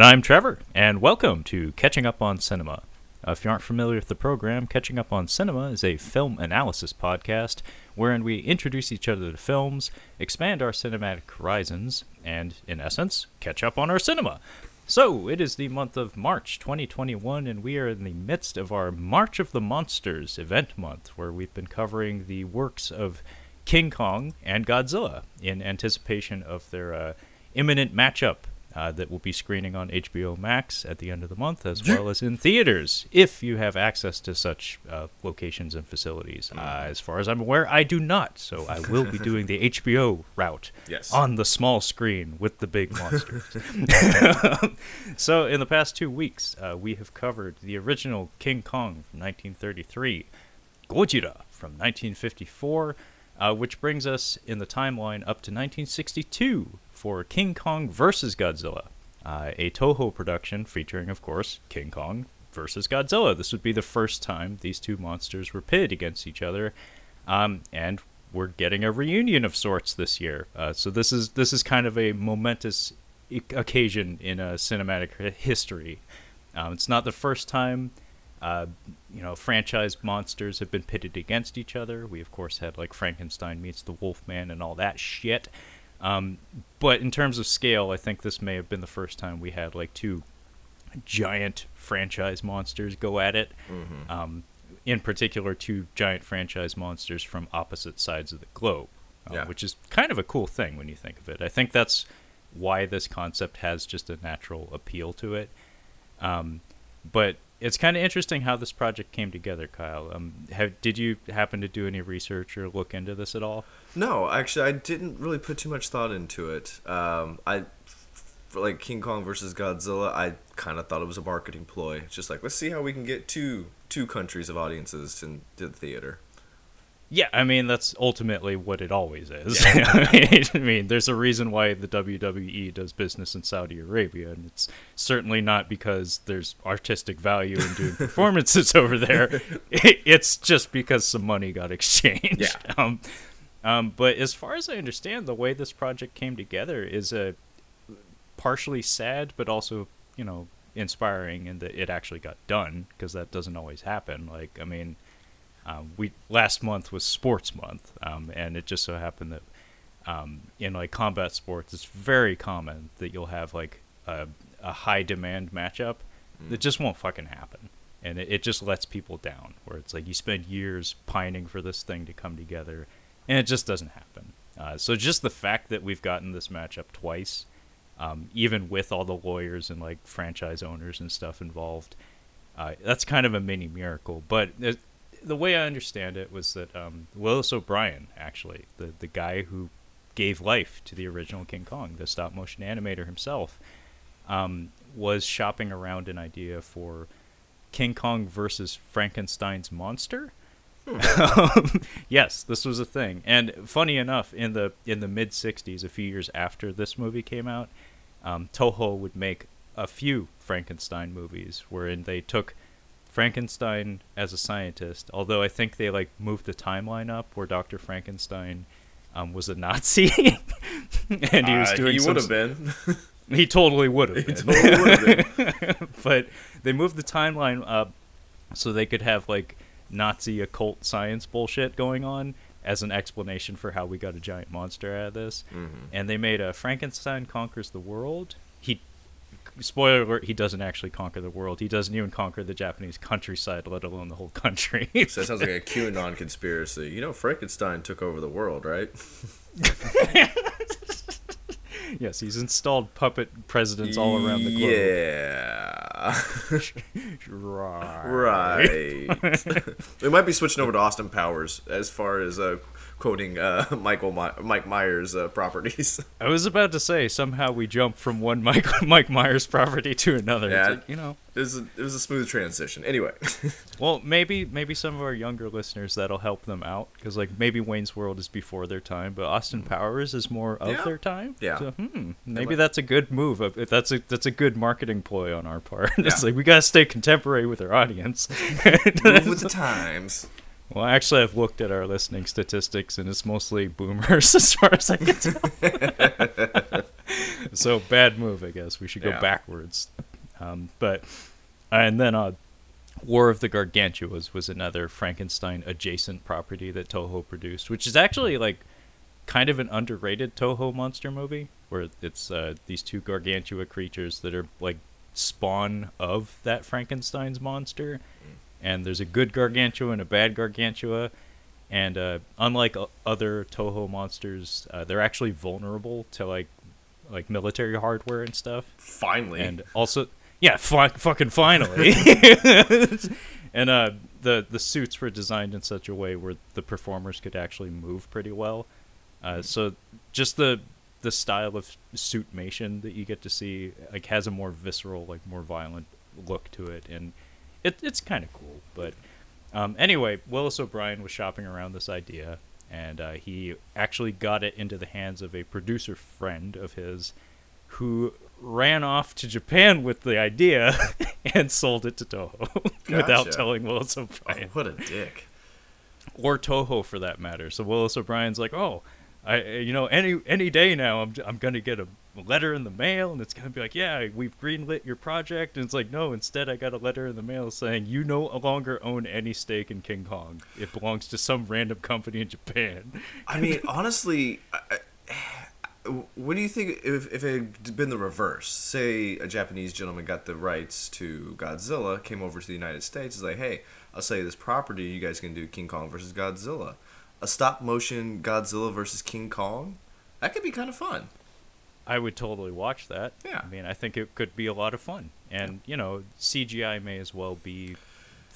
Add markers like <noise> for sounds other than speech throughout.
And I'm Trevor, and welcome to Catching Up on Cinema. Uh, if you aren't familiar with the program, Catching Up on Cinema is a film analysis podcast wherein we introduce each other to films, expand our cinematic horizons, and, in essence, catch up on our cinema. So, it is the month of March 2021, and we are in the midst of our March of the Monsters event month, where we've been covering the works of King Kong and Godzilla in anticipation of their uh, imminent matchup uh, that will be screening on HBO Max at the end of the month, as well as in theaters, if you have access to such uh, locations and facilities. Uh, as far as I'm aware, I do not, so I will be doing the HBO route Yes. on the small screen with the big monsters. <laughs> <laughs> so, in the past two weeks, uh, we have covered the original King Kong from 1933, Gojira from 1954, uh, which brings us in the timeline up to 1962 for King Kong vs. Godzilla, uh, a Toho production featuring, of course, King Kong versus Godzilla. This would be the first time these two monsters were pitted against each other, um, and we're getting a reunion of sorts this year. Uh, so this is this is kind of a momentous occasion in cinematic history. Um, it's not the first time uh, you know, franchise monsters have been pitted against each other. We, of course, had like Frankenstein meets the Wolfman and all that shit. Um, but in terms of scale, I think this may have been the first time we had like two giant franchise monsters go at it. Um, in particular, two giant franchise monsters from opposite sides of the globe, uh, Yeah. which is kind of a cool thing when you think of it. I think that's why this concept has just a natural appeal to it. Um, but it's kind of interesting how this project came together, Kyle. Um, have, did you happen to do any research or look into this at all? No, actually, I didn't really put too much thought into it. Um, I, for like King Kong versus Godzilla, I kind of thought it was a marketing ploy. Just like let's see how we can get two two countries of audiences into the theater. Yeah, I mean that's ultimately what it always is. <laughs> I mean, there's a reason why the WWE does business in Saudi Arabia, and it's certainly not because there's artistic value in doing <laughs> performances over there. It, <laughs> it's just because some money got exchanged. Yeah. Um, um, but as far as I understand, the way this project came together is a partially sad, but also you know inspiring in that it actually got done because that doesn't always happen. Like, I mean. Um, we last month was sports month, um, and it just so happened that um, in like combat sports, it's very common that you'll have like a, a high demand matchup that just won't fucking happen, and it, it just lets people down. Where it's like you spend years pining for this thing to come together, and it just doesn't happen. Uh, so just the fact that we've gotten this matchup twice, um, even with all the lawyers and like franchise owners and stuff involved, uh, that's kind of a mini miracle. But the way I understand it was that um, Willis O'Brien, actually, the the guy who gave life to the original King Kong, the stop motion animator himself, um, was shopping around an idea for King Kong versus Frankenstein's monster. <laughs> Um, yes, this was a thing, and funny enough, in the in the mid '60s, a few years after this movie came out, um, Toho would make a few Frankenstein movies wherein they took Frankenstein as a scientist, although I think they like moved the timeline up where Dr. Frankenstein um, was a Nazi <laughs> and he was Uh, doing he would have been. <laughs> he totally would have he totally would have been. but they moved the timeline up so they could have like Nazi occult science bullshit going on as an explanation for how we got a giant monster out of this. Mm-hmm. And they made a Frankenstein conquers the world. He spoiler alert, he doesn't actually conquer the world. He doesn't even conquer the Japanese countryside, let alone the whole country. So that <laughs> sounds like a QAnon conspiracy. You know, Frankenstein took over the world, right? <laughs> <laughs> yes, he's installed puppet presidents all around the globe. Yeah. <laughs> <laughs> Right. Right. we might be switching over to Austin Powers as far as uh, quoting uh, <laughs> Michael My- Mike Myers uh, properties. <laughs> I was about to say somehow we jump from one Mike <laughs> Mike Myers property to another. Yeah. like, you know. it, was a, it was a smooth transition. Anyway, Well, maybe maybe some of our younger listeners that'll help them out because like maybe Wayne's World is before their time, but Austin Powers is more of Mm. Yeah. their time. Yeah. So, hmm, maybe that's a good move. If That's a that's a good marketing ploy on our part. Yeah. it's like we gotta stay contemporary with our audience. move with the times. Well, actually, I've looked at our listening statistics, and it's mostly boomers <laughs> as far as I can tell. <laughs> so bad move, I guess. We should go Yeah. backwards. Um, but and then uh, War of the Gargantuas was another Frankenstein adjacent property that Toho produced, which is actually like kind of an underrated Toho monster movie, where it's uh, these two gargantua creatures that are like spawn of that Frankenstein's monster, and there's a good gargantua and a bad gargantua. And uh, unlike other Toho monsters, uh, they're actually vulnerable to like like military hardware and stuff Finally. and also yeah fu- fucking finally <laughs> <laughs> and uh the the suits were designed in such a way where the performers could actually move pretty well uh so just the the style of suitmation that you get to see like has a more visceral like more violent look to it and it, it's kind of cool but um, anyway willis o'brien was shopping around this idea and uh, he actually got it into the hands of a producer friend of his who ran off to Japan with the idea <laughs> and sold it to Toho <laughs> without telling Willis Oh, O'Brien what a dick. or Toho for that matter. So Willis O'Brien's like, "Oh, I you know any any day now I'm I'm going to get a letter in the mail and it's going to be like, "Yeah, we've greenlit your project." And it's like, "No, instead I got a letter in the mail saying you no longer own any stake in King Kong. It belongs to some random company in Japan." I mean, honestly, I, what do you think if, if it had been the reverse? Say a Japanese gentleman got the rights to Godzilla, came over to the United States, is like, hey, I'll sell you this property, you guys can do King Kong versus Godzilla. A stop motion Godzilla versus King Kong? That could be kind of fun. I would totally watch that. Yeah. I mean, I think it could be a lot of fun. And, you know, CGI may as well be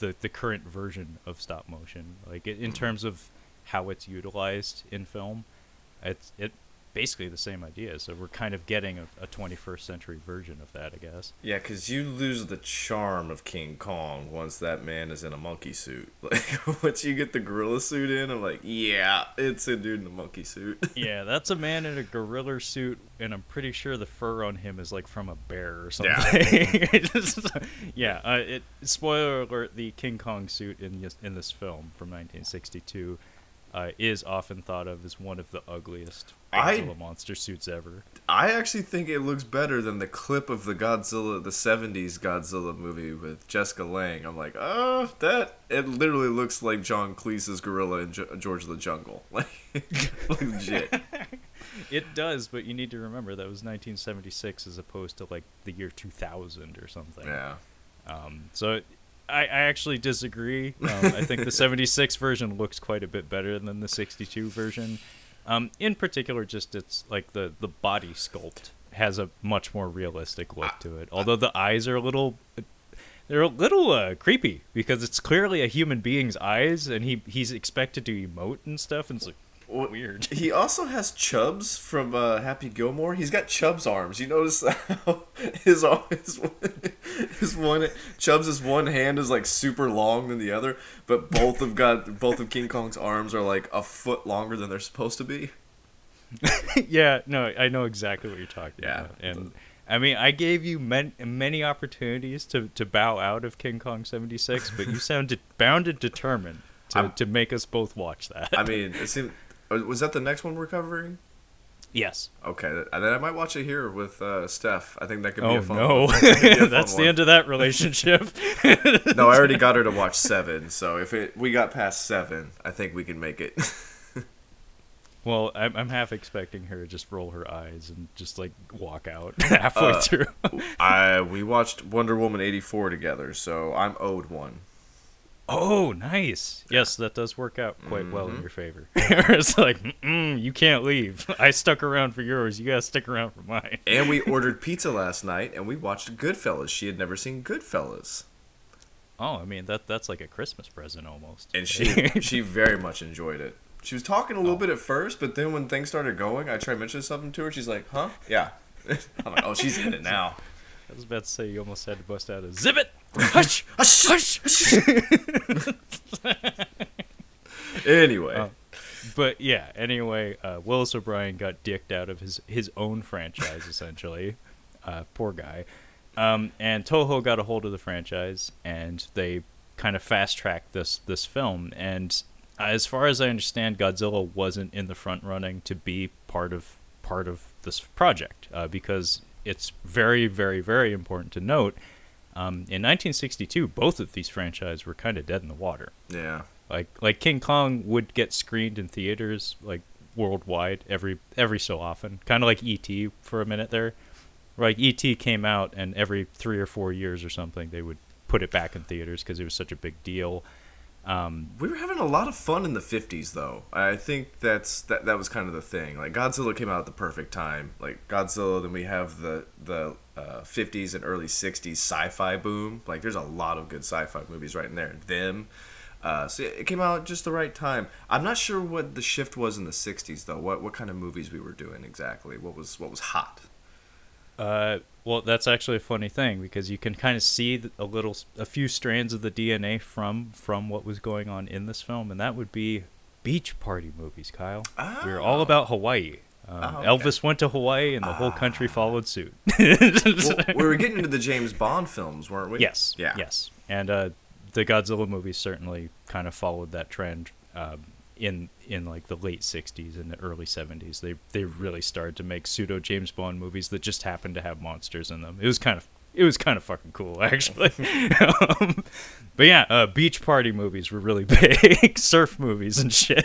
the the current version of stop motion. Like in mm-hmm. terms of how it's utilized in film, it's it basically the same idea. So we're kind of getting a, a 21st century version of that, I guess. Yeah, because you lose the charm of King Kong once that man is in a monkey suit. <laughs> Like, once you get the gorilla suit in, I'm like, yeah, it's a dude in a monkey suit. <laughs> Yeah, that's a man in a gorilla suit, and I'm pretty sure the fur on him is like from a bear or something. <laughs> Yeah, uh, it. Spoiler alert: the King Kong suit in this, in this film from 1962 uh, is often thought of as one of the ugliest I- Godzilla monster suits ever. I actually think it looks better than the clip of the Godzilla, the legends Godzilla movie with Jessica Lange. I'm like, oh, that it literally looks like John Cleese's gorilla in Ge- George of the Jungle, <laughs> like legit. <laughs> It does, but you need to remember that was 1976 as opposed to like the year 2000 or something. Yeah, Um, so I, I actually disagree. Um, I think the <laughs> 76 version looks quite a bit better than the 62 version. Um, in particular, just it's like the, the body sculpt has a much more realistic look to it. Although the eyes are a little. They're a little uh, creepy because it's clearly a human being's eyes, and he he's expected to emote and stuff, and it's like weird. <laughs> He also has Chubbs from uh, Happy Gilmore. He's got Chubbs arms. You notice <laughs> how his arm- his his one Chubbs' one hand is like super long than the other, but both of got both of King Kong's arms are like a foot longer than they're supposed to be. <laughs> yeah, no, I know exactly what you're talking Yeah. about. And I mean, I gave you man- many opportunities to, to bow out of King Kong 76, but you sounded bound and determined to, I'm- to make us both watch that. I mean, it seemed, uh, was that the next one we're covering? yes. Okay, then I might watch it here with uh, Steph. I think that could be Oh, a fun Oh no. one. <laughs> That could fun That's the end of that relationship. <laughs> No, I already got her to watch seven, so if it we got past seven, I think we can make it. <laughs> well, I'm, I'm half expecting her to just roll her eyes and just, like, walk out halfway Uh, through. I we watched Wonder Woman eighty four together, so I'm owed one. Oh, nice. Yes, that does work out quite well in Mhm. your favor. <laughs> it's like, mm you can't leave. I stuck around for yours. You gotta stick around for mine. And we <laughs> ordered pizza last night, and we watched Goodfellas. She had never seen Goodfellas, Oh, I mean that that's like a Christmas present almost. and <laughs> she she very much enjoyed it. She was talking a little Oh. bit at first, but then when things started going, I tried mentioning something to her. She's like, "Huh? Yeah." I'm like, "Oh, she's in it now." I was about to say you almost had to bust out a zibbit. Hush, Hush, hush. hush. <laughs> Anyway, Oh. But yeah, anyway, uh, Willis O'Brien got dicked out of his his own franchise essentially. Uh, poor guy. Um, and Toho got a hold of the franchise, and they kind of fast tracked this this film. And as far as I understand, Godzilla wasn't in the front running to be part of part of this project uh, because it's very, very, very important to note. Um, in 1962, both of these franchises were kind of dead in the water. Yeah. Like like King Kong would get screened in theaters like worldwide every every so often, kind of like E.T. for a minute there. Like E.T. came out and every three or four years or something they would put it back in theaters because it was such a big deal. Um, We were having a lot of fun in the 50s though. I think that's that that was kind of the thing. Like Godzilla came out at the perfect time. Like Godzilla then we have the the uh, 50s and early 60s sci-fi boom. Like there's a lot of good sci-fi movies right in there. Them uh, so it came out just the right time. I'm not sure what the shift was in the 60s though. What what kind of movies we were doing exactly? What was what was hot? Uh, well, that's actually a funny thing because you can kind of see a little, a few strands of the DNA from from what was going on in this film, and that would be beach party movies. Kyle, we are all Oh. about Hawaii. Um, Oh, okay. Elvis went to Hawaii, and the whole country followed suit. well, <laughs> we were getting into the James Bond films, weren't we? yes, Yeah. yes, and uh, the Godzilla movies certainly kind of followed that trend. Um, in in like the late '60s and the early '70s, they they really started to make pseudo James Bond movies that just happened to have monsters in them. It was kind of it was kind of fucking cool <laughs> actually. um, but yeah, uh, beach party movies were really <laughs> big, surf movies and shit.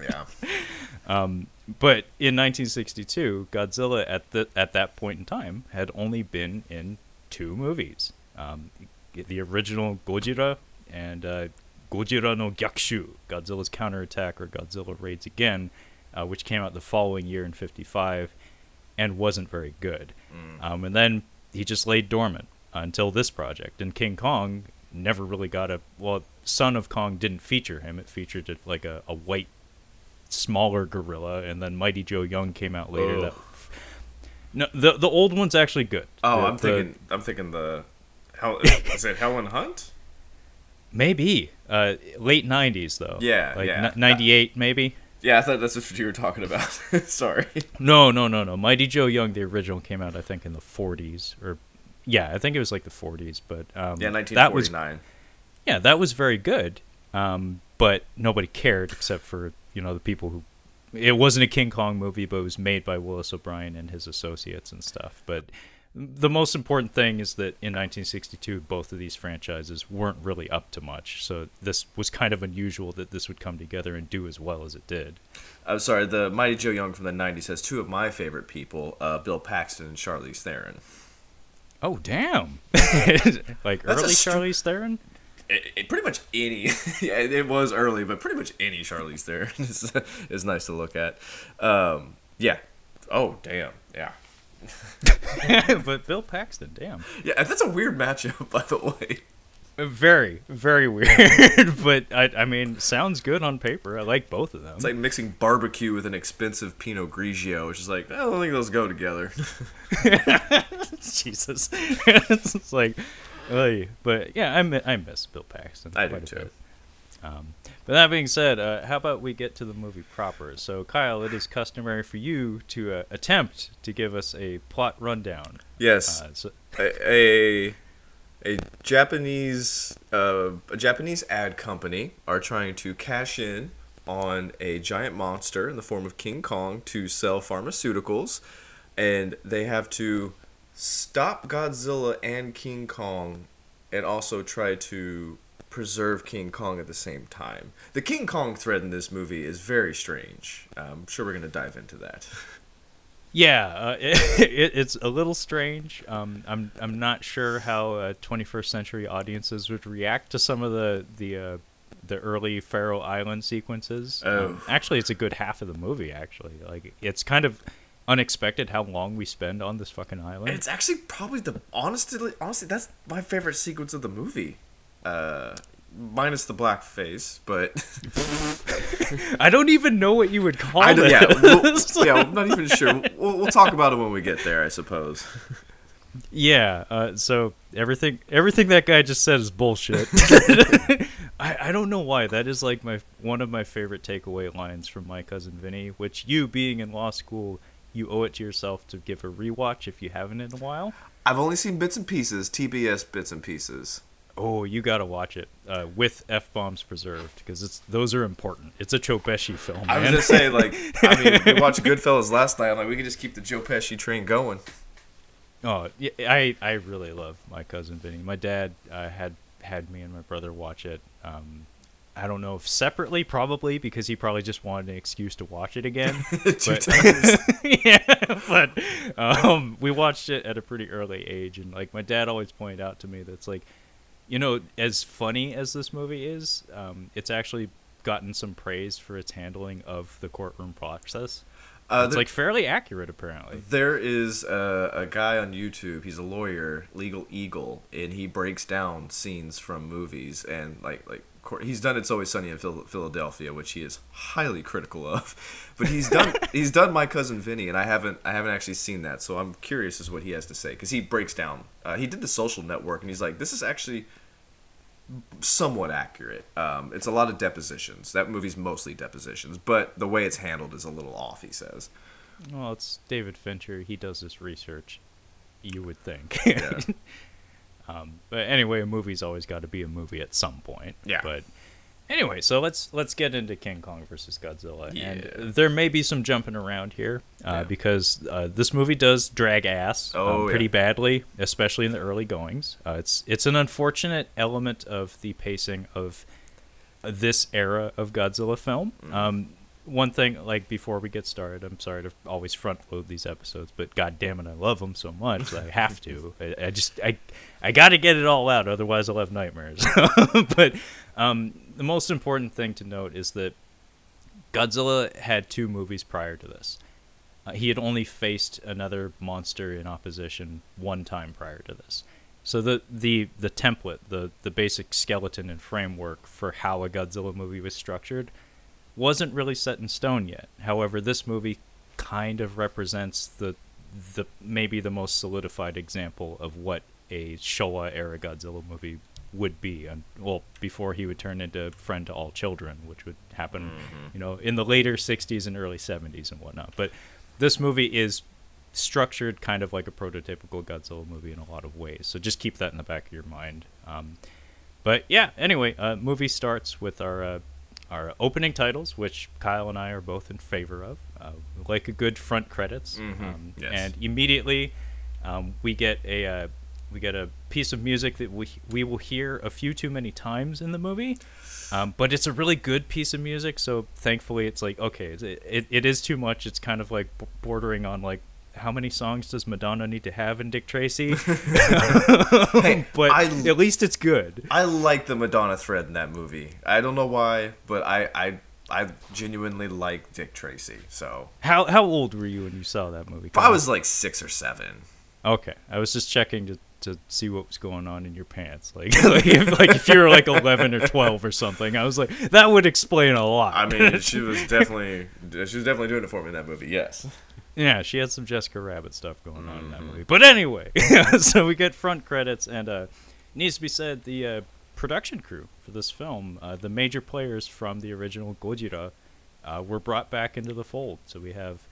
Yeah. <laughs> But in 1962, Godzilla at the at that point in time had only been in two movies: um, the original Gojira and uh, Gojira no Gyakushu, Godzilla's counterattack or Godzilla raids again, uh, which came out the following year in '55, and wasn't very good. Um, and then he just laid dormant until this project. And King Kong never really got a well. Son of Kong didn't feature him; it featured like a, a white smaller gorilla, and then Mighty Joe Young came out later. Ugh. That no, the the old one's actually good. Oh, The- I'm the- thinking. I'm thinking the. Hell, is it Helen Hunt? <laughs> maybe uh, late '90s though. Yeah, like yeah. '98 maybe. Yeah, I thought that's what you were talking about. <laughs> Sorry. No, no, no, no. Mighty Joe Young, the original, came out I think in the 40s or yeah, I think it was like the 40s. But um, Yeah, that was 1949. yeah, that was very good. Um, but nobody cared except for you know the people who. It wasn't a King Kong movie, but it was made by Willis O'Brien and his associates and stuff. But the most important thing is that in 1962, both of these franchises weren't really up to much. So this was kind of unusual that this would come together and do as well as it did. I'm sorry. The Mighty Joe Young from the '90s has two of my favorite people: uh, Bill Paxton and Charlize Theron. Oh damn! <laughs> like That's early stu- Charlize Theron. It, it, pretty much any. <laughs> yeah, it was early, but pretty much any Charlize Theron <laughs> is, is nice to look at. Um, yeah. Oh damn. Yeah. <laughs> but Bill Paxton, damn. Yeah, that's a weird matchup, by the way. Very, very weird. <laughs> but I, I mean, sounds good on paper. I like both of them. It's like mixing barbecue with an expensive Pinot Grigio, which is like oh, I don't think those go together. <laughs> Jesus. it's like, but yeah, I, I miss Bill Paxton. I do too. bit. Um, but that being said, uh, how about we get to the movie proper? So, Kyle, it is customary for you to uh, attempt to give us a plot rundown. yes. Uh, so, a a, a Japanese uh, a Japanese ad company are trying to cash in on a giant monster in the form of King Kong to sell pharmaceuticals, and they have to stop Godzilla and King Kong, and also try to preserve King Kong at the same time. The King Kong thread in this movie is very strange. I'm sure we're gonna dive into that. <laughs> Yeah, uh, <laughs> it, it's a little strange. Um, I'm I'm not sure how uh, 21st century audiences would react to some of the the uh, the early Faro Island sequences. Oh. Um, actually, it's a good half of the movie. Actually, like it's kind of unexpected how long we spend on this fucking island. It's actually probably the honestly, honestly, that's my favorite sequence of the movie. Uh, minus the black face, but <laughs> I don't even know what you would call I it. yeah, <laughs> we'll, yeah, I'm not even sure. We'll, we'll talk about it when we get there, I suppose. Yeah, uh, so everything everything that guy just said is bullshit. <laughs> I, I don't know why. That is like my one of my favorite takeaway lines from my cousin Vinny, which you being in law school, you owe it to yourself to give a rewatch if you haven't in a while. I've only seen bits and pieces, TBS bits and pieces. Oh, you gotta watch it uh, with f bombs preserved because it's those are important. It's a Joe Pesci film. I was man. gonna say like <laughs> I mean we watched Goodfellas last night. I'm like we could just keep the Joe Pesci train going. Oh, yeah, I I really love my cousin Vinny. My dad uh, had had me and my brother watch it. Um, I don't know if separately, probably because he probably just wanted an excuse to watch it again. <laughs> Two But- times. <laughs> yeah, but um, we watched it at a pretty early age, and like my dad always pointed out to me that's like, you know, as funny as this movie is, um, it's actually gotten some praise for its handling of the courtroom process. Uh, it's there- like fairly accurate, apparently. There is a, a guy on YouTube. He's a lawyer, Legal Eagle, and he breaks down scenes from movies and like like he's done It's Always Sunny in Phil- Philadelphia, which he is highly critical of. <laughs> But he's done <laughs> he's done My Cousin Vinny, and I haven't I haven't actually seen that, so I'm curious as what he has to say because he breaks down. Uh, he did the Social Network, and he's like, this is actually somewhat accurate. Um, it's a lot of depositions. That movie's mostly depositions, but the way it's handled is a little off. He says. Well, it's David Fincher. He does this research. You would think. Yeah. <laughs> um, but anyway, a movie's always got to be a movie at some point. Yeah. But anyway, so let's let's get into King Kong versus Godzilla, Yeah. and there may be some jumping around here uh, Yeah. because uh, this movie does drag ass Oh, um, pretty yeah. badly, especially in the early goings. Uh, it's it's an unfortunate element of the pacing of this era of Godzilla film. Mm-hmm. Um, one thing, like before we get started, I'm sorry to always front load these episodes, but god damn it, I love them so much. I <laughs> have to. I, I just I I got to get it all out, otherwise I'll have nightmares. <laughs> but um, the most important thing to note is that Godzilla had two movies prior to this. Uh, he had only faced another monster in opposition one time prior to this. So the the the template, the the basic skeleton and framework for how a Godzilla movie was structured wasn't really set in stone yet. However, this movie kind of represents the the maybe the most solidified example of what a Showa era Godzilla movie would be. And well, before he would turn into Friend to All Children, which would happen, you know, in the later '60s and early '70s and whatnot. But this movie is structured kind of like a prototypical Godzilla movie in a lot of ways. So just keep that in the back of your mind. Um, but yeah, anyway, uh, movie starts with our uh, our opening titles, which Kyle and I are both in favor of. Uh, like a good front credits, Mhm, um, yes. and immediately um, we get a uh, we get a piece of music that we we will hear a few too many times in the movie. Um, but it's a really good piece of music, so thankfully it's like okay, it, it, it is too much. It's kind of like bordering on like how many songs does Madonna need to have in Dick Tracy? <laughs> Hey, <laughs> but I- at least it's good. I like the Madonna thread in that movie. I don't know why, but I I, I genuinely like Dick Tracy. So How how old were you when you saw that movie? if I Kyle? was like six or seven. okay. I was just checking to to see what was going on in your pants, <laughs> like like if, like if you were like eleven or twelve or something. I was like that would explain a lot. I mean, <laughs> she was definitely she was definitely doing it for me in that movie. Yes. Yeah, she had some Jessica Rabbit stuff going on in that Mhm. movie. But anyway, <laughs> so we get front credits, and uh, needs to be said the uh, production crew for this film, uh, the major players from the original Gojira, uh, were brought back into the fold. So we have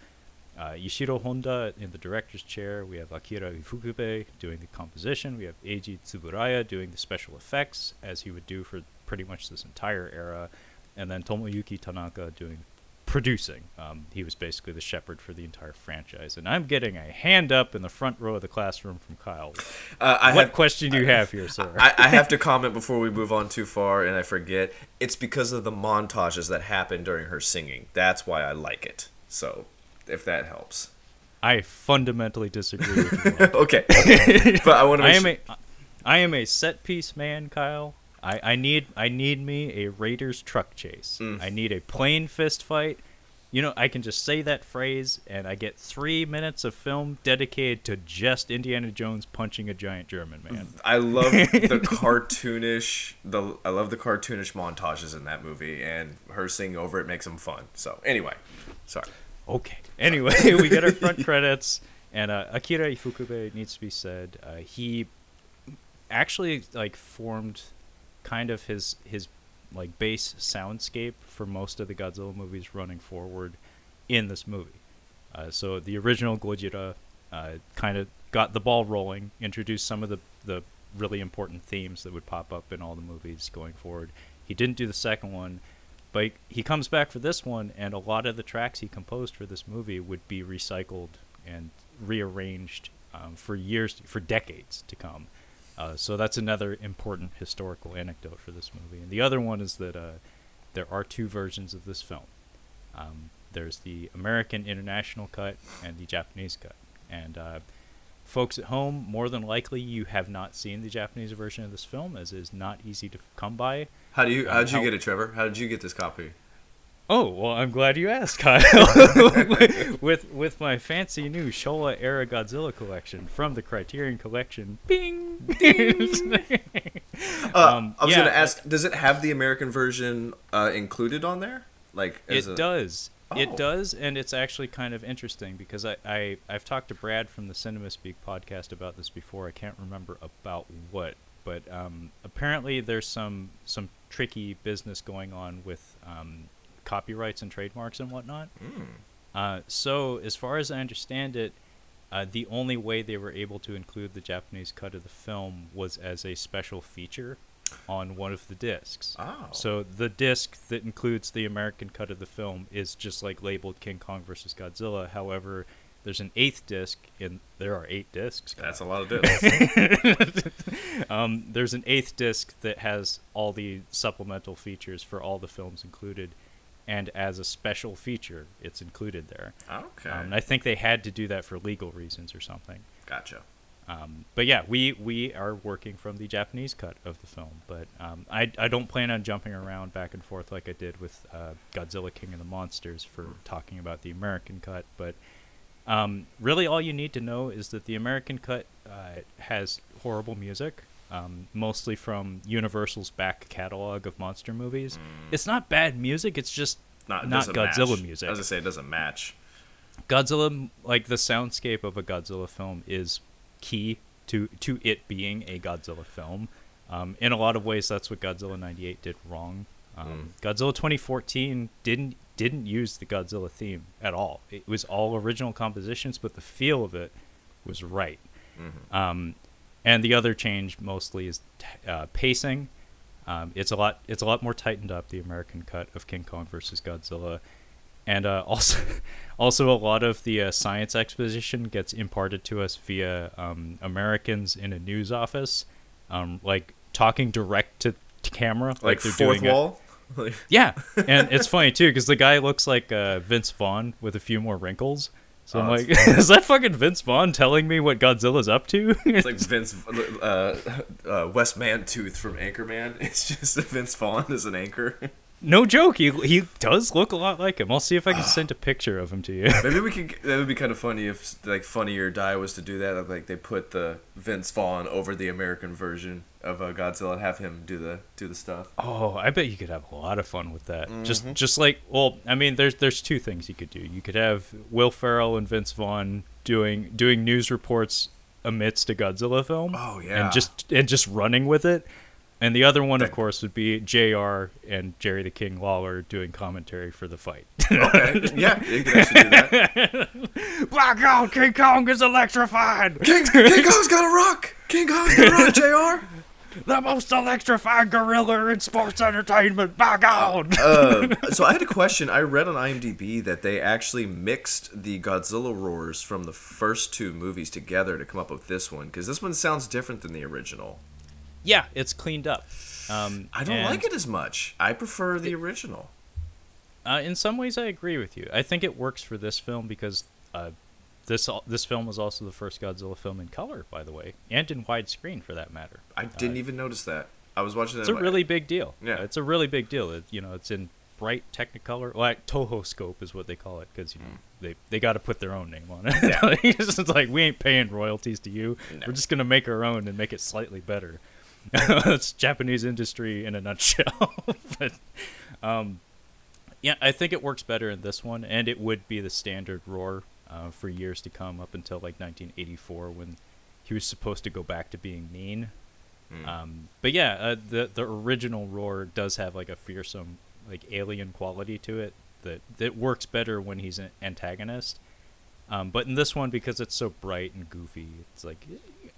uh, Ishiro Honda in the director's chair. We have Akira Ifukube doing the composition. We have Eiji Tsuburaya doing the special effects, as he would do for pretty much this entire era. And then Tomoyuki Tanaka doing producing. Um, he was basically the shepherd for the entire franchise. And I'm getting a hand up in the front row of the classroom from Kyle. Uh, I what have question do you have here, sir? I, I have to comment before we move on too far, and I forget. It's because of the montages that happen during her singing. That's why I like it. So, if that helps. I fundamentally disagree with you. <laughs> okay. <laughs> but I want to I am sure. a I am a set piece man, Kyle. I, I need I need me a Raiders truck chase. Mm. I need a plane fist fight. You know, I can just say that phrase and I get three minutes of film dedicated to just Indiana Jones punching a giant German man. I love the <laughs> cartoonish the I love the cartoonish montages in that movie, and her singing over it makes them fun. So anyway, sorry. Okay. Anyway, <laughs> we get our front credits, and uh, Akira Ifukube needs to be said. Uh, he actually like formed kind of his his like base soundscape for most of the Godzilla movies running forward in this movie. Uh, so the original Gojira uh, kind of got the ball rolling, introduced some of the the really important themes that would pop up in all the movies going forward. He didn't do the second one, but he, comes back for this one, and a lot of the tracks he composed for this movie would be recycled and rearranged um, for years, for decades to come. Uh, so that's another important historical anecdote for this movie. And the other one is that uh, there are two versions of this film. Um, there's the American international cut and the Japanese cut. And uh, folks at home, more than likely, you have not seen the Japanese version of this film, as it is not easy to come by. How do you? Um, How did you get it, Trevor? How did you get this copy? Oh well, I'm glad you asked, <laughs> Kyle. <laughs> with with my fancy new Showa era Godzilla collection from the Criterion Collection. Bing. <laughs> Uh, Um, I was yeah, gonna ask, does it have the American version uh, included on there? Like, It a- does. Oh. It does, and it's actually kind of interesting because I, I I've talked to Brad from the Cinema Speak podcast about this before. I can't remember about what, but um, apparently there's some some tricky business going on with um, copyrights and trademarks and whatnot. Mm. Uh, so, as far as I understand it, uh, the only way they were able to include the Japanese cut of the film was as a special feature on one of the discs. Oh. So the disc that includes the American cut of the film is just like labeled King Kong versus Godzilla. However, there's an eighth disc, and there are eight discs. That's a lot of <laughs> discs. Um, there's an eighth disc that has all the supplemental features for all the films included, and as a special feature, it's included there. okay. Um, and I think they had to do that for legal reasons or something. gotcha. Um, but yeah, we we are working from the Japanese cut of the film, but um, I I don't plan on jumping around back and forth like I did with uh, Godzilla King of the Monsters for talking about the American cut. But um, really, all you need to know is that the American cut uh, has horrible music, um, mostly from Universal's back catalog of monster movies. It's not bad music; it's just Not, it not Godzilla match. music. As I say it doesn't match. Godzilla, like the soundscape of a Godzilla film, is key to to it being a Godzilla film. Um, in a lot of ways, that's what Godzilla '98 did wrong. Um, Godzilla 2014 didn't didn't use the Godzilla theme at all. It was all original compositions, but the feel of it was right. Um, and the other change mostly is t- uh, pacing. Um, it's a lot. It's a lot more tightened up. The American cut of King Kong versus Godzilla, and uh, <laughs> also, also a lot of the uh, science exposition gets imparted to us via um, Americans in a news office, um, like talking direct to, camera, like, Like, they're fourth doing wall. Like, <laughs> yeah, and it's <laughs> funny too because the guy looks like uh, Vince Vaughn with a few more wrinkles. So I'm Oh, like, <laughs> is that fucking Vince Vaughn telling me what Godzilla's up to? it's like Vince, uh, uh, Wes Mantooth from Anchorman. It's just Vince Vaughn as an anchor. No joke, he he does look a lot like him. I'll see if I can <sighs> send a picture of him to you. Maybe <laughs> we could. That would be kind of funny if like Funny or Die was to do that. Like they put the Vince Vaughn over the American version of uh, Godzilla and have him do the do the stuff. Oh, I bet you could have a lot of fun with that. Just just like well, I mean, there's there's two things you could do. You could have Will Ferrell and Vince Vaughn doing doing news reports amidst a Godzilla film. Oh, yeah. and just and just running with it. And the other one, of course, would be J.R. and Jerry the King Lawler doing commentary for the fight. Okay, yeah, you can actually do that. <laughs> Black out, King Kong is electrified. King, King Kong's got a rock. King Kong's got a rock. <laughs> J.R. The most electrified gorilla in sports entertainment. By God. uh, so I had a question. I read on IMDb that they actually mixed the Godzilla roars from the first two movies together to come up with this one because this one sounds different than the original. Yeah, it's cleaned up. Um, I don't like it as much. I prefer the original. Uh, in some ways, I agree with you. I think it works for this film because uh, this this film was also the first Godzilla film in color, by the way, and in widescreen for that matter. I didn't even notice that. I was watching it. It's a like, really big deal. Yeah. Uh, it's a really big deal. It, you know, it's in bright Technicolor, like Toho scope is what they call it, because you know they they got to put their own name on it. Mm. Yeah. <laughs> it's like we ain't paying royalties to you. No. We're just gonna make our own and make it slightly better. <laughs> That's Japanese industry in a nutshell. <laughs> but um, yeah, I think it works better in this one, and it would be the standard roar uh, for years to come, up until like 1984 when he was supposed to go back to being mean. Hmm. Um, but yeah, uh, the the original roar does have like a fearsome, like alien quality to it that that works better when he's an antagonist. Um, but in this one, because it's so bright and goofy, it's like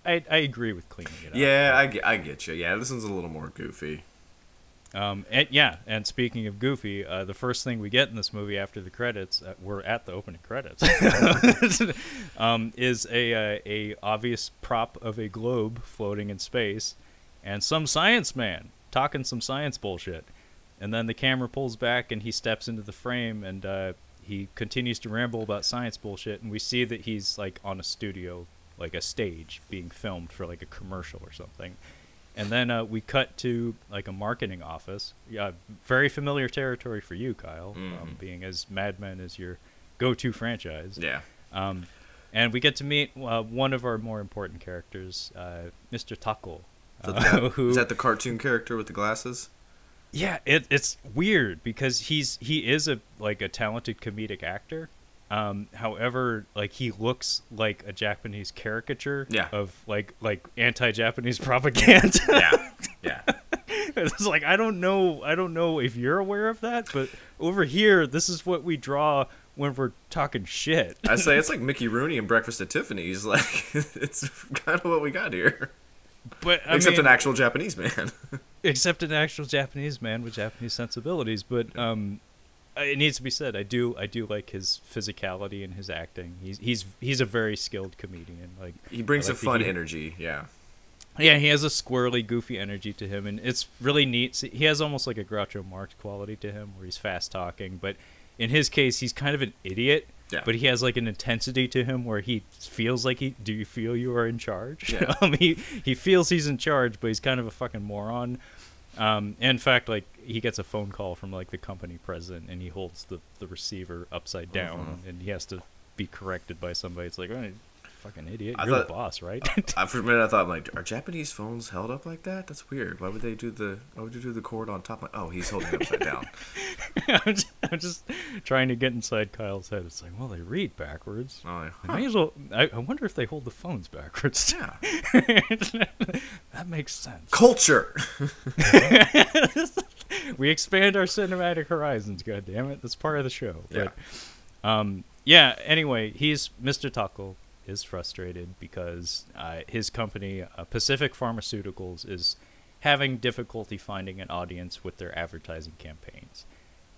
I I agree with cleaning it up. Yeah, I get, I get you. Yeah, this one's a little more goofy. Um, and yeah, and speaking of Goofy, uh, the first thing we get in this movie after the credits, uh, we're at the opening credits, <laughs> um, is a uh, a obvious prop of a globe floating in space, and some science man talking some science bullshit, and then the camera pulls back and he steps into the frame and uh, he continues to ramble about science bullshit, and we see that he's like on a studio, like a stage, being filmed for like a commercial or something and then uh, we cut to like a marketing office. Yeah, very familiar territory for you, Kyle, um, Mhm. being as Mad Men is your go-to franchise. Yeah. Um, and we get to meet uh, one of our more important characters, uh, Mr. Tako. Is that, uh, the, <laughs> who, is that the cartoon character with the glasses? yeah, it, it's weird because he's he is a like a talented comedic actor. Um, however, like he looks like a Japanese caricature Yeah. of like like anti-Japanese <laughs> propaganda. Yeah. Yeah. <laughs> it's like I don't know I don't know if you're aware of that, but over here this is what we draw when we're talking shit. I say it's <laughs> like Mickey Rooney and Breakfast at Tiffany's. Like it's kind of what we got here, But I except mean, an actual Japanese man. except an actual Japanese man with Japanese sensibilities. But um, it needs to be said, I do I do like his physicality and his acting. He's he's he's a very skilled comedian. Like he brings a like the fun heat. energy. Yeah. yeah, he has a squirrely, goofy energy to him, and it's really neat. He has almost like a Groucho Marx quality to him, where he's fast talking, but in his case, he's kind of an idiot. Yeah. But he has like an intensity to him where he feels like he. Do you feel you are in charge? Yeah. <laughs> um, he he feels he's in charge, but he's kind of a fucking moron. Um, in fact, like he gets a phone call from like the company president, and he holds the the receiver upside down, Mhm. and he has to be corrected by somebody. It's like, oh, fucking idiot, I you're thought- the boss, right? <laughs> I, for a minute, I thought, like, are Japanese phones held up like that? That's weird. Why would they do the? Why would you do the cord on top? Like, oh, he's holding it upside down. <laughs> I'm, just, I'm just trying to get inside Kyle's head. It's like, well, they read backwards. Oh, huh. may as well. I, I wonder if they hold the phones backwards. yeah. <laughs> that makes sense. Culture. We expand our cinematic horizons. God damn it, that's part of the show. Yeah. Um, yeah. Anyway, he's Mr. Tako is frustrated because uh, his company, uh, Pacific Pharmaceuticals, is having difficulty finding an audience with their advertising campaigns.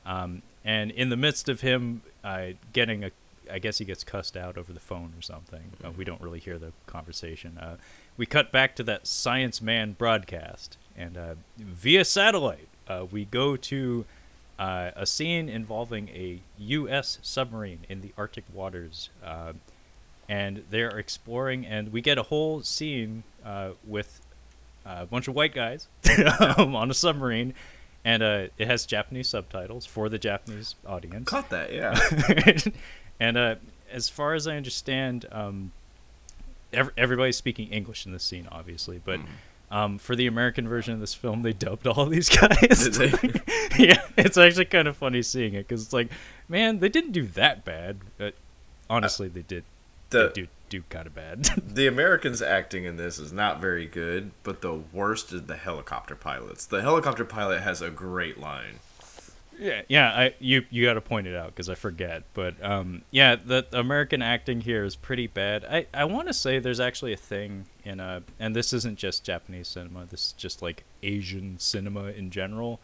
Um, and in the midst of him uh, getting a, I guess he gets cussed out over the phone or something. Uh, we don't really hear the conversation. Uh, we cut back to that Science Man broadcast, and uh, via satellite, uh, we go to uh, a scene involving a U.S. submarine in the Arctic waters. Uh, and they're exploring, and we get a whole scene uh, with a bunch of white guys <laughs> um, on a submarine, and uh, it has Japanese subtitles for the Japanese audience. Caught that. Yeah. <laughs> and uh, as far as I understand, um, ev- everybody's speaking English in this scene, obviously, but. Mm. Um, for the American version of this film, they dubbed all these <laughs> guys. Did they? yeah, it's actually kind of funny seeing it because it's like, man, they didn't do that bad, but honestly, they did. The do do kind of bad. <laughs> the Americans acting in this is not very good, but the worst is the helicopter pilots. The helicopter pilot has a great line. yeah, yeah. I you you got to point it out because I forget. But um, yeah, the American acting here is pretty bad. I I want to say there's actually a thing in a, and this isn't just Japanese cinema. This is just like Asian cinema in general.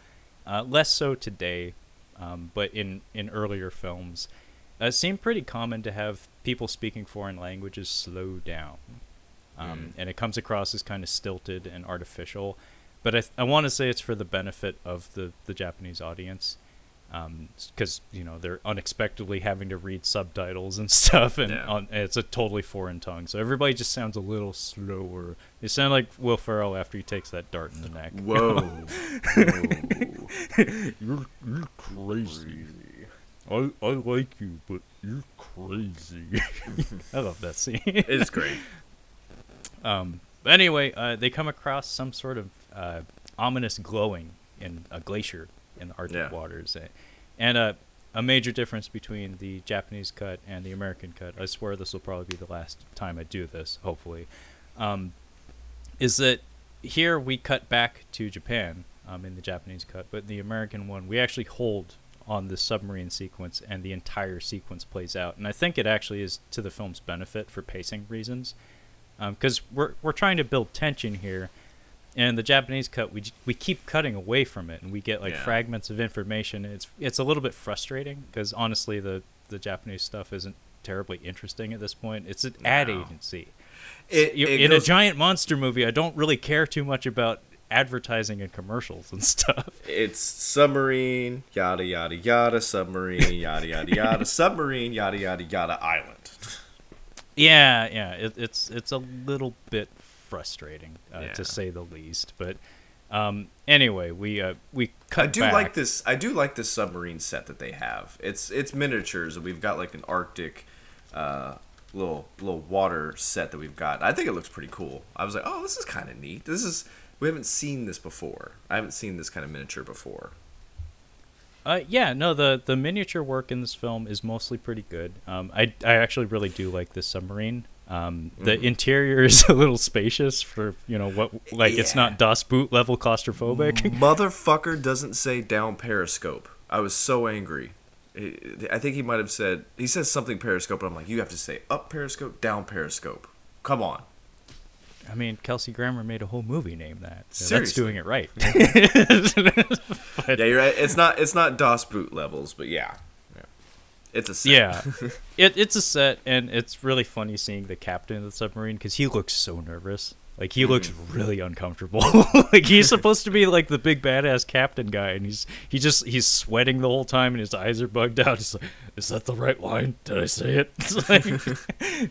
Uh, less so today, um, but in in earlier films, uh, it seemed pretty common to have people speaking foreign languages slow down, um, Mm. and it comes across as kind of stilted and artificial. But I, th- I want to say it's for the benefit of the, the Japanese audience, because you know they're unexpectedly having to read subtitles and <laughs> stuff, and Yeah. on, it's a totally foreign tongue, so everybody just sounds a little slower. They sound like Will Ferrell after he takes that dart in the neck. Whoa. <laughs> <laughs> You're, you're crazy. I, I like you, but you're crazy. <laughs> I love that scene. it's great. <laughs> Um, but anyway, uh, they come across some sort of uh, ominous glowing in a glacier in the Arctic Yeah. waters, and uh, a major difference between the Japanese cut and the American cut. I swear this will probably be the last time I do this. Hopefully, um, is that here we cut back to Japan um, in the Japanese cut, but the American one we actually hold on the submarine sequence, and the entire sequence plays out. And I think it actually is to the film's benefit for pacing reasons um, because we're we're trying to build tension here, and the Japanese cut we we keep cutting away from it, and we get like Yeah. fragments of information. It's it's a little bit frustrating because honestly, the the Japanese stuff isn't terribly interesting at this point. It's an ad agency. It, it in goes- a giant monster movie, I don't really care too much about advertising and commercials and <laughs> stuff. it's submarine, yada yada yada, submarine, yada yada yada, <laughs> submarine, yada yada yada, island. Yeah, yeah, it, it's it's a little bit frustrating uh, Yeah. to say the least. But um, anyway, we uh, we cut I do back. like this. I do like this submarine set that they have. It's it's miniatures. and We've got like an Arctic, uh, little little water set that we've got. I think it looks pretty cool. I was like, oh, this is kind of neat. This is we haven't seen this before. I haven't seen this kind of miniature before. Uh, yeah, no, the the miniature work in this film is mostly pretty good. Um, I I actually really do like this submarine. Um, the Mhm. interior <laughs> is a little spacious for you know what like it's not Das Boot level claustrophobic. Motherfucker doesn't say down periscope. I was so angry. I I think he might have said he says something periscope, but I'm like, you have to say up periscope, down periscope. Come on. I mean, Kelsey Grammer made a whole movie named that. So that's doing it right. <laughs> Yeah, you're right. It's not it's not Das Boot levels, but yeah, yeah. it's a set. Yeah, <laughs> it, it's a set, and it's really funny seeing the captain of the submarine because he looks so nervous. Like he looks really uncomfortable. <laughs> like he's supposed to be like the big badass captain guy, and he's he just he's sweating the whole time, and his eyes are bugged out. He's like, "Is that the right line? Did I say it?" <laughs> It's like,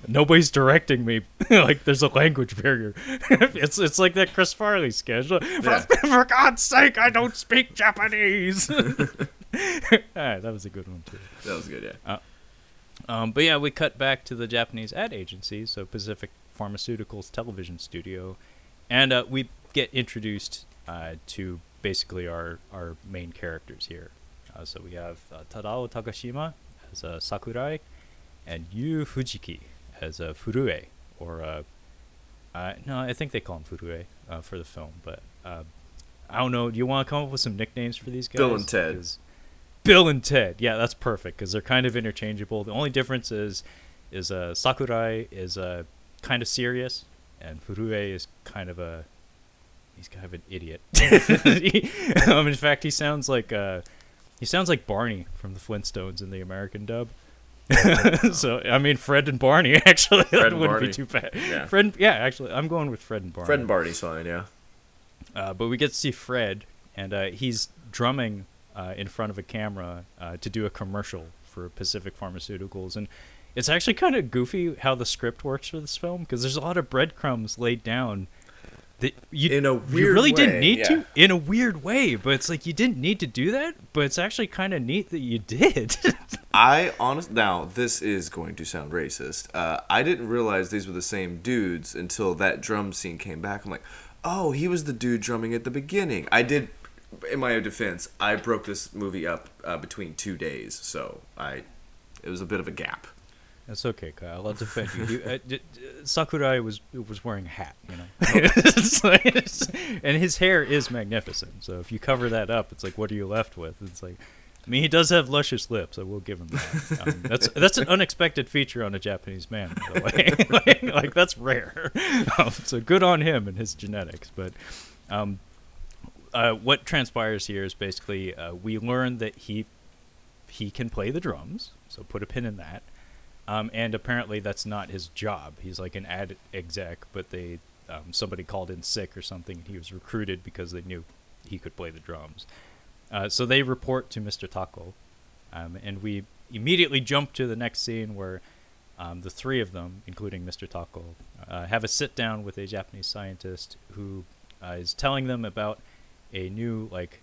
<laughs> nobody's directing me. like there's a language barrier. it's it's like that Chris Farley sketch. For, Yeah. for God's sake, I don't speak Japanese. Alright, that was a good one too. that was good. Yeah. Um, but yeah, we cut back to the Japanese ad agency, so Pacific Pharmaceuticals Television Studio, and uh, we get introduced uh, to basically our, our main characters here. Uh, so we have uh, Tadao Takashima as uh, Sakurai, and Yu Fujiki as uh, Furue, or uh, uh, no, I think they call him Furue uh, for the film, but uh, I don't know. Do you want to come up with some nicknames for these guys? Bill and Ted. Bill and Ted. Yeah, that's perfect because they're kind of interchangeable. The only difference is is uh, Sakurai is uh, kind of serious, and Furue is kind of a he's kind of an idiot. <laughs> <laughs> He- um, in fact, he sounds like uh, he sounds like Barney from the Flintstones in the American dub. <laughs> so I mean, Fred and Barney actually Fred that wouldn't Barney. be too bad. Yeah. Fred, yeah, actually, I'm going with Fred and Barney. Fred and Barney's fine. Yeah. Uh, but we get to see Fred, and uh, he's drumming uh, in front of a camera uh, to do a commercial for Pacific Pharmaceuticals, and it's actually kind of goofy how the script works for this film because there's a lot of breadcrumbs laid down. That you, In a you really way, didn't need yeah. to in a weird way, but it's like you didn't need to do that, but it's actually kind of neat that you did. <laughs> I honest now this is going to sound racist. Uh, I didn't realize these were the same dudes until that drum scene came back. I'm like, oh, he was the dude drumming at the beginning. I did, in my defense, I broke this movie up uh, between two days, so I, it was a bit of a gap. That's okay, Kyle. I'll defend you. you uh, d- d- Sakurai was was wearing a hat, you know, It's like- it's- and his hair is magnificent. So if you cover that up, it's like, what are you left with? It's like, I mean, he does have luscious lips. I will give him that. Um, that's that's an unexpected feature on a Japanese man, by the way. <laughs> like, like, that's rare. <laughs> Um, so good on him and his genetics. But um, uh, what transpires here is basically uh, we learn that he he can play the drums. So put a pin in that. Um, and apparently that's not his job. He's like an ad exec, but they um, somebody called in sick or something. And he was recruited because they knew he could play the drums. Uh, so they report to Mr. Tako, um, and we immediately jump to the next scene where um, the three of them, including Mr. Tako, uh, have a sit down with a Japanese scientist who uh, is telling them about a new like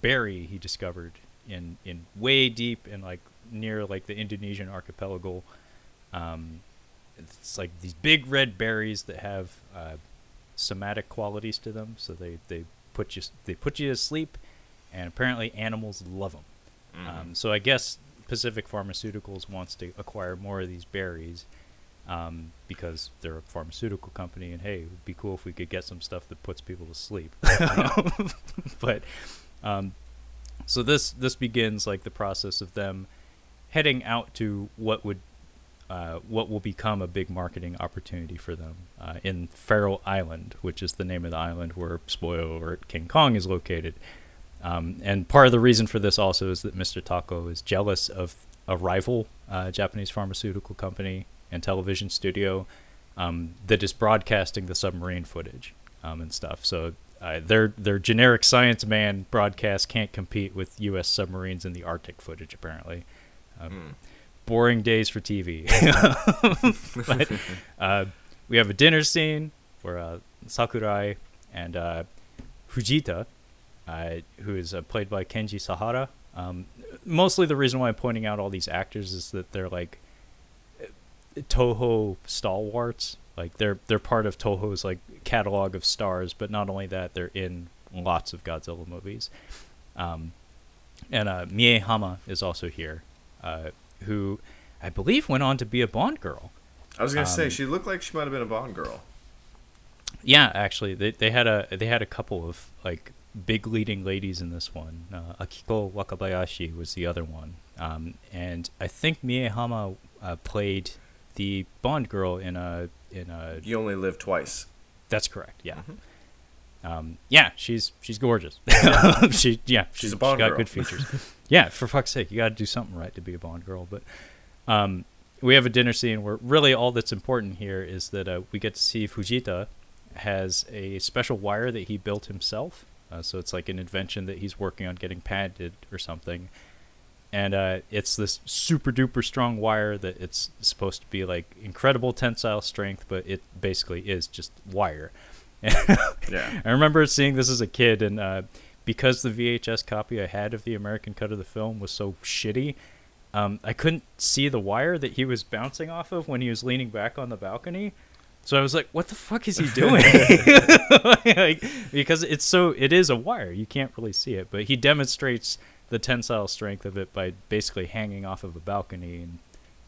berry he discovered in in way deep in like near like the Indonesian archipelago. Um, it's like these big red berries that have uh, somatic qualities to them, so they, they put you they put you to sleep, and apparently animals love them. Um, so I guess Pacific Pharmaceuticals wants to acquire more of these berries um, because they're a pharmaceutical company, and hey, it would be cool if we could get some stuff that puts people to sleep. <laughs> <laughs> but um, so this this begins like the process of them heading out to what would uh, what will become a big marketing opportunity for them uh, in Faro Island, which is the name of the island where spoiler alert King Kong is located. Um, and part of the reason for this also is that Mr. Tako is jealous of a rival uh, Japanese pharmaceutical company and television studio um, that is broadcasting the submarine footage um, and stuff. So uh, their their generic science man broadcast can't compete with U.S. submarines in the Arctic footage. Apparently, Hmm. Boring days for TV. <laughs> but uh, we have a dinner scene where uh, Sakurai and uh, Fujita, uh, who is uh, played by Kenji Sahara. Um, mostly the reason why I'm pointing out all these actors is that they're like Toho stalwarts. Like they're they're part of Toho's like catalog of stars, but not only that, they're in lots of Godzilla movies. Um, and uh, Mie Hama is also here, uh, who I believe went on to be a Bond girl. I was gonna say Um, she looked like she might have been a Bond girl. Yeah, actually, they they had a they had a couple of like big leading ladies in this one. Uh, Akiko Wakabayashi was the other one, um, and I think Mie Hama uh, played the Bond girl in a in a. You only live twice. That's correct. Yeah. Mm-hmm. Um, yeah, she's she's gorgeous. <laughs> she yeah, she's, a Bond she's got girl. good features. <laughs> yeah, for fuck's sake, you got to do something right to be a Bond girl. But um, we have a dinner scene where really all that's important here is that uh, we get to see Fujita has a special wire that he built himself. Uh, so it's like an invention that he's working on getting patented or something. And uh, it's this super duper strong wire that it's supposed to be like incredible tensile strength, but it basically is just wire. <laughs> Yeah. I remember seeing this as a kid, and uh, because the VHS copy I had of the American cut of the film was so shitty, um, I couldn't see the wire that he was bouncing off of when he was leaning back on the balcony. So I was like, "What the fuck is he doing?" <laughs> <laughs> like, because it's so it is a wire, you can't really see it, but he demonstrates the tensile strength of it by basically hanging off of a balcony, and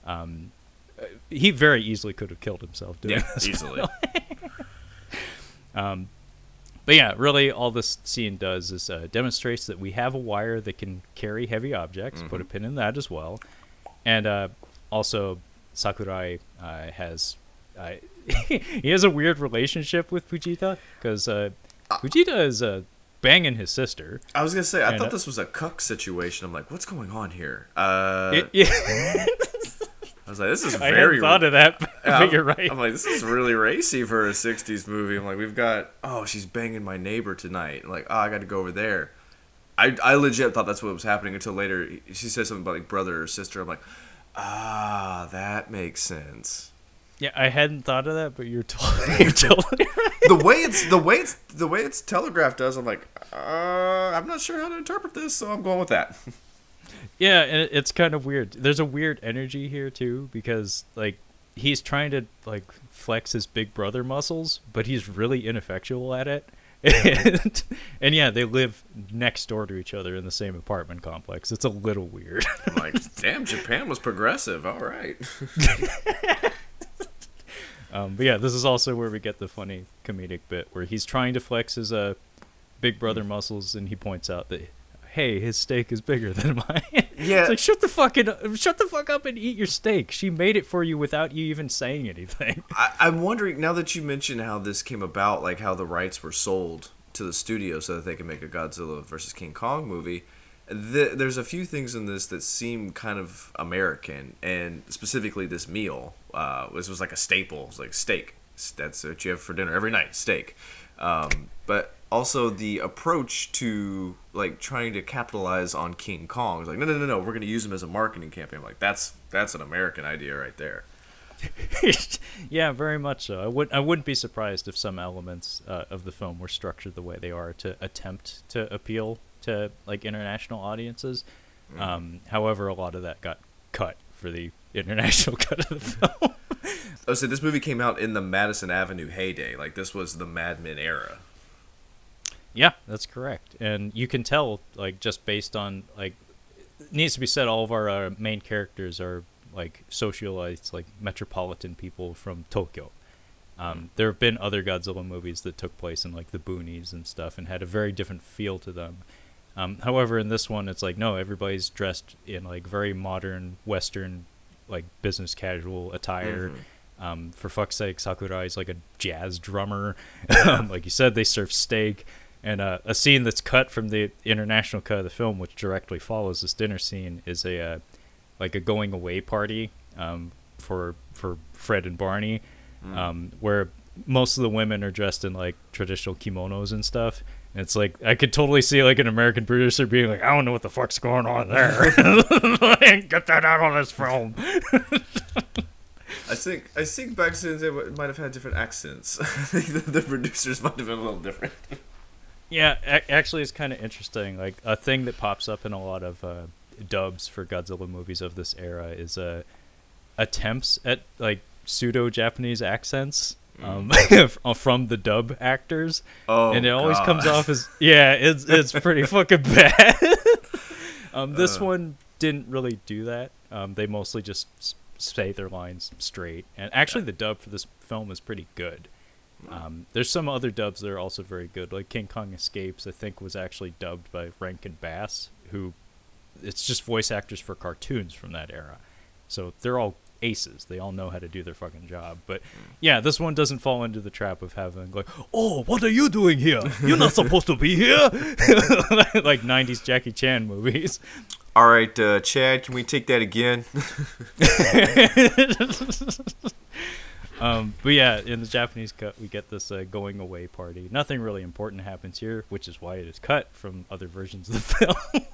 um, uh, he very easily could have killed himself doing Yeah, this. <laughs> easily. Um, but yeah, really, all this scene does is uh, demonstrates that we have a wire that can carry heavy objects. Put a Mhm. pin in that as well, and uh, also Sakurai uh, has uh, <laughs> he has a weird relationship with Fujita because uh, Fujita is uh, banging his sister. I was gonna say I thought this was a cuck situation. I'm like, what's going on here? Uh, It- yeah, <laughs> I was like, this is I very. hadn't thought of that, I'm- you're right. I'm like, this is really racy for a '60s movie. I'm like, we've got oh, she's banging my neighbor tonight. I'm like, oh, I got to go over there. I, I legit thought that's what was happening until later. She said something about like brother or sister. I'm like, ah, that makes sense. yeah, I hadn't thought of that, but you're totally, <laughs> you're totally right. the way it's the way it's the way it's telegraphed does. I'm like, uh, I'm not sure how to interpret this, so I'm going with that. <laughs> Yeah, and it's kind of weird. There's a weird energy here too because like he's trying to like flex his big brother muscles, but he's really ineffectual at it. <laughs> And, and yeah, they live next door to each other in the same apartment complex. It's a little weird. I'm like, <laughs> damn, Japan was progressive. All right. <laughs> Um, but yeah, this is also where we get the funny comedic bit where he's trying to flex his uh, big brother muscles, and he points out that, hey, his steak is bigger than <laughs> mine. Yeah. it's like shut the fuck it, shut the fuck up and eat your steak. She made it for you without you even saying anything. <laughs> I, I'm wondering now that you mention how this came about, like how the rights were sold to the studio so that they could make a Godzilla versus King Kong movie. Th- there's a few things in this that seem kind of American, and specifically this meal. Uh, this was like a staple. It's like steak. That's what you have for dinner every night, steak. Um, but also the approach to like trying to capitalize on King Kong. It's like no, no, no, no. We're going to use him as a marketing campaign. I'm like that's that's an American idea right there. <laughs> yeah, very much so. I would I wouldn't be surprised if some elements uh, of the film were structured the way they are to attempt to appeal to like international audiences. Um, however, a lot of that got cut for the <laughs> international cut of the film. Oh, so this movie came out in the Madison Avenue heyday. Like this was the Mad Men era. Yeah, that's correct. And you can tell, like, just based on, like, it needs to be said, all of our uh, main characters are, like, socialites, like, metropolitan people from Tokyo. Um, there have been other Godzilla movies that took place in, like, the boonies and stuff and had a very different feel to them. Um, however, in this one, it's like, no, everybody's dressed in, like, very modern Western like business casual attire. Um, for fuck's sake, Sakurai is like a jazz drummer. <laughs> um, like you said, they serve steak. And uh, a scene that's cut from the international cut of the film, which directly follows this dinner scene, is a uh, like a going away party um, for for Fred and Barney, um, where most of the women are dressed in like traditional kimonos and stuff. And it's like I could totally see like an American producer being like, I don't know what the fuck's going on there. <laughs> Get that out of this film. I think I think back then they might have had different accents. <laughs> I think the, the producers might have been a little different. Yeah, a- actually, it's kind of interesting. Like a thing that pops up in a lot of uh, dubs for Godzilla movies of this era is uh, attempts at like pseudo Japanese accents um, <laughs> from the dub actors, Oh, and it always comes off as yeah, it's it's pretty <laughs> fucking bad. <laughs> um, this Uh. one didn't really do that. Um, they mostly just say their lines straight, and actually, the dub for this film is pretty good. Um, there's some other dubs that are also very good, like King Kong Escapes. I think was actually dubbed by Rankin Bass, who it's just voice actors for cartoons from that era. So they're all aces. They all know how to do their fucking job. But yeah, this one doesn't fall into the trap of having like, "Oh, what are you doing here? You're not supposed to be here." <laughs> like 90s Jackie Chan movies. <laughs> All right, uh, Chad, can we take that again? <laughs> Um, but yeah, in the Japanese cut, we get this uh, going away party. Nothing really important happens here, which is why it is cut from other versions of the <laughs>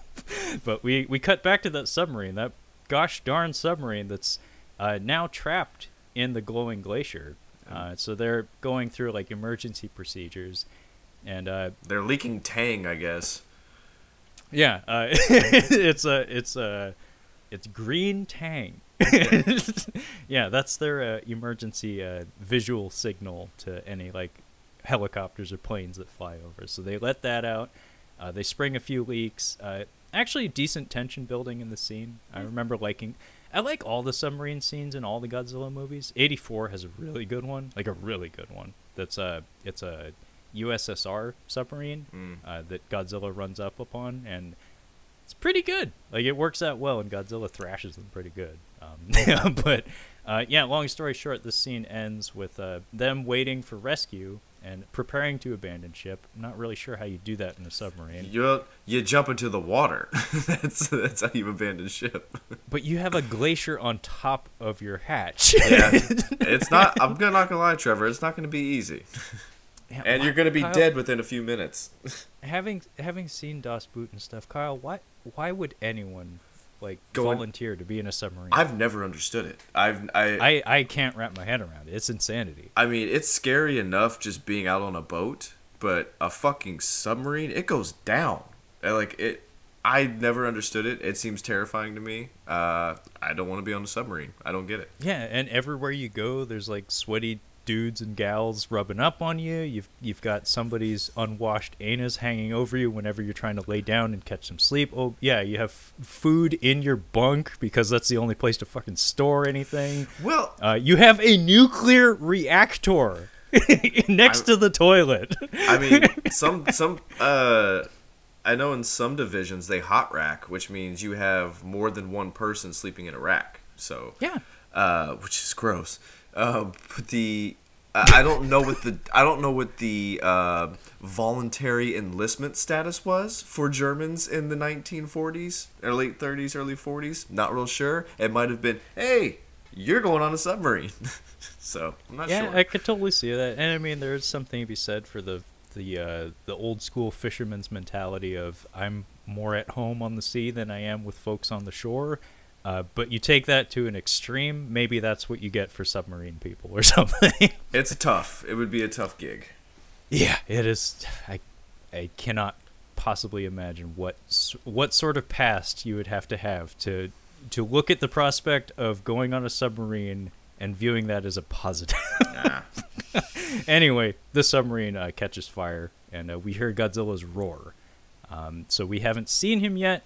film. but we, we cut back to that submarine, that gosh darn submarine that's uh, now trapped in the glowing glacier. Uh, so they're going through like emergency procedures, and uh, They're leaking Tang, I guess. yeah, uh, <laughs> it's a it's a it's green tang. <laughs> yeah, that's their uh, emergency uh, visual signal to any like helicopters or planes that fly over. So they let that out. Uh, they spring a few leaks. Uh, actually, decent tension building in the scene. I remember liking. I like all the submarine scenes in all the Godzilla movies. 84 has a really good one, like a really good one. That's a it's a USSR submarine Mm. uh, that Godzilla runs up upon, and it's pretty good. Like it works out well, and Godzilla thrashes them pretty good. Um, <laughs> <laughs> but uh, yeah, long story short, this scene ends with uh, them waiting for rescue and preparing to abandon ship. I'm not really sure how you do that in a submarine, You you jump into the water. <laughs> that's that's how you abandon ship. but you have a glacier on top of your hatch. Yeah, it's not. I'm not gonna lie, Trevor. It's not gonna be easy, And why- you're gonna be Kyle, dead within a few minutes. <laughs> Having having seen Das Boot and stuff, Kyle, why why would anyone like Go volunteer to be in a submarine? I've never understood it. I've I I, I can't wrap my head around it. It's insanity. I mean, it's scary enough just being out on a boat, but a fucking submarine, it goes down. Uh, Like it, I never understood it. It seems terrifying to me. Uh, I don't want to be on a submarine. I don't get it. Yeah, and everywhere you go, there's like sweaty dudes and gals rubbing up on you. You've you've got somebody's unwashed anus hanging over you whenever you're trying to lay down and catch some sleep. Oh yeah, you have f- food in your bunk because that's the only place to fucking store anything. Well, Uh, you have a nuclear reactor <laughs> next I- to the toilet. I mean, <laughs> some some uh, I know in some divisions they hot rack, which means you have more than one person sleeping in a rack. So yeah. uh, which is gross. Uh, but the I don't know what the I don't know what the uh, voluntary enlistment status was for Germans in the 1940s or late 30s, early 40s. Not real sure. It might have been, hey, you're going on a submarine. <laughs> so I'm not sure. yeah, sure. I could totally see that, and I mean, there's something to be said for the the uh, the old school fisherman's mentality of I'm more at home on the sea than I am with folks on the shore. Uh, but you take that to an extreme, maybe that's what you get for submarine people or <laughs> something. It's tough. It would be a tough gig. yeah, it is. I I cannot possibly imagine what what sort of past you would have to have to to look at the prospect of going on a submarine and viewing that as a positive. Nah. <laughs> anyway, the submarine uh, catches fire, and uh, we hear Godzilla's roar. Um, so we haven't seen him yet,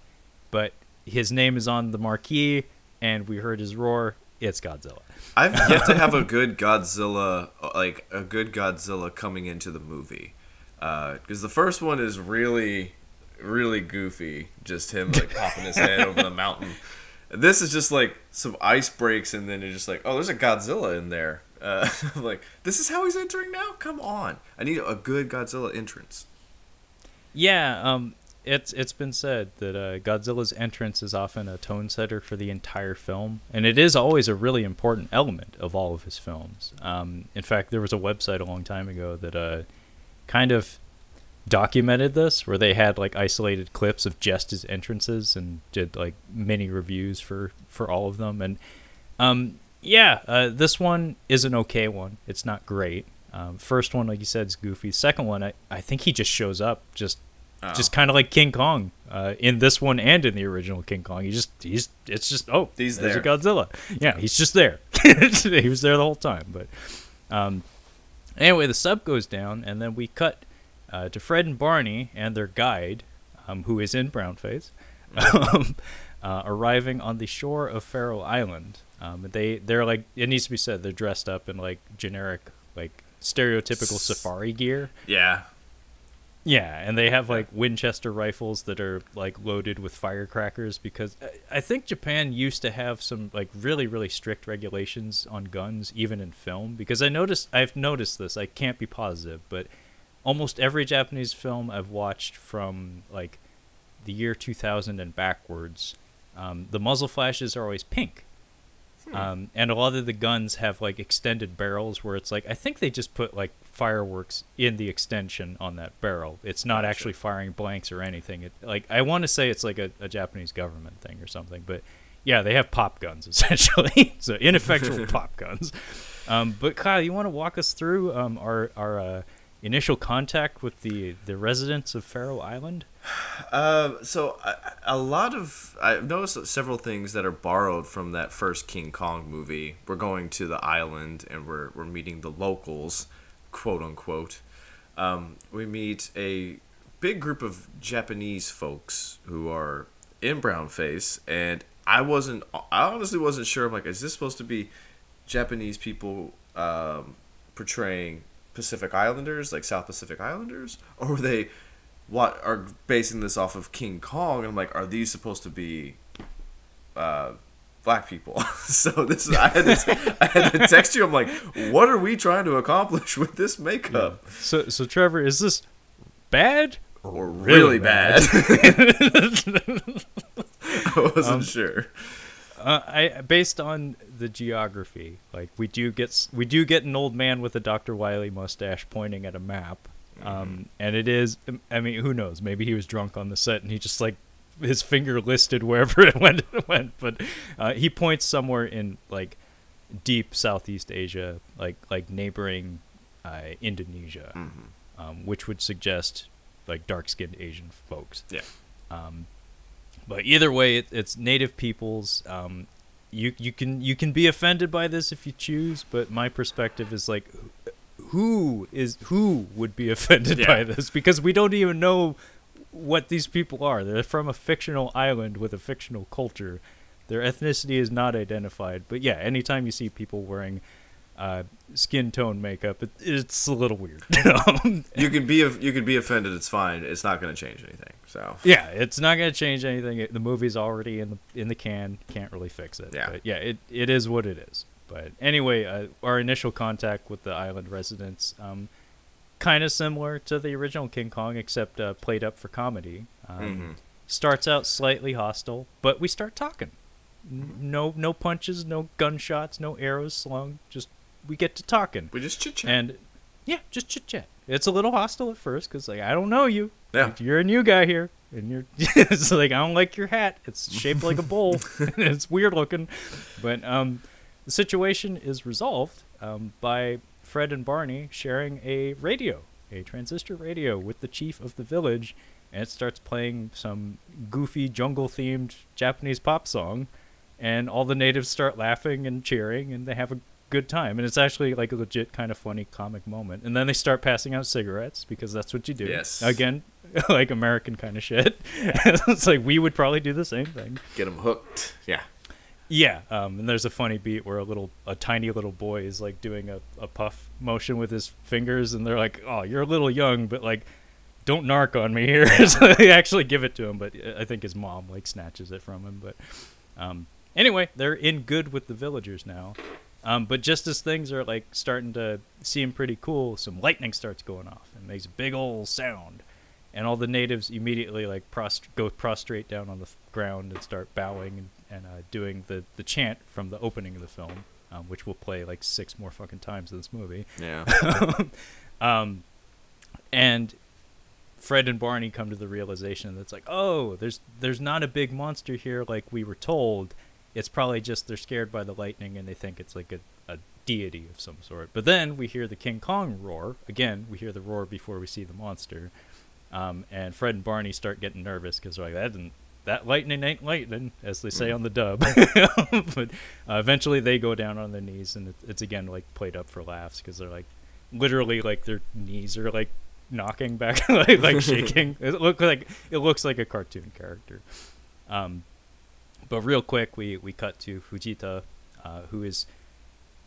but his name is on the marquee, and we heard his roar. It's Godzilla. I've <laughs> yet to have a good Godzilla, like a good Godzilla coming into the movie, because the first one is really, really goofy. Just him like popping his head over the mountain. This is just like some ice breaks, and then you're just like, oh, there's a Godzilla in there. Uh, <laughs> like, this is how he's entering now? Come on. I need a good Godzilla entrance. Yeah, um, it's it's been said that uh, Godzilla's entrance is often a tone setter for the entire film, and it is always a really important element of all of his films. Um, in fact, there was a website a long time ago that uh, kind of documented this, where they had like isolated clips of just his entrances and did like mini reviews for for all of them. And um, yeah, uh, this one is an okay one. It's not great. Um, first one, like you said, is goofy. Second one, I, I think he just shows up just Oh. just kind of like King Kong uh, in this one and in the original King Kong. He just he's it's just oh He's there. Godzilla. Yeah, he's just there. <laughs> he was there the whole time. But um, anyway, the sub goes down, and then we cut uh, to Fred and Barney and their guide, um, who is in brownface, <laughs> um, uh, arriving on the shore of Faro Island. Um, they they're like it needs to be said they're dressed up in like generic like stereotypical safari gear. Yeah. Yeah, and they have like Winchester rifles that are like loaded with firecrackers because I- I think Japan used to have some like really really strict regulations on guns even in film because I noticed I've noticed this I can't be positive but almost every Japanese film I've watched from like the year 2000 and backwards um, the muzzle flashes are always pink um, and a lot of the guns have like extended barrels where it's like I think they just put like fireworks in the extension on that barrel. It's not Gotcha. actually firing blanks or anything. It like I want to say it's like a, a Japanese government thing or something, but yeah, they have pop guns <laughs> essentially. so ineffectual <laughs> pop guns. Um, but Kyle, you want to walk us through um, our our uh, initial contact with the the residents of Faro Island? Uh, so a, a lot of I've noticed several things that are borrowed from that first King Kong movie. We're going to the island and we're we're meeting the locals, quote unquote. Um, we meet a big group of Japanese folks who are in brownface, and I wasn't. I honestly wasn't sure. I'm like, is this supposed to be Japanese people um, portraying Pacific Islanders, like South Pacific Islanders, or were they what are basing this off of King Kong? And I'm like, are these supposed to be uh, black people? <laughs> so this is I had to, <laughs> I had to text you. I'm like, what are we trying to accomplish with this makeup? So so Trevor, is this bad Or really, bad? <laughs> I wasn't sure. Uh, I based on the geography, like we do get we do get an old man with a Dr. Wily mustache pointing at a map, um, and it is. I mean, who knows? Maybe he was drunk on the set and he just like his finger listed wherever <laughs> it went. It went, but uh, he points somewhere in like deep Southeast Asia, like like neighboring uh, Indonesia, Mm-hmm. um, which would suggest like dark skinned Asian folks. Yeah. Um, but either way, it, it's native peoples. Um, you you can you can be offended by this if you choose, but my perspective is like, who is who would be <laughs> offended Yeah. by this because we don't even know what these people are. They're from a fictional island with a fictional culture. Their ethnicity is not identified. But yeah, anytime you see people wearing uh, skin tone makeup, it, it's a little weird. <laughs> You can be you can be offended. It's fine. It's not going to change anything. So Yeah, it's not going to change anything. The movie's already in the in the can. Can't really fix it. Yeah. But yeah, it, it is what it is. But anyway, uh, our initial contact with the island residents, um, kind of similar to the original King Kong, except uh, played up for comedy. Um, Mhm. Starts out slightly hostile, but we start talking. No, no punches, no gunshots, no arrows slung. Just we get to talking, we just chit chat. and yeah, just chit chat. It's a little hostile at first because like I don't know you. Yeah. Like, you're a new guy here, and you're <laughs> it's like I don't like your hat. It's shaped like a bowl. <laughs> <laughs> and it's weird looking, but um, the situation is resolved um, by Fred and Barney sharing a radio, a transistor radio, with the chief of the village, and it starts playing some goofy jungle-themed Japanese pop song, and all the natives start laughing and cheering, and they have a good time. And it's actually like a legit kind of funny comic moment. And then they start passing out cigarettes because that's what you do. Yes. Again, <laughs> like American kind of shit. <laughs> it's like we would probably do the same thing. Get them hooked. Yeah. Yeah, um, and there's a funny beat where a little, a tiny little boy is like doing a, a puff motion with his fingers, and they're like, "Oh, you're a little young, but like, don't narc on me here." <laughs> so they actually give it to him, but I think his mom like snatches it from him. But, um, anyway, they're in good with the villagers now. Um, but just as things are like starting to seem pretty cool, some lightning starts going off and makes a big old sound, and all the natives immediately like prost- go prostrate down on the f- ground and start bowing and, and uh, doing the the chant from the opening of the film, um, which will play like six more fucking times in this movie. Yeah. <laughs> Um, and Fred and Barney come to the realization that it's like, oh, there's there's not a big monster here like we were told. It's probably just they're scared by the lightning and they think it's like a, a deity of some sort. But then we hear the King Kong roar. Again, we hear the roar before we see the monster. Um, and Fred and Barney start getting nervous because they're like, that didn't, that lightning ain't lightning, as they say on the dub. <laughs> <laughs> but uh, eventually they go down on their knees, and it's, it's again like played up for laughs because they're like, literally like their knees are like knocking back, <laughs> like, like shaking. It looks like it looks like a cartoon character. Um, but real quick, we we cut to Fujita, uh, who is.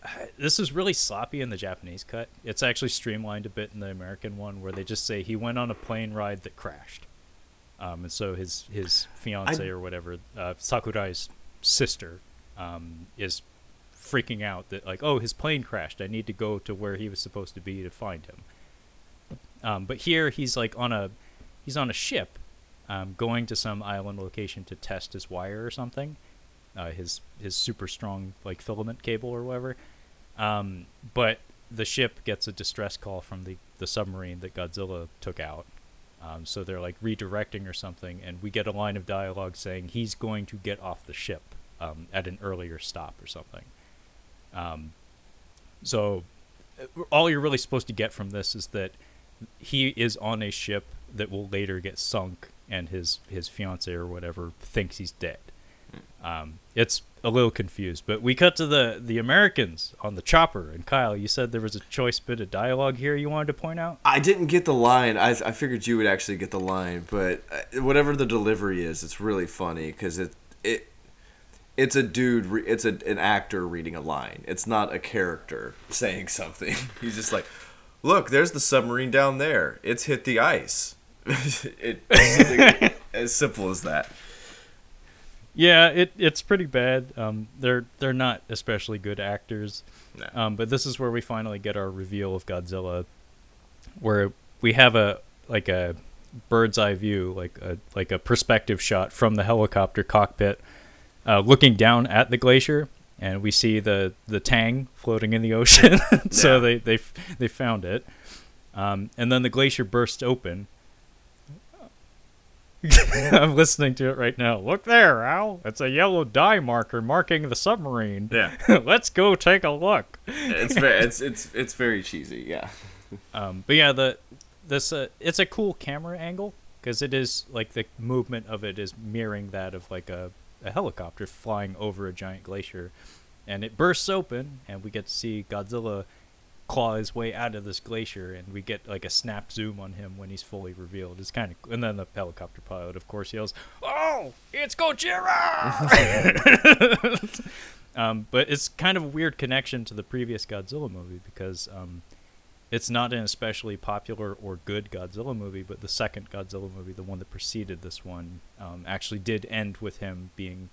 <sighs> This is really sloppy in the Japanese cut. It's actually streamlined a bit in the American one, where they just say he went on a plane ride that crashed, um, and so his his fiance I- or whatever, uh, Sakurai's sister, um, is freaking out that like, oh, his plane crashed. I need to go to where he was supposed to be to find him. Um, but here he's like on a he's on a ship, um, going to some island location to test his wire or something, uh, his his super strong like filament cable or whatever. Um, but the ship gets a distress call from the the submarine that Godzilla took out. Um, so they're like redirecting or something, and we get a line of dialogue saying he's going to get off the ship um, at an earlier stop or something. Um, so uh, all you're really supposed to get from this is that he is on a ship that will later get sunk, and his his fiance or whatever thinks he's dead. Um, it's a little confused, but we cut to the the Americans on the chopper. And Kyle, you said there was a choice bit of dialogue here you wanted to point out. I didn't get the line. I, I figured you would actually get the line, but uh, whatever the delivery is, it's really funny because it it it's a dude. Re- it's a, an actor reading a line. It's not a character saying something. <laughs> He's just like, "Look, there's the submarine down there. It's hit the ice." <laughs> it, <laughs> as simple as that. Yeah, it it's pretty bad. Um, they're they're not especially good actors. No. Um, but this is where we finally get our reveal of Godzilla, where we have a like a bird's eye view, like a like a perspective shot from the helicopter cockpit, uh, looking down at the glacier, and we see the the Tang floating in the ocean. <laughs> so Yeah. they they they found it, um, and then the glacier bursts open. <laughs> I'm listening to it right now. Look there, Al. It's a yellow dye marker marking the submarine. Yeah, <laughs> Let's go take a look. it's very it's it's it's very cheesy. Yeah. Um, but yeah, the this uh, it's a cool camera angle because it is like the movement of it is mirroring that of like a, a helicopter flying over a giant glacier, and it bursts open, and we get to see Godzilla claw his way out of this glacier, and we get like a snap zoom on him when he's fully revealed. It's kind of, and then the helicopter pilot, of course, yells, "Oh, it's Gojira!" <laughs> um, but it's kind of a weird connection to the previous Godzilla movie because um, it's not an especially popular or good Godzilla movie, but the second Godzilla movie, the one that preceded this one, um, actually did end with him being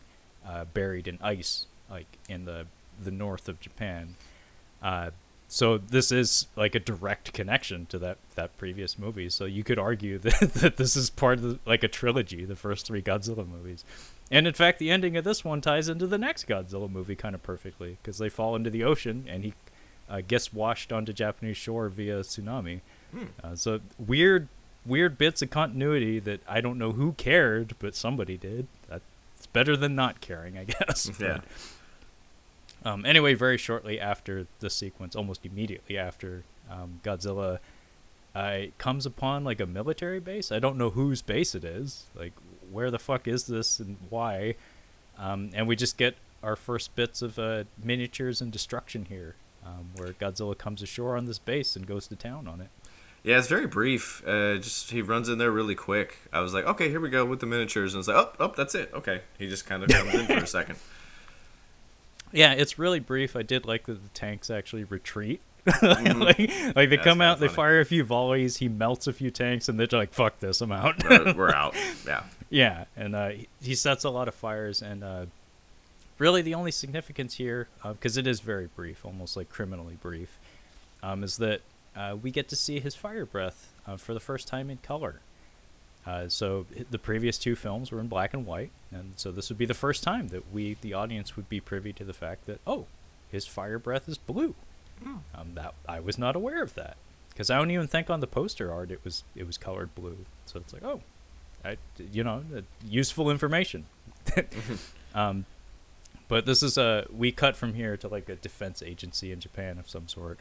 uh, buried in ice, like in the the north of Japan. Uh, so this is like a direct connection to that that previous movie. So you could argue <laughs> that, that this is part of the, like a trilogy, the first three Godzilla movies. And in fact, the ending of this one ties into the next Godzilla movie kind of perfectly because they fall into the ocean and he uh, gets washed onto Japanese shore via tsunami. Uh, so weird, weird bits of continuity that I don't know who cared, but somebody did. That's better than not caring, I <laughs> guess. Yeah. But, um, anyway, very shortly after the sequence, almost immediately after, um, Godzilla uh, comes upon like a military base. I don't know whose base it is. Like, where the fuck is this and why? Um, and we just get our first bits of uh, miniatures and destruction here, um, where Godzilla comes ashore on this base and goes to town on it. Yeah, it's very brief. Uh, just he runs in there really quick. I was like, okay, here we go with the miniatures, and it's like, oh, oh, that's it. Okay, he just kind of comes in for a second. <laughs> Yeah, it's really brief. I did like that the tanks actually retreat. <laughs> like, like they Mm-hmm. That's come out, they funny. fire a few volleys, he melts a few tanks, and they're like, "Fuck this, I'm out." We're, <laughs> we're out. Yeah. yeah, and uh, he- sets a lot of fires, and uh, really, the only significance here, because it is very brief, almost like criminally brief, um, is that uh, we get to see his fire breath uh, for the first time in color. Uh, so the previous two films were in black and white, and so this would be the first time that we, the audience, would be privy to the fact that oh, his fire breath is blue. Um, that I was not aware of that because I don't even think on the poster art it was it was colored blue. So it's like oh, I you know uh, useful information. <laughs> <laughs> um, but this is a we cut from here to like a defense agency in Japan of some sort,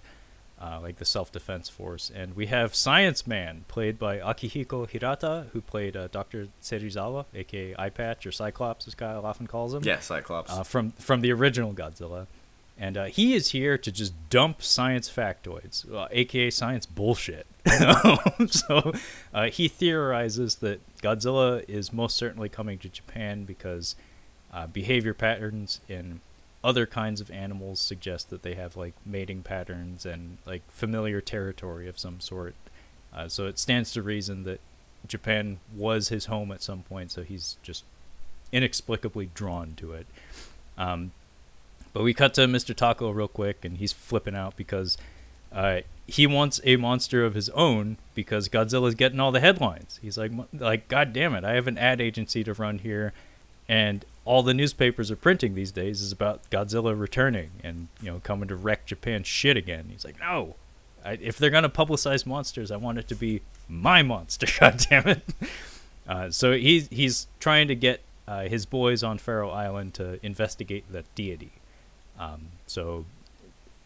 uh, like the self defense force, and we have Science Man played by Akihiko Hirata, who played uh, Doctor Serizawa, aka Eye Patch or Cyclops, as Kyle often calls him Yeah, Cyclops. uh, from from the original Godzilla, and uh, he is here to just dump science factoids, uh, aka science bullshit. <laughs> <laughs> so uh, he theorizes that Godzilla is most certainly coming to Japan because uh, behavior patterns in other kinds of animals suggest that they have like mating patterns and like familiar territory of some sort. Uh, so it stands to reason that Japan was his home at some point, so he's just inexplicably drawn to it. Um, but we cut to Mr. Tako real quick, and he's flipping out because uh, he wants a monster of his own because Godzilla's getting all the headlines. He's like, like, God damn it! I have an ad agency to run here, and all the newspapers are printing these days is about Godzilla returning and you know coming to wreck Japan's shit again. He's like, no, I, if they're gonna publicize monsters, I want it to be my monster. <laughs> God damn it! Uh, so he's he's trying to get uh, his boys on Faro Island to investigate the deity. Um, so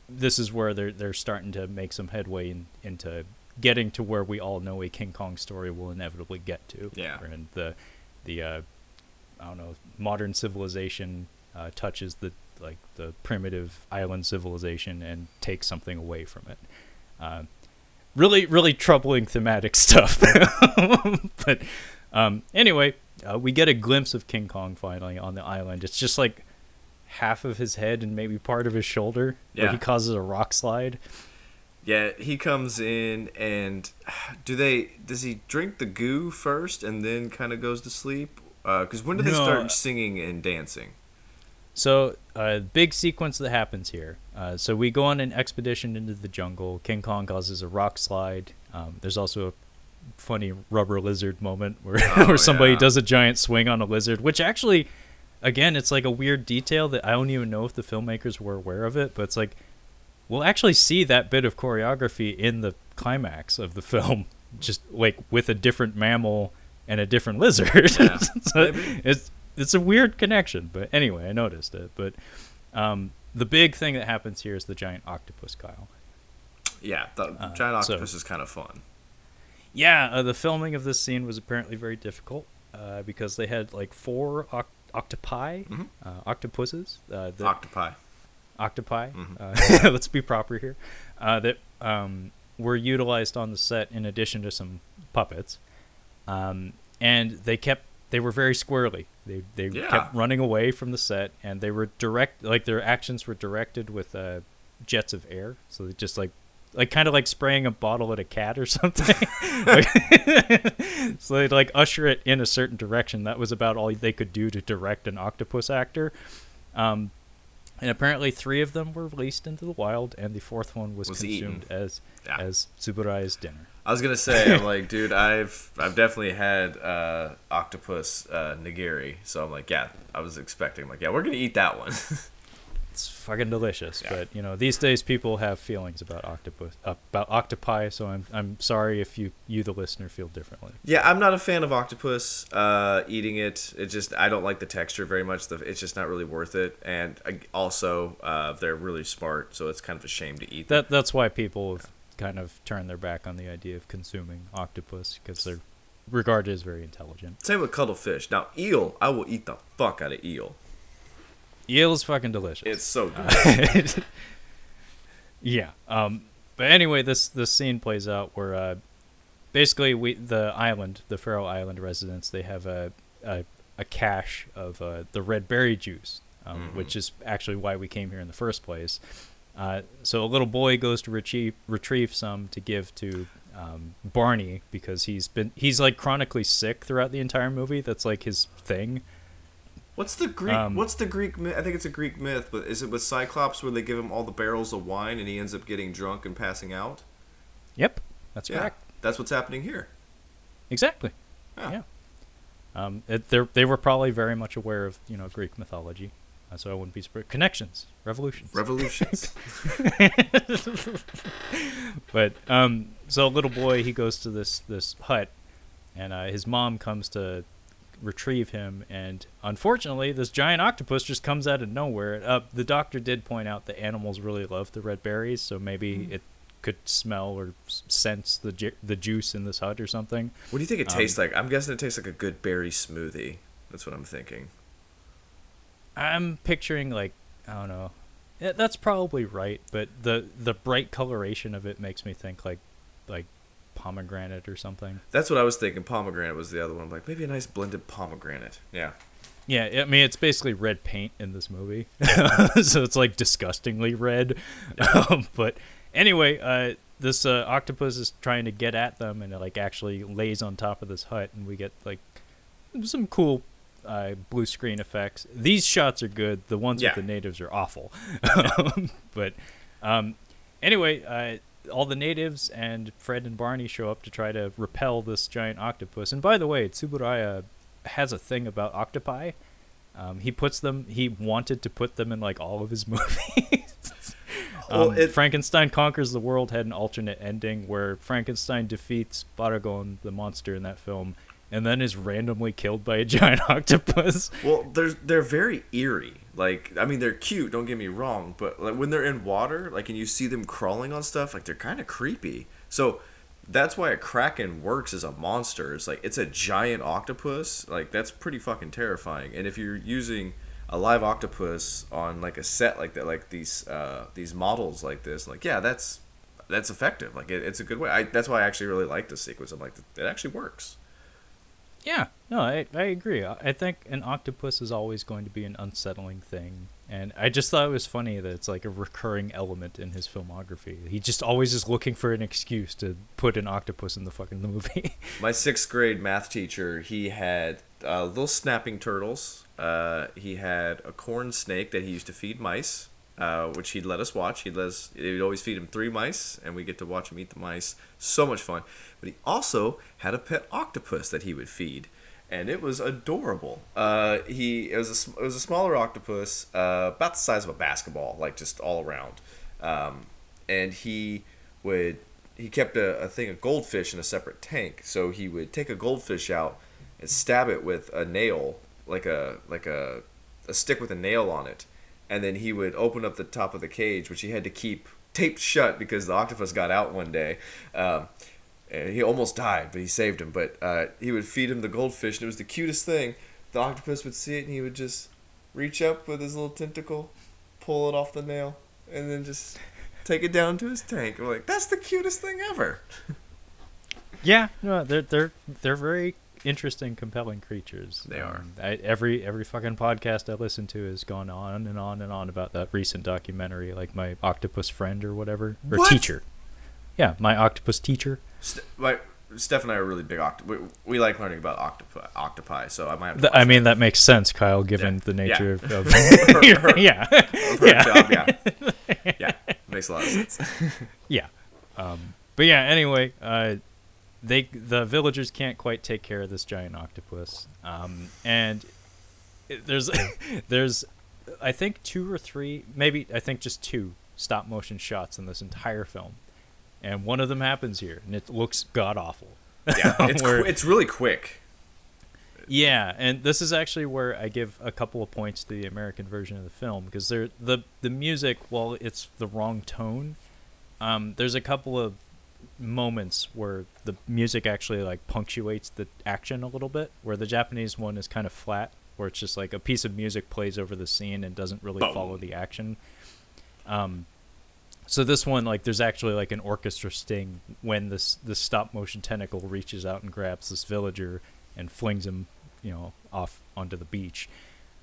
this is where they're they're starting to make some headway in, into getting to where we all know a King Kong story will inevitably get to. Yeah. And the the uh, I don't know modern civilization uh, touches the like the primitive island civilization and takes something away from it. Uh, really really troubling thematic <laughs> stuff. but um, anyway, uh, we get a glimpse of King Kong finally on the island. It's just like half of his head and maybe part of his shoulder yeah. where he causes a rock slide. Yeah, he comes in and <sighs> do they? Does he drink the goo first and then kind of goes to sleep? Because when do they No. start singing and dancing? So, uh, big sequence that happens here. Uh, so we go on an expedition into the jungle. King Kong causes a rock slide. Um, there's also a funny rubber lizard moment where <laughs> Oh, where somebody yeah. does a giant swing on a lizard, which actually, again, it's like a weird detail that I don't even know if the filmmakers were aware of it. But it's like we'll actually see that bit of choreography in the climax of the <laughs> film, just like with a different mammal and a different lizard. Yeah, <laughs> so it's it's a weird connection, but anyway, I noticed it. But um, the big thing that happens here is the giant octopus, Kyle. Yeah, the Uh, giant so- octopus is kind of fun. Yeah, uh, the filming of this scene was apparently very difficult uh, because they had like four oc- octopi, Mhm. uh, octopuses, uh, that Octopi. octopi. Mhm. Uh, <laughs> let's be proper here. Uh, that um, were utilized on the set in addition to some puppets, um, and they kept they were very squirrely. They they Yeah. kept running away from the set, and they were direct like their actions were directed with uh, jets of air. So they just like like kind of like spraying a bottle at a cat or <laughs> something. <laughs> So they'd like usher it in a certain direction. That was about all they could do to direct an octopus actor. Um, and apparently, three of them were released into the wild, and the fourth one was, Was consumed eaten. as Yeah. as Tsuburaya's dinner. I was gonna say, I'm <laughs> like, dude, I've I've definitely had uh, octopus uh, nigiri, so I'm like, yeah, I was expecting, like, yeah, we're gonna eat that one. <laughs> It's fucking delicious. Yeah. But you know, these days people have feelings about octopus about octopi. So I'm I'm sorry if you you the listener feel differently. yeah, I'm not a fan of octopus uh, eating it. It just I don't like the texture very much. The, it's just not really worth it, and I, also uh, they're really smart, so it's kind of a shame to eat. them. That that's why people have kind of turn their back on the idea of consuming octopus because they're regarded as very intelligent. Same with cuttlefish. Now eel, I will eat the fuck out of eel. Eel is fucking delicious. It's so <laughs> good. yeah. Um. But anyway, this this scene plays out where uh, basically we the island, the Faro Island residents, they have a a, a cache of uh, the red berry juice, um, Mhm. which is actually why we came here in the first place. Uh, so a little boy goes to retrieve retrieve some to give to um, Barney because he's been he's like chronically sick throughout the entire movie. That's like his thing. What's the Greek? Um, what's the Greek? myth? I think it's a Greek myth, but is it with Cyclops where they give him all the barrels of wine and he ends up getting drunk and passing out? Yep, that's Yeah, correct. that's what's happening here. Exactly. Yeah. Yeah. Um, it, they they were probably very much aware of you know Greek mythology, so I wouldn't be surprised. Connections, revolutions. Revolutions. <laughs> But um, so a little boy he goes to this this hut, and uh, his mom comes to retrieve him, and unfortunately, this giant octopus just comes out of nowhere. Uh, the doctor did point out that animals really love the red berries, so maybe it could smell or sense the ju- the juice in this hut or something. what do you think it Um, tastes like? I'm guessing it tastes like a good berry smoothie. That's what I'm thinking. I'm picturing like I don't know. Yeah, that's probably right, but the the bright coloration of it makes me think like like pomegranate or something. That's what I was thinking. Pomegranate was the other one. I'm like maybe a nice blended pomegranate. Yeah. Yeah, I mean it's basically red paint in this movie, <laughs> so it's like disgustingly red. <laughs> Um, but anyway, uh, this uh, octopus is trying to get at them, and it like actually lays on top of this hut, and we get like some cool uh, blue screen effects. These shots are good. The ones Yeah. with the natives are awful. <laughs> but um, anyway, uh, all the natives and Fred and Barney show up to try to repel this giant octopus. And by the way, Tsuburaya has a thing about octopi. Um, he puts them. He wanted to put them in like all of his <laughs> movies. <laughs> Well, um, it- Frankenstein conquers the world had an alternate ending where Frankenstein defeats Baragon, the monster in that film, and then is randomly killed by a <laughs> giant octopus. Well, they're they're very eerie. Like I mean, they're cute. Don't get me wrong, but like when they're in water, like and you see them crawling on stuff, like they're kind of creepy. So that's why a kraken works as a monster. It's like it's a giant octopus. Like that's pretty fucking terrifying. And if you're using a live octopus on like a set like that, like these uh, these models like this, like yeah, that's that's effective. Like it, it's a good way. I, that's why I actually really like this sequence. I'm like, it actually works. Yeah, no, I, I agree. I I think an octopus is always going to be an unsettling thing. And I just thought it was funny that it's like a recurring element in his filmography. He just always is looking for an excuse to put an octopus in the fucking movie. <laughs> My sixth grade math teacher, he had uh, little snapping turtles. Uh, he had a corn snake that he used to feed mice, uh, which he'd let us watch. He'd let us, he'd always feed him three mice, and we get to watch him eat the mice. So much fun. But he also had a pet octopus that he would feed, and it was adorable. Uh, he it was a, it was a smaller octopus, uh, about the size of a basketball, like just all around. Um, and he would he kept a, a thing of goldfish in a separate tank. So he would take a goldfish out and stab it with a nail, like a like a a stick with a nail on it, and then he would open up the top of the cage, which he had to keep taped shut because the octopus got out one day. Um, and he almost died, but he saved him. But uh, he would feed him the goldfish, and it was the cutest thing. The octopus would see it, and he would just reach up with his little tentacle, pull it off the nail, and then just take it down to his tank. I'm like, that's the cutest thing ever. <laughs> yeah, no, they're they're they're very interesting, compelling creatures. They are. Um, I, every every fucking podcast I listen to has gone on and on and on about that recent documentary, like my octopus friend or whatever, or What? teacher. Yeah, my octopus teacher. St- like, Steph and I are really big octo. We, we like learning about octopi, octopi, so I might. Have to Th- watch I mean, that makes sense, Kyle, given Yeah. the nature Yeah. of, <laughs> of Her- her- <laughs> yeah, of <laughs> yeah. job, yeah, yeah, makes a lot of sense. yeah. Um, but yeah, anyway, uh, they the villagers can't quite take care of this giant octopus, um, and there's there's I think two or three, maybe I think just two stop motion shots in this entire film, and one of them happens here, and it looks god awful. Yeah, <laughs> it's Where- qu- it's really quick. Yeah, and this is actually where I give a couple of points to the American version of the film because there the the music, while it's the wrong tone, um, there's a couple of moments where the music actually like punctuates the action a little bit. Where the Japanese one is kind of flat, where it's just like a piece of music plays over the scene and doesn't really Boom. follow the action. Um, so this one, like, there's actually like an orchestra sting when this this stop motion tentacle reaches out and grabs this villager and flings him, you know, off onto the beach.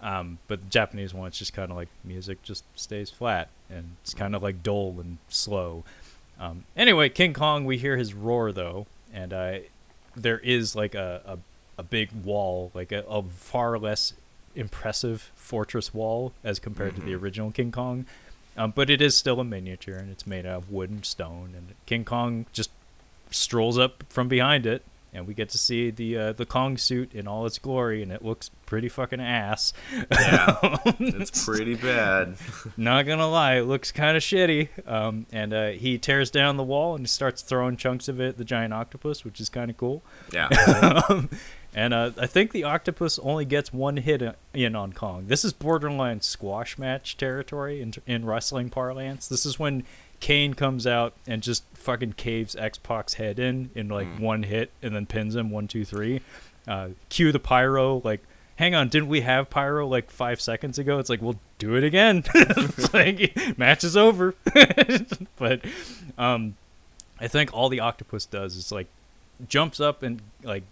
Um, but the Japanese one, it's just kind of like music just stays flat and it's kind of like dull and slow. Um, anyway, King Kong, we hear his roar though, and uh, there is like a, a, a big wall, like a, a far less impressive fortress wall as compared to the Mhm. original King Kong. Um, but it is still a miniature and it's made out of wood and stone. And King Kong just strolls up from behind it, and we get to see the uh, the Kong suit in all its glory, and it looks pretty fucking ass. Yeah, <laughs> it's pretty bad. Not gonna lie, it looks kind of shitty. Um, and uh, he tears down the wall and he starts throwing chunks of it at the giant octopus, which is kind of cool. Yeah, <laughs> um, and uh, I think the octopus only gets one hit in on Kong. This is borderline squash match territory in, in wrestling parlance. This is when Kane comes out and just fucking caves X Pac's head in in like Mm. one hit and then pins him one two three. Uh, cue the pyro like. Hang on, didn't we have pyro like five seconds ago? It's like we'll do it again. <laughs> it's like <laughs> match is over. <laughs> but um, I think all the octopus does is like jumps up and like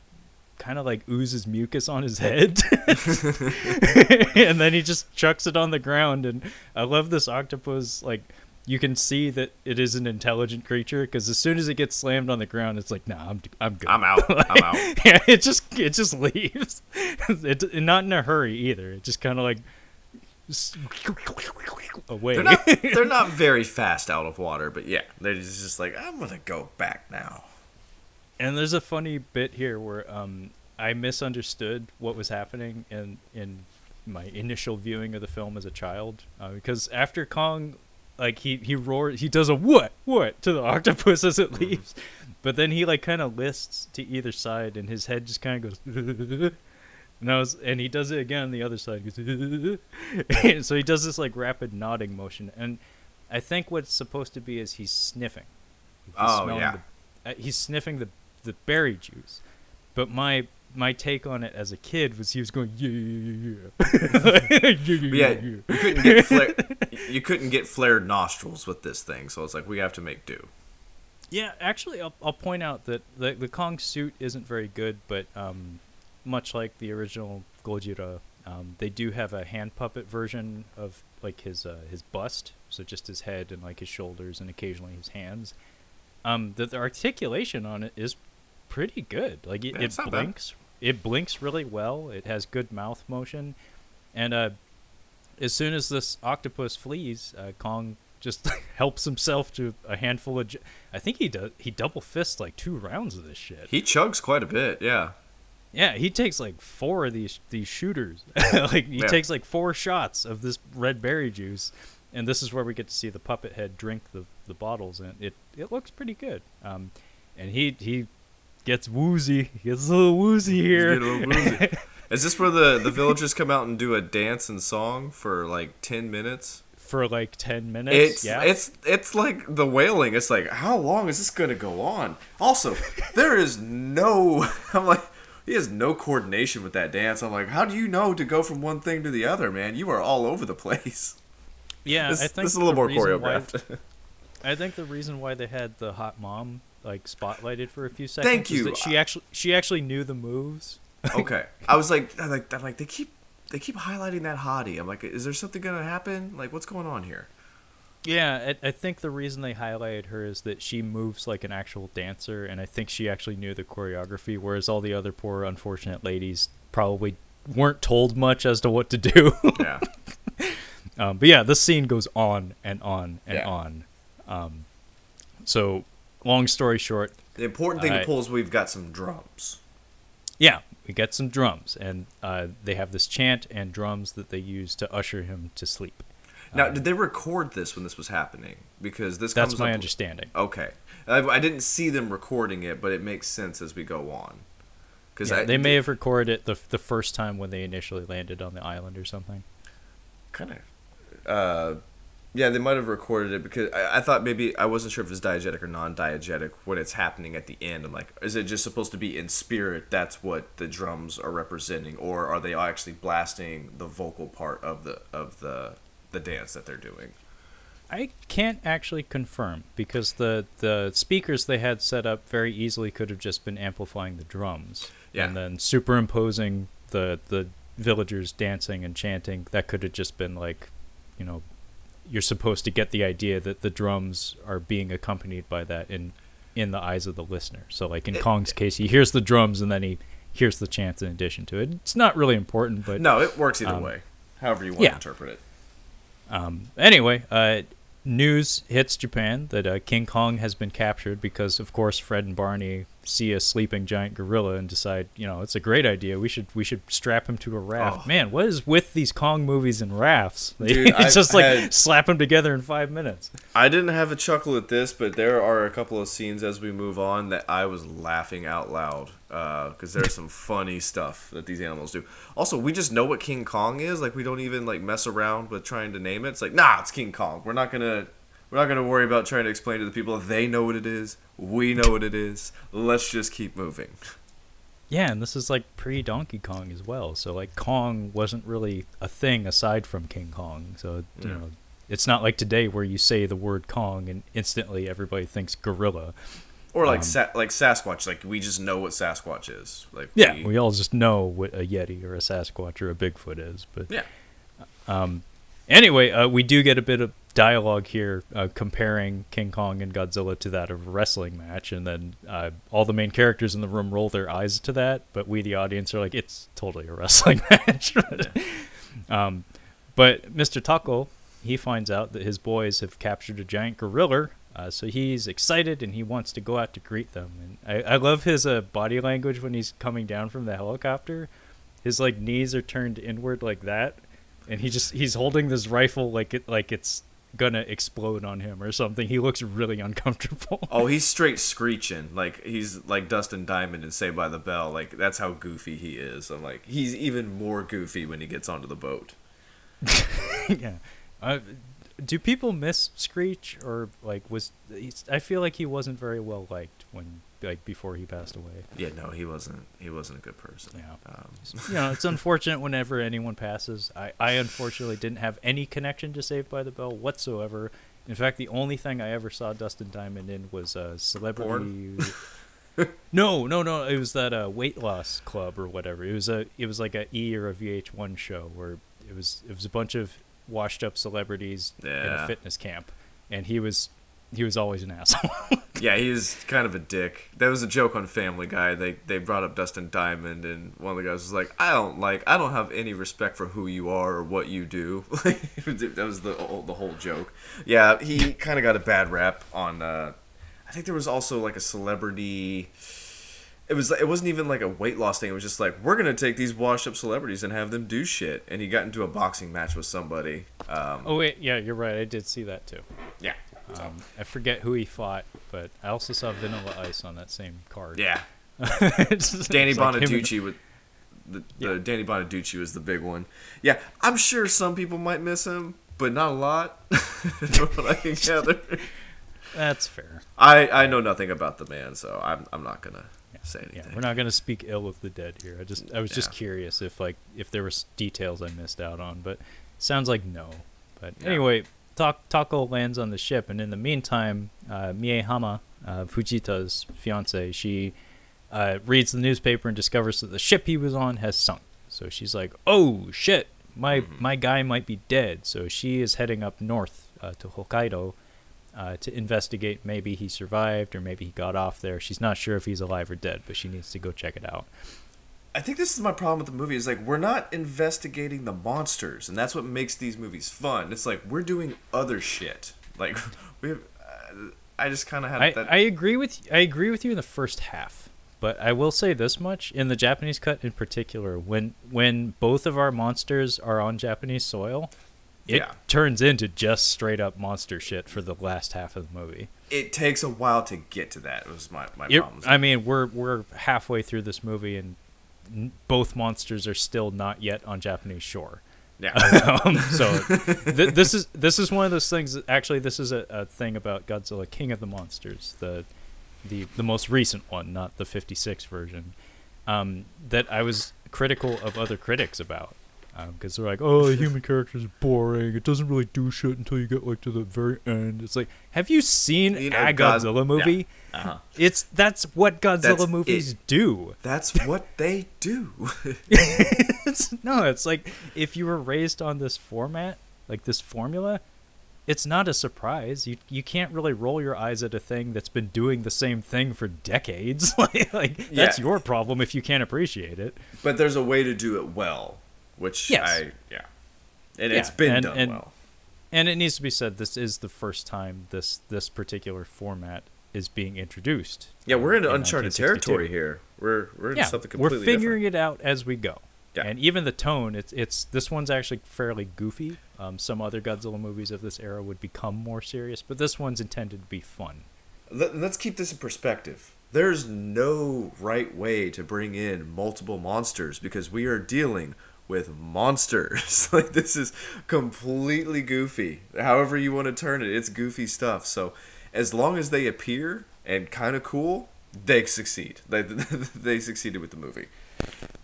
kind of like oozes mucus on his head <laughs> and then he just chucks it on the ground and i love this octopus like you can see that it is an intelligent creature because as soon as it gets slammed on the ground it's like nah i'm, I'm good I'm out. <laughs> I'm out. <laughs> yeah it just it just leaves it, not in a hurry either it just kind of like away They're not. They're not very fast out of water, but yeah, they're just just like I'm gonna go back now. And there's a funny bit here where um, I misunderstood what was happening in in my initial viewing of the film as a child uh, because after Kong, like he he roars, he does a what what to the <laughs> octopus as it leaves, but then he like kind of lists to either side and his head just kind of goes. <laughs> And, I was, and he does it again on the other side. Goes, <laughs> And so he does this like rapid nodding motion, and I think what's supposed to be is he's sniffing. He's Oh, yeah. the- uh, he's sniffing the the berry juice. But my my take on it as a kid was he was going yeah yeah yeah yeah yeah <laughs> yeah, you couldn't get <laughs> flare, you couldn't get flared nostrils with this thing, so it's like we have to make do. Yeah, actually, I'll, I'll point out that the the Kong suit isn't very good, but um, much like the original Gojira, um, they do have a hand puppet version of like his uh, his bust, so just his head and like his shoulders and occasionally his hands. Um, the, the articulation on it is pretty good. Like it, Yeah, it not bad. blinks, it blinks really well. It has good mouth motion, and uh, as soon as this octopus flees, uh, Kong just <laughs> helps himself to a handful of. J- I think he does. He double fists like two rounds of this shit. He chugs quite a bit, yeah. Yeah, he takes like four of these these shooters. <laughs> like he Yeah. takes like four shots of this red berry juice, and this is where we get to see the puppet head drink the the bottles, and it it looks pretty good. Um, and he he gets woozy. Gets a little woozy here. Little woozy. <laughs> Is this where the the villagers come out and do a dance and song for like ten minutes? for like 10 minutes. It's yeah. it's it's like the wailing. It's like how long is this gonna go on? Also, <laughs> there is no. <laughs> I'm like. He has no coordination with that dance. I'm like, how do you know to go from one thing to the other, man? You are all over the place. yeah, this, I think this is a little more reason why- choreographed. I think the reason why they had the hot mom like spotlighted for a few seconds is you. that she actually she actually knew the moves. <laughs> okay, I was like, I'm like, I'm like, they keep they keep highlighting that hottie. I'm like, is there something gonna happen? Like, what's going on here? Yeah, I, I think the reason they highlighted her is that she moves like an actual dancer, and I think she actually knew the choreography, whereas all the other poor unfortunate ladies probably weren't told much as to what to do. Yeah, <laughs> um, but yeah, this scene goes on and on and Yeah. on. Um, so, long story short, the important thing to pull is we've got some drums. yeah, we get some drums, and uh, they have this chant and drums that they use to usher him to sleep. Now, did they record this when this was happening? Because this That's my up- understanding. Okay, I, I didn't see them recording it, but it makes sense as we go on. Because Yeah, they may have recorded it the the first time when they initially landed on the island or something. kind of, uh, yeah, they might have recorded it because I, I thought maybe I wasn't sure if it's diegetic or non-diegetic when it's happening at the end. I'm like, is it just supposed to be in spirit? That's what the drums are representing, or are they actually blasting the vocal part of the of the the dance that they're doing? I can't actually confirm because the the speakers they had set up very easily could have just been amplifying the drums Yeah. and then superimposing the the villagers dancing and chanting. That could have just been like, you know, you're supposed to get the idea that the drums are being accompanied by that in in the eyes of the listener. So like in It- Kong's case, he hears the drums and then he here's the chance in addition to it. It's not really important, but No, it works either Um, way. However you want yeah. to interpret it. Um, anyway, uh, news hits Japan that uh, King Kong has been captured because, of course, Fred and Barney see a sleeping giant gorilla and decide, you know, it's a great idea. We should we should strap him to a raft. Oh. Man, what is with these Kong movies and rafts? <laughs> They Dude, it's just like had- slap them together in five minutes. I didn't have a chuckle at this, but there are a couple of scenes as we move on that I was laughing out loud uh, because there's some <laughs> funny stuff that these animals do. Also, we just know what King Kong is. Like we don't even like mess around with trying to name it. It's like, nah, it's King Kong. We're not gonna we're not gonna worry about trying to explain to the people. They know what it is. We know what it is. Let's just keep moving. Yeah, and this is like pre Donkey Kong as well. So like Kong wasn't really a thing aside from King Kong. So you Yeah. know, it's not like today where you say the word Kong and instantly everybody thinks gorilla. Or like Um, sa- like Sasquatch. Like we just know what Sasquatch is. Like Yeah, we- we all just know what a Yeti or a Sasquatch or a Bigfoot is. But yeah. um, anyway, uh, we do get a bit of dialogue here uh, comparing King Kong and Godzilla to that of a wrestling match, and then uh, all the main characters in the room roll their eyes to that, but we, the audience, are like, it's totally a wrestling <laughs> match. <laughs> um, but Mr. Tako, he finds out that his boys have captured a giant gorilla. Uh, so he's excited and he wants to go out to greet them. And I, I love his uh, body language when he's coming down from the helicopter. His like knees are turned inward like that, and he just he's holding this rifle like it like it's gonna explode on him or something. He looks really uncomfortable. <laughs> Oh, he's <laughs> straight screeching. Like he's like Dustin Diamond in Saved by the Bell. Like that's how goofy he is. I'm like he's even more goofy when he gets onto the boat. <laughs> yeah. Uh, do people miss Screech or like was I feel like he wasn't very well liked when like before he passed away. Yeah, no, he wasn't. He wasn't a good person. Yeah. Um, <laughs> you know, it's unfortunate whenever anyone passes. I, I unfortunately didn't have any connection to Saved by the Bell whatsoever. In fact, the only thing I ever saw Dustin Diamond in was a celebrity. <laughs> no, no, no. It was that uh, weight loss club or whatever. It was a, it was like a E or a VH1 show where it was, it was a bunch of washed up celebrities in a fitness camp, and he was, he was always an <laughs> asshole. Yeah, he was kind of a dick. That was a joke on Family Guy. They they brought up Dustin Diamond, and one of the guys was like, "I don't like. I don't have any respect for who you are or what you do." <laughs> that was the whole- the whole joke. Yeah, he kind of got a bad rap on. Uh, I think there was also like a celebrity. It was. It wasn't even like a weight loss thing. It was just like we're gonna take these washed up celebrities and have them do shit. And he got into a boxing match with somebody. Um, oh wait, yeah, you're right. I did see that too. yeah. Um, I forget who he fought, but I also saw Vanilla Ice on that same card. Yeah. <laughs> It's Danny it's like Bonaduce with the, the Danny Bonaduce was the big one. Yeah, I'm sure some people might miss him, but not a lot. <laughs> What I can gather. <laughs> That's fair. I I know nothing about the man, so I'm I'm not gonna say anything. Yeah, we're not gonna speak ill of the dead here. I just I was just curious if like if there was details I missed out on, but sounds like no. But Yeah. anyway, Ta- Tako lands on the ship, and in the meantime, uh, Mie Hama, uh, Fujita's fiance, she uh, reads the newspaper and discovers that the ship he was on has sunk. So she's like, "Oh shit, my Mhm. my guy might be dead." So she is heading up north uh, to Hokkaido uh, to investigate. Maybe he survived, or maybe he got off there. She's not sure if he's alive or dead, but she needs to go check it out. I think this is my problem with the movie is like we're not investigating the monsters, and that's what makes these movies fun. It's like we're doing other shit. Like <laughs> we, have, uh, I just kind of had I, that. I agree with I agree with you in the first half, but I will say this much in the Japanese cut in particular, when when both of our monsters are on Japanese soil, it Yeah. turns into just straight up monster shit for the last half of the movie. it takes a while to get to that. Was my my It- problems. I mean, we're we're halfway through this movie and both monsters are still not yet on Japanese shore. yeah. <laughs> um, so th- this is this is one of those things. That, actually, this is a, a thing about Godzilla King of the Monsters, the the the most recent one, not the '56 version, um, that I was critical of other critics about because they're like, "Oh, the human character is boring. It doesn't really do shit until you get like to the very end." It's like, have you seen You know, a God- Godzilla movie? Uh-huh. It's that's what Godzilla That's movies it. do. That's what they do. <laughs> it's, no, it's like if you were raised on this format, like this formula, it's not a surprise. You you can't really roll your eyes at a thing that's been doing the same thing for decades. <laughs> like, like that's Yeah. your problem if you can't appreciate it. But there's a way to do it well, which Yes. I yeah, and Yeah, it's been and- done and- well. And it needs to be said this is the first time this this particular format is being introduced. Yeah, we're into in uncharted territory here. We're we're into Yeah, something we're completely figuring it out as we go. Yeah. And even the tone, it's it's this one's actually fairly goofy. Um, some other Godzilla movies of this era would become more serious, but this one's intended to be fun. Let, let's keep this in perspective. There's no right way to bring in multiple monsters because we are dealing with monsters. <laughs> like this is completely goofy. However you want to turn it, it's goofy stuff. So as long as they appear and kind of cool, they succeed. They <laughs> they succeeded with the movie.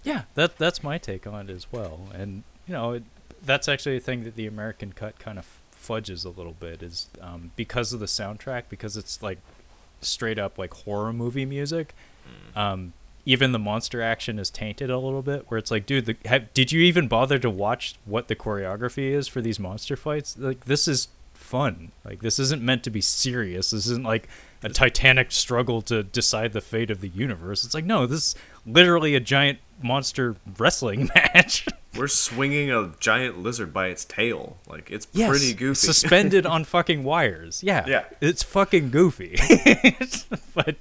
Yeah, that that's my take on it as well. And you know, it, that's actually a thing that the American cut kind of fudges a little bit is um, because of the soundtrack, because it's like straight up like horror movie music. Um, even the monster action is tainted a little bit, where it's like, dude, the, have, did you even bother to watch what the choreography is for these monster fights? Like, this is fun. Like, this isn't meant to be serious. This isn't like a titanic struggle to decide the fate of the universe. It's like, no, this is literally a giant monster wrestling <laughs> match. We're swinging a giant lizard by its tail. Like it's Yes, pretty goofy. Suspended <laughs> on fucking wires. Yeah. Yeah. It's fucking goofy. <laughs> but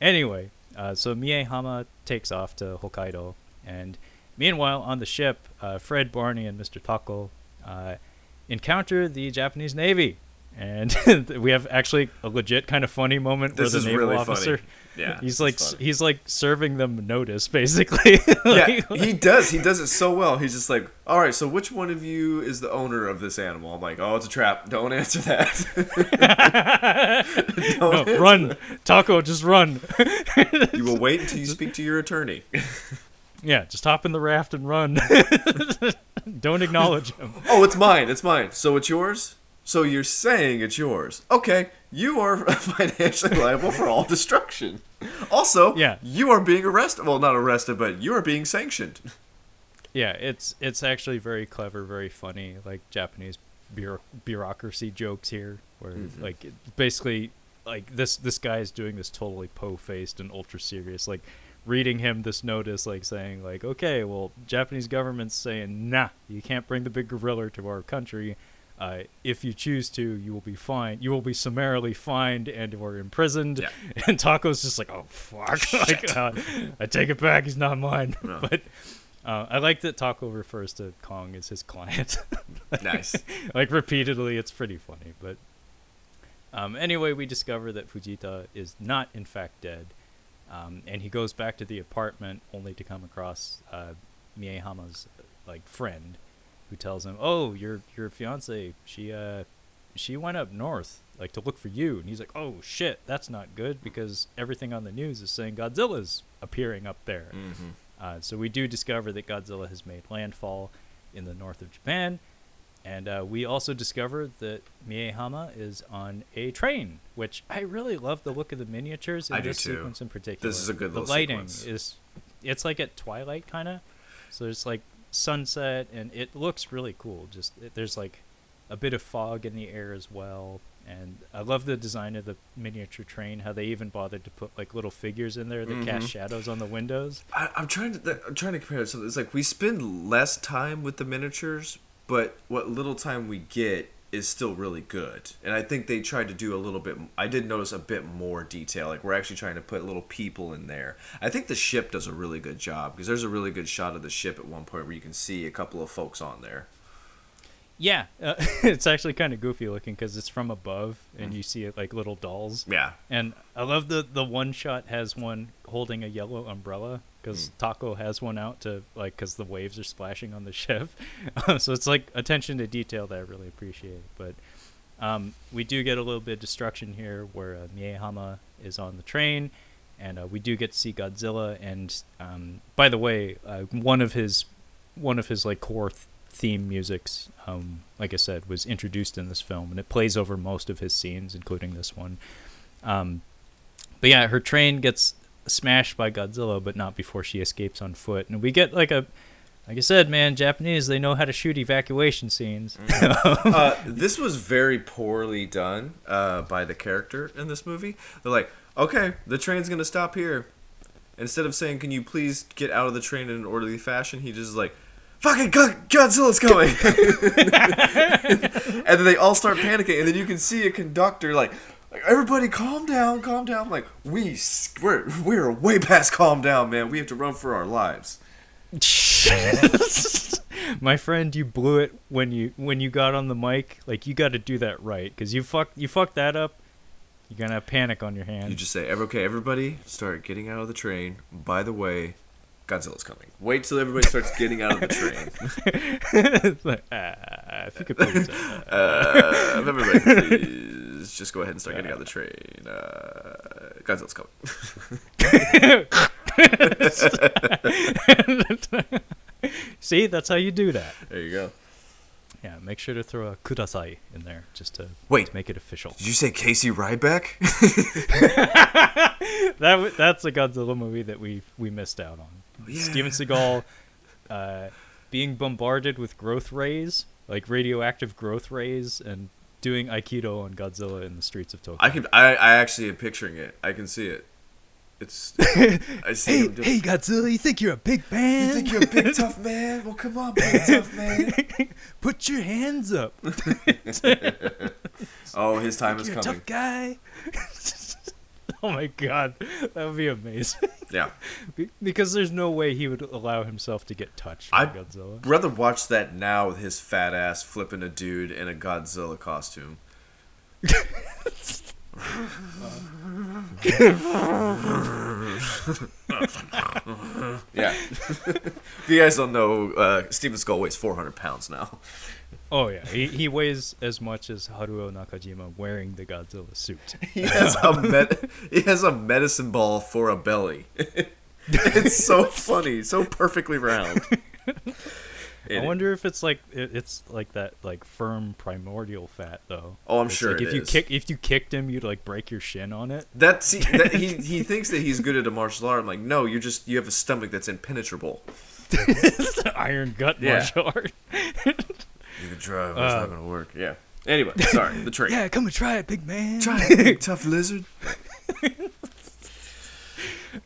anyway, uh, so Mie Hama takes off to Hokkaido, and meanwhile on the ship, uh, Fred, Barney, and Mr. Tako uh, encounter the Japanese Navy. And <laughs> we have actually a legit kind of funny moment This where the naval really officer, funny. Yeah, <laughs> he's like he's like serving them notice <laughs> basically. <laughs> yeah, he does. He does it so well. He's just like, all right, so which one of you is the owner of this animal? I'm like, oh, it's a trap. Don't answer that. Don't answer run, Tako, just run. You will wait until you speak to your attorney. Yeah, just hop in the raft and run. Don't acknowledge him. oh, it's mine. It's mine. So it's yours. So you're saying it's yours? Okay, you are <laughs> financially liable for all destruction. Also, Yeah. you are being arrested. Well, not arrested, but you are being sanctioned. Yeah, it's it's actually very clever, very funny, like Japanese bureau- bureaucracy jokes here, where mm-hmm. like basically like this this guy is doing this totally po-faced and ultra serious, like reading him this notice, like saying like, okay, well, Japanese government's saying, nah, you can't bring the big gorilla to our country. Uh, if you choose to, you will be fined. You will be summarily fined and or imprisoned. Yeah. <laughs> And Tako's just like, oh fuck, <laughs> like, uh, I take it back. He's not mine. No. <laughs> But uh, I like that Tako refers to Kong as his client. Nice. like repeatedly, it's pretty funny. But um, anyway, we discover that Fujita is not in fact dead, um, and he goes back to the apartment only to come across uh, Mie Hama's like friend, who tells him, "Oh, your your fiance, she uh, she went up north like to look for you." And he's like, "Oh shit, that's not good because everything on the news is saying Godzilla's appearing up there." hmm Uh, so we do discover that Godzilla has made landfall in the north of Japan, and uh, we also discover that Mie Hama is on a train, which I really love the look of the miniatures in I this sequence in particular. This is a good The lighting sequence. is, it's like at twilight kind of, so there's like sunset, and it looks really cool. Just it, there's like a bit of fog in the air as well. And I love the design of the miniature train. How they even bothered to put like little figures in there that cast Mhm. shadows on the windows. I, I'm trying to. I'm trying to compare it. So it's like we spend less time with the miniatures, but what little time we get is still really good. And I think they tried to do a little bit. I did notice a bit more detail. Like we're actually trying to put little people in there. I think the ship does a really good job because there's a really good shot of the ship at one point where you can see a couple of folks on there. Yeah, uh, <laughs> it's actually kind of goofy looking because it's from above and Mm. you see it like little dolls. Yeah. And I love the the one shot has one holding a yellow umbrella because Tako has one out to like because the waves are splashing on the <laughs> ship. <laughs> so it's like attention to detail that I really appreciate. But um, we do get a little bit of destruction here where uh, Mie Hama is on the train. And uh, we do get to see Godzilla, and um, by the way, uh, one of his one of his like core th- theme musics, um, like I said, was introduced in this film, and it plays over most of his scenes, including this one. Um, but yeah, her train gets smashed by Godzilla, but not before she escapes on foot, and we get like a Like I said, man, Japanese they know how to shoot evacuation scenes. <laughs> uh, this was very poorly done uh, by the character in this movie. They're like, okay, the train's gonna stop here. Instead of saying, "Can you please get out of the train in an orderly fashion," he just is like, "Fucking God- Godzilla's coming!" <laughs> and then they all start panicking, and then you can see a conductor like. Like, Everybody, calm down, calm down. Like we we're we're way past calm down, man. We have to run for our lives. <laughs> My friend, you blew it when you when you got on the mic. Like you got to do that right because you fucked you fucked that up. You're gonna have panic on your hands. You just say, "Okay, everybody, start getting out of the train." By the way, Godzilla's coming. Wait till everybody starts getting out of the train. <laughs> It's like, ah, if you could please. uh, Uh, everybody, please just go ahead and start getting out of the train. Uh, Godzilla's coming. <laughs> See, that's how you do that. There you go. Yeah, make sure to throw a kudasai in there just to Wait. to make it official. Did you say Casey Ryback? <laughs> That w- that's a Godzilla movie that we we missed out on. Yeah. Steven Seagal uh, being bombarded with growth rays, like radioactive growth rays, and doing aikido on Godzilla in the streets of Tokyo. I can. I, I actually am picturing it. I can see it. It's. <laughs> I see him doing- hey, Godzilla, you think you're a big man? You think you're a big tough <laughs> man? Well, come on, big tough man. <laughs> Put your hands up. Oh, his time is You're a coming. tough guy. <laughs> oh my god, that would be amazing. Yeah. <laughs> Be- because there's no way he would allow himself to get touched by I'd Godzilla. rather watch that now with his fat ass flipping a dude in a Godzilla costume. <laughs> yeah. if you guys don't know, uh, Steven Seagal weighs 400 pounds now. Oh yeah, he, he weighs as much as Haruo Nakajima wearing the Godzilla suit. <laughs> He has a med- he has a medicine ball for a belly. <laughs> it's so funny, so perfectly round. I wonder if it's like it, it's like that like firm primordial fat though. Oh, I'm It's sure like it if you kick if you kicked him, you'd like break your shin on it. That's see, <laughs> that he he thinks that he's good at a martial art. I'm like, no, you're just you have a stomach that's impenetrable. Iron gut Yeah. martial art. You can try, but it's Uh, not gonna work. Yeah. Anyway, sorry, the <laughs> train. yeah, come and try it, big man. Try it, big tough lizard. <laughs>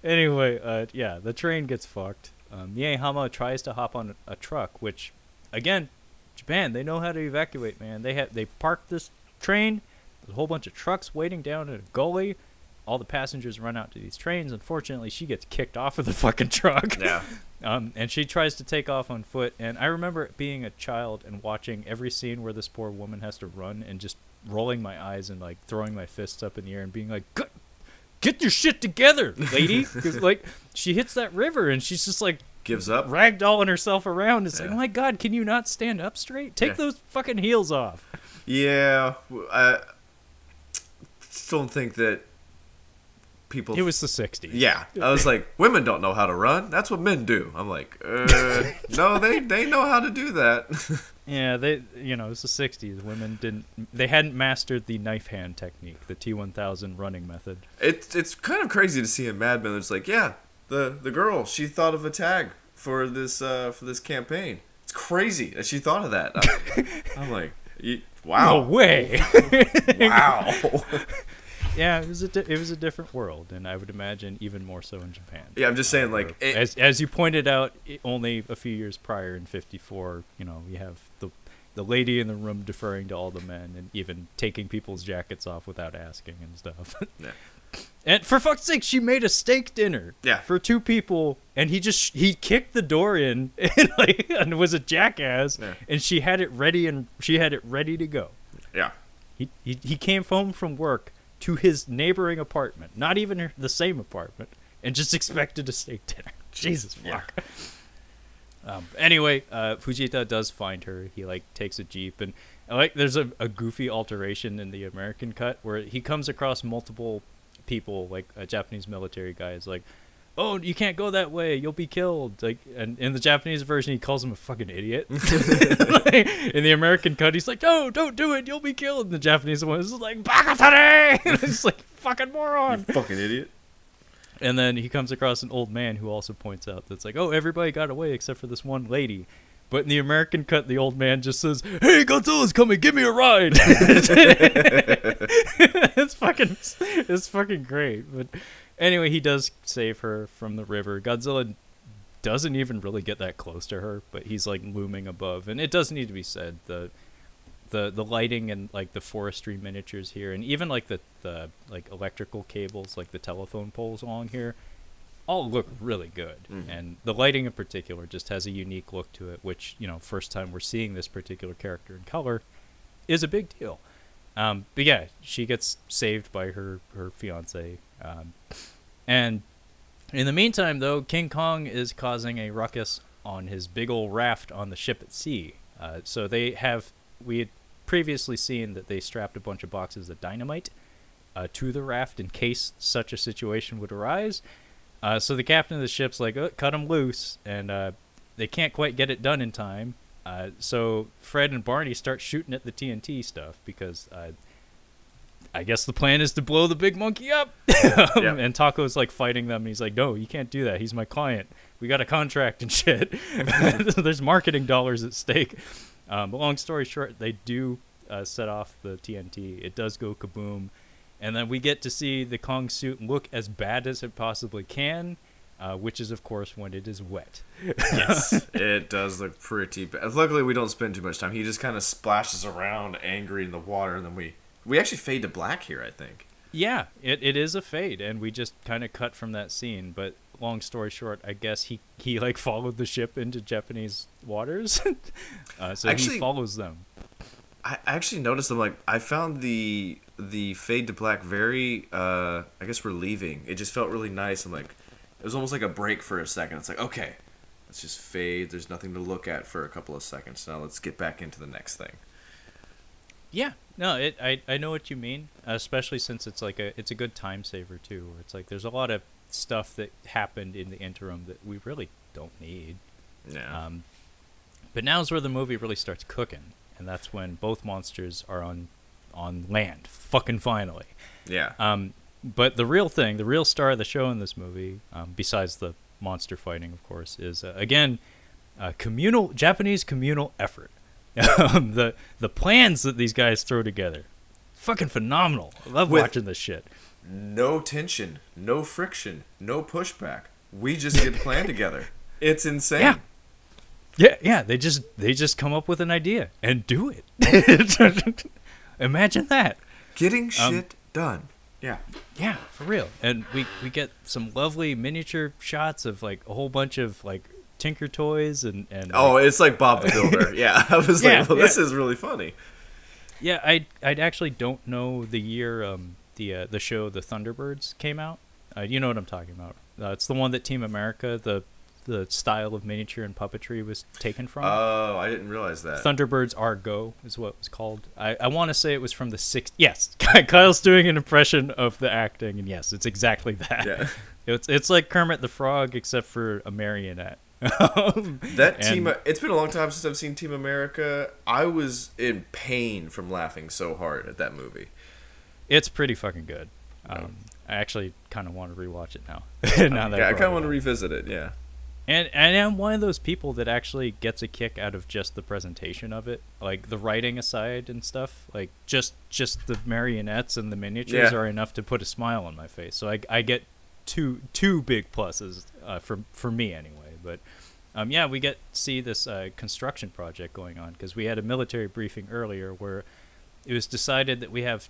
anyway, uh, yeah, the train gets fucked. Um, Mie Hama tries to hop on a, a truck, which, again, Japan they know how to evacuate. Man, they have they parked this train. There's a whole bunch of trucks waiting down in a gully. All the passengers run out to these trains. Unfortunately, she gets kicked off of the <laughs> fucking truck. Yeah. <laughs> Um, and she tries to take off on foot. And I remember being a child and watching every scene where this poor woman has to run and just rolling my eyes and like throwing my fists up in the air and being like, "Get- "Get your shit together, lady!" <laughs> Because like she hits that river and she's just like Gives up. ragdolling herself around. It's like, oh my god, can you not stand up straight? Take Yeah. those fucking heels off. Yeah. I don't think that people. It was the '60s. Yeah, I was like, women don't know how to run. That's what men do. I'm like, uh, <laughs> no, they they know how to do that. <laughs> Yeah, they you know, it's the '60s. Women didn't they hadn't mastered the knife hand technique, the T1000 running method. it's it's kind of crazy to see in Mad Men. It's like, yeah, the the girl she thought of a tag for this uh, for this campaign. It's crazy that she thought of that. I'm, <laughs> I'm like, y- No wow, way. wow. Yeah, it was a di- it was a different world, and I would imagine even more so in Japan. yeah, I'm just saying, like, it, as as you pointed out, i only a few years prior in '54, you know, we have the the lady in the room deferring to all the men and even taking people's jackets off without asking and stuff. <laughs> Yeah. And for fuck's sake, she made a steak dinner Yeah. for two people, and he just he kicked the door in <laughs> and like and was a jackass, Yeah. and she had it ready and she had it ready to go. yeah, He, he he came home from work to his neighboring apartment, not even the same apartment, and just <laughs> expected a steak dinner. <laughs> Jesus Yeah. fuck. Um, anyway, uh, Fujita does find her. He like takes a jeep and like there's a, a goofy alteration in the American cut where he comes across multiple people like a Japanese military guy is like, "Oh, you can't go that way. You'll be killed." Like, and in the Japanese version, he calls him a fucking idiot. <laughs> <laughs> in the American cut, he's like, "No, don't do it. You'll be killed." And the Japanese one is like, "Bakatare!" it's <laughs> like fucking moron. fucking idiot. And then he comes across an old man who also points out that's like, oh, everybody got away except for this one lady. But in the American cut, the old man just says, "Hey, Godzilla's coming, give me a ride." it's fucking, it's fucking great. But anyway, he does save her from the river. Godzilla doesn't even really get that close to her, but he's like looming above, and it does need to be said the the the lighting and like the forestry miniatures here, and even like the the like electrical cables, like the telephone poles along here, all look really good. Mhm. And the lighting in particular just has a unique look to it, which you know, first time we're seeing this particular character in color, is a big deal. Um, but yeah, she gets saved by her her fiance, um, and in the meantime, though, King Kong is causing a ruckus on his big old raft on the ship at sea. Uh, so they have we had previously seen that they strapped a bunch of boxes of dynamite uh, to the raft in case such a situation would arise. Uh, so the captain of the ship's like, oh, cut them loose, and uh, they can't quite get it done in time. Uh, so Fred and Barney start shooting at the TNT stuff because uh, I guess the plan is to blow the big monkey up. Yeah. <laughs> And Tako's like fighting them. And he's like, no, you can't do that. He's my client. We got a contract and shit. <laughs> <laughs> There's marketing dollars at stake. Um, but long story short, they do uh, set off the TNT. It does go kaboom. And then we get to see the Kong suit look as bad as it possibly can, uh, which is, of course, when it is wet. Yes, it does look pretty bad. Luckily, we don't spend too much time. He just kind of splashes around, angry in the water, and then we we actually fade to black here. I think. Yeah, it, it is a fade, and we just kind of cut from that scene. But long story short, I guess he, he like followed the ship into Japanese waters, <laughs> uh, so Actually- he follows them. I actually noticed them. Like I found the the fade to black very, uh, I guess, relieving. It just felt really nice and like it was almost like a break for a second. It's like okay, let's just fade. There's nothing to look at for a couple of seconds. Now let's get back into the next thing. Yeah, no, it I, I know what you mean, especially since it's like a it's a good time saver too. Where it's like there's a lot of stuff that happened in the interim that we really don't need. Yeah. Um, but now's where the movie really starts cooking, and that's when both monsters are on on land. Fucking finally. yeah. Um, but the real thing, the real star of the show in this movie, um, besides the monster fighting, of course, is uh, again a communal Japanese communal effort. Um, the the plans that these guys throw together, fucking phenomenal. I love With- watching this shit. no tension, no friction, no pushback. We just get planned <laughs> together. It's insane. Yeah. Yeah, yeah. They just they just come up with an idea and do it. <laughs> Imagine that. Getting Um, shit done. Yeah. Yeah, for real. And we we get some lovely miniature shots of like a whole bunch of like Tinker toys and and Oh, it's like Bob the <laughs> Builder. yeah. <laughs> I was Yeah, like, well, this is really funny. Yeah, I I actually don't know the year um the uh, the show the Thunderbirds came out. Uh, you know what I'm talking about. Uh, it's the one that Team America the the style of miniature and puppetry was taken from. Oh, I didn't realize that. Thunderbirds Are Go is what it was called. I, I want to say it was from the six. Yes, <laughs> Kyle's doing an impression of the acting, and yes, it's exactly that. Yeah. It's it's like Kermit the Frog except for a marionette. That <laughs> And- team. It's been a long time since I've seen Team America. I was in pain from laughing so hard at that movie. It's pretty fucking good. Um, I actually kind of want to rewatch it now. <laughs> now yeah, I kind of want to revisit it. Yeah. And and I'm one of those people that actually gets a kick out of just the presentation of it, like the writing aside and stuff. Like just just the marionettes and the miniatures Yeah. are enough to put a smile on my face. So I, I get two two big pluses uh, for for me anyway. But um, yeah, we get to see this uh, construction project going on because we had a military briefing earlier where it was decided that we have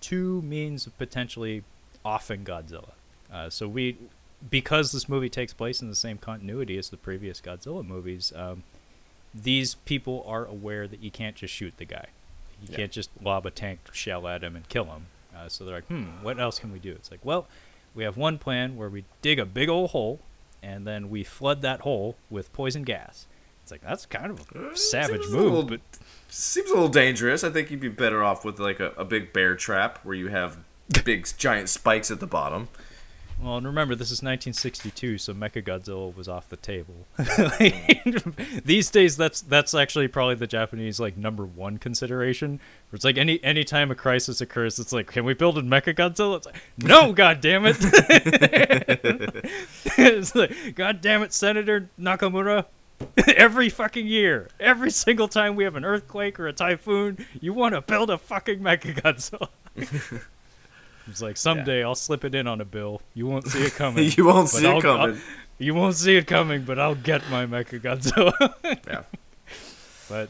two means of potentially offing Godzilla. Uh, so we, because this movie takes place in the same continuity as the previous Godzilla movies, um, these people are aware that you can't just shoot the guy. You Yeah. can't just lob a tank shell at him and kill him. Uh, so they're like, hmm, what else can we do? It's like, well, we have one plan where we dig a big old hole, and then we flood that hole with poison gas. It's like that's kind of Uh, a savage seems a move, little- but Seems a little dangerous. I think you'd be better off with like a, a big bear trap where you have big giant spikes at the bottom. Well, and remember, this is 1962, so Mechagodzilla was off the table. Like, <laughs> these days, that's that's actually probably the Japanese like number one consideration. It's like any any time a crisis occurs, it's like, can we build a Mechagodzilla? It's like, no, god damn it! it's like, god damn it, Senator Nakamura. <laughs> every fucking year, every single time we have an earthquake or a typhoon, you want to build a fucking Mechagodzilla. <laughs> It's like someday I'll slip it in on a bill. You won't see it coming. <laughs> you won't see I'll- it coming. I'll- you won't see it coming, but I'll get my Mechagodzilla. <laughs> yeah. but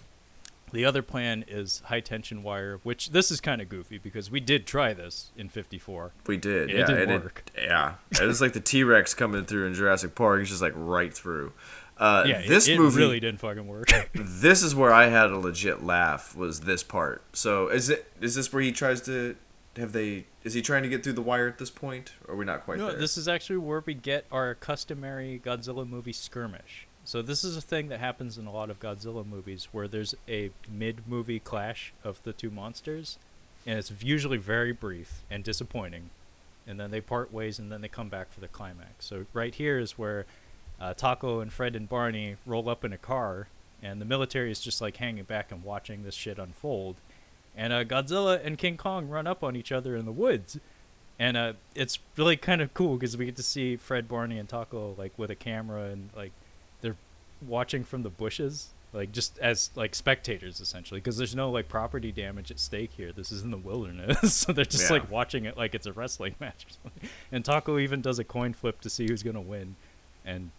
the other plan is high tension wire, which this is kind of goofy because we did try this in 54. We did. It yeah. didn't and work. yeah. It was like the T Rex coming through in Jurassic Park. It's just like right through. Uh, yeah, it- this it, movie really didn't fucking work. <laughs> this is where I had a legit laugh was this part. So is it is this where he tries to have they is he trying to get through the wire at this point? Or are we not quite no, there? this is actually where we get our customary Godzilla movie skirmish. So this is a thing that happens in a lot of Godzilla movies where there's a mid-movie clash of the two monsters, and it's usually very brief and disappointing, and then they part ways and then they come back for the climax. So right here is where uh, Tako and Fred and Barney roll up in a car, and the military is just like hanging back and watching this shit unfold. And uh, Godzilla and King Kong run up on each other in the woods, and uh, it's really kind of cool because we get to see Fred, Barney, and Tako like with a camera and like they're watching from the bushes, like just as like spectators essentially, because there's no like property damage at stake here. This is in the wilderness, <laughs> so they're just Yeah. like watching it like it's a wrestling <laughs> match or something. And Tako even does a coin flip to see who's gonna win, and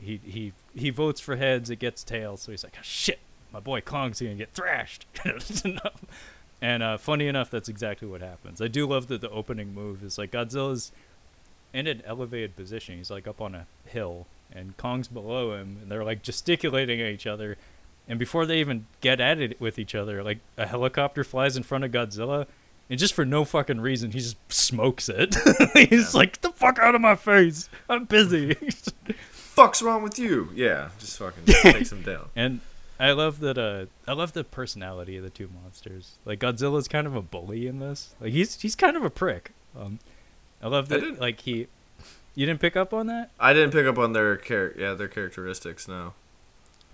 he he he votes for heads. It gets tails, so he's like, oh, shit, my boy Kong's gonna get thrashed. <laughs> and uh, funny enough, that's exactly what happens. I do love that the opening move is like Godzilla's in an elevated position. He's like up on a hill, and Kong's below him, and they're like gesticulating at each other. And before they even get at it with each other, like a helicopter flies in front of Godzilla, and just for no fucking reason, he just smokes it. <laughs> He's Yeah. like, "Get the fuck out of my face! I'm busy." <laughs> Fuck's wrong with you? Yeah, just fucking takes him down. And I love that. Uh, I love the personality of the two monsters. Like Godzilla's kind of a bully in this. Like he's he's kind of a prick. Um, I love that. didn't- like he, you didn't pick up on that. I didn't pick up on their char- yeah their characteristics. No.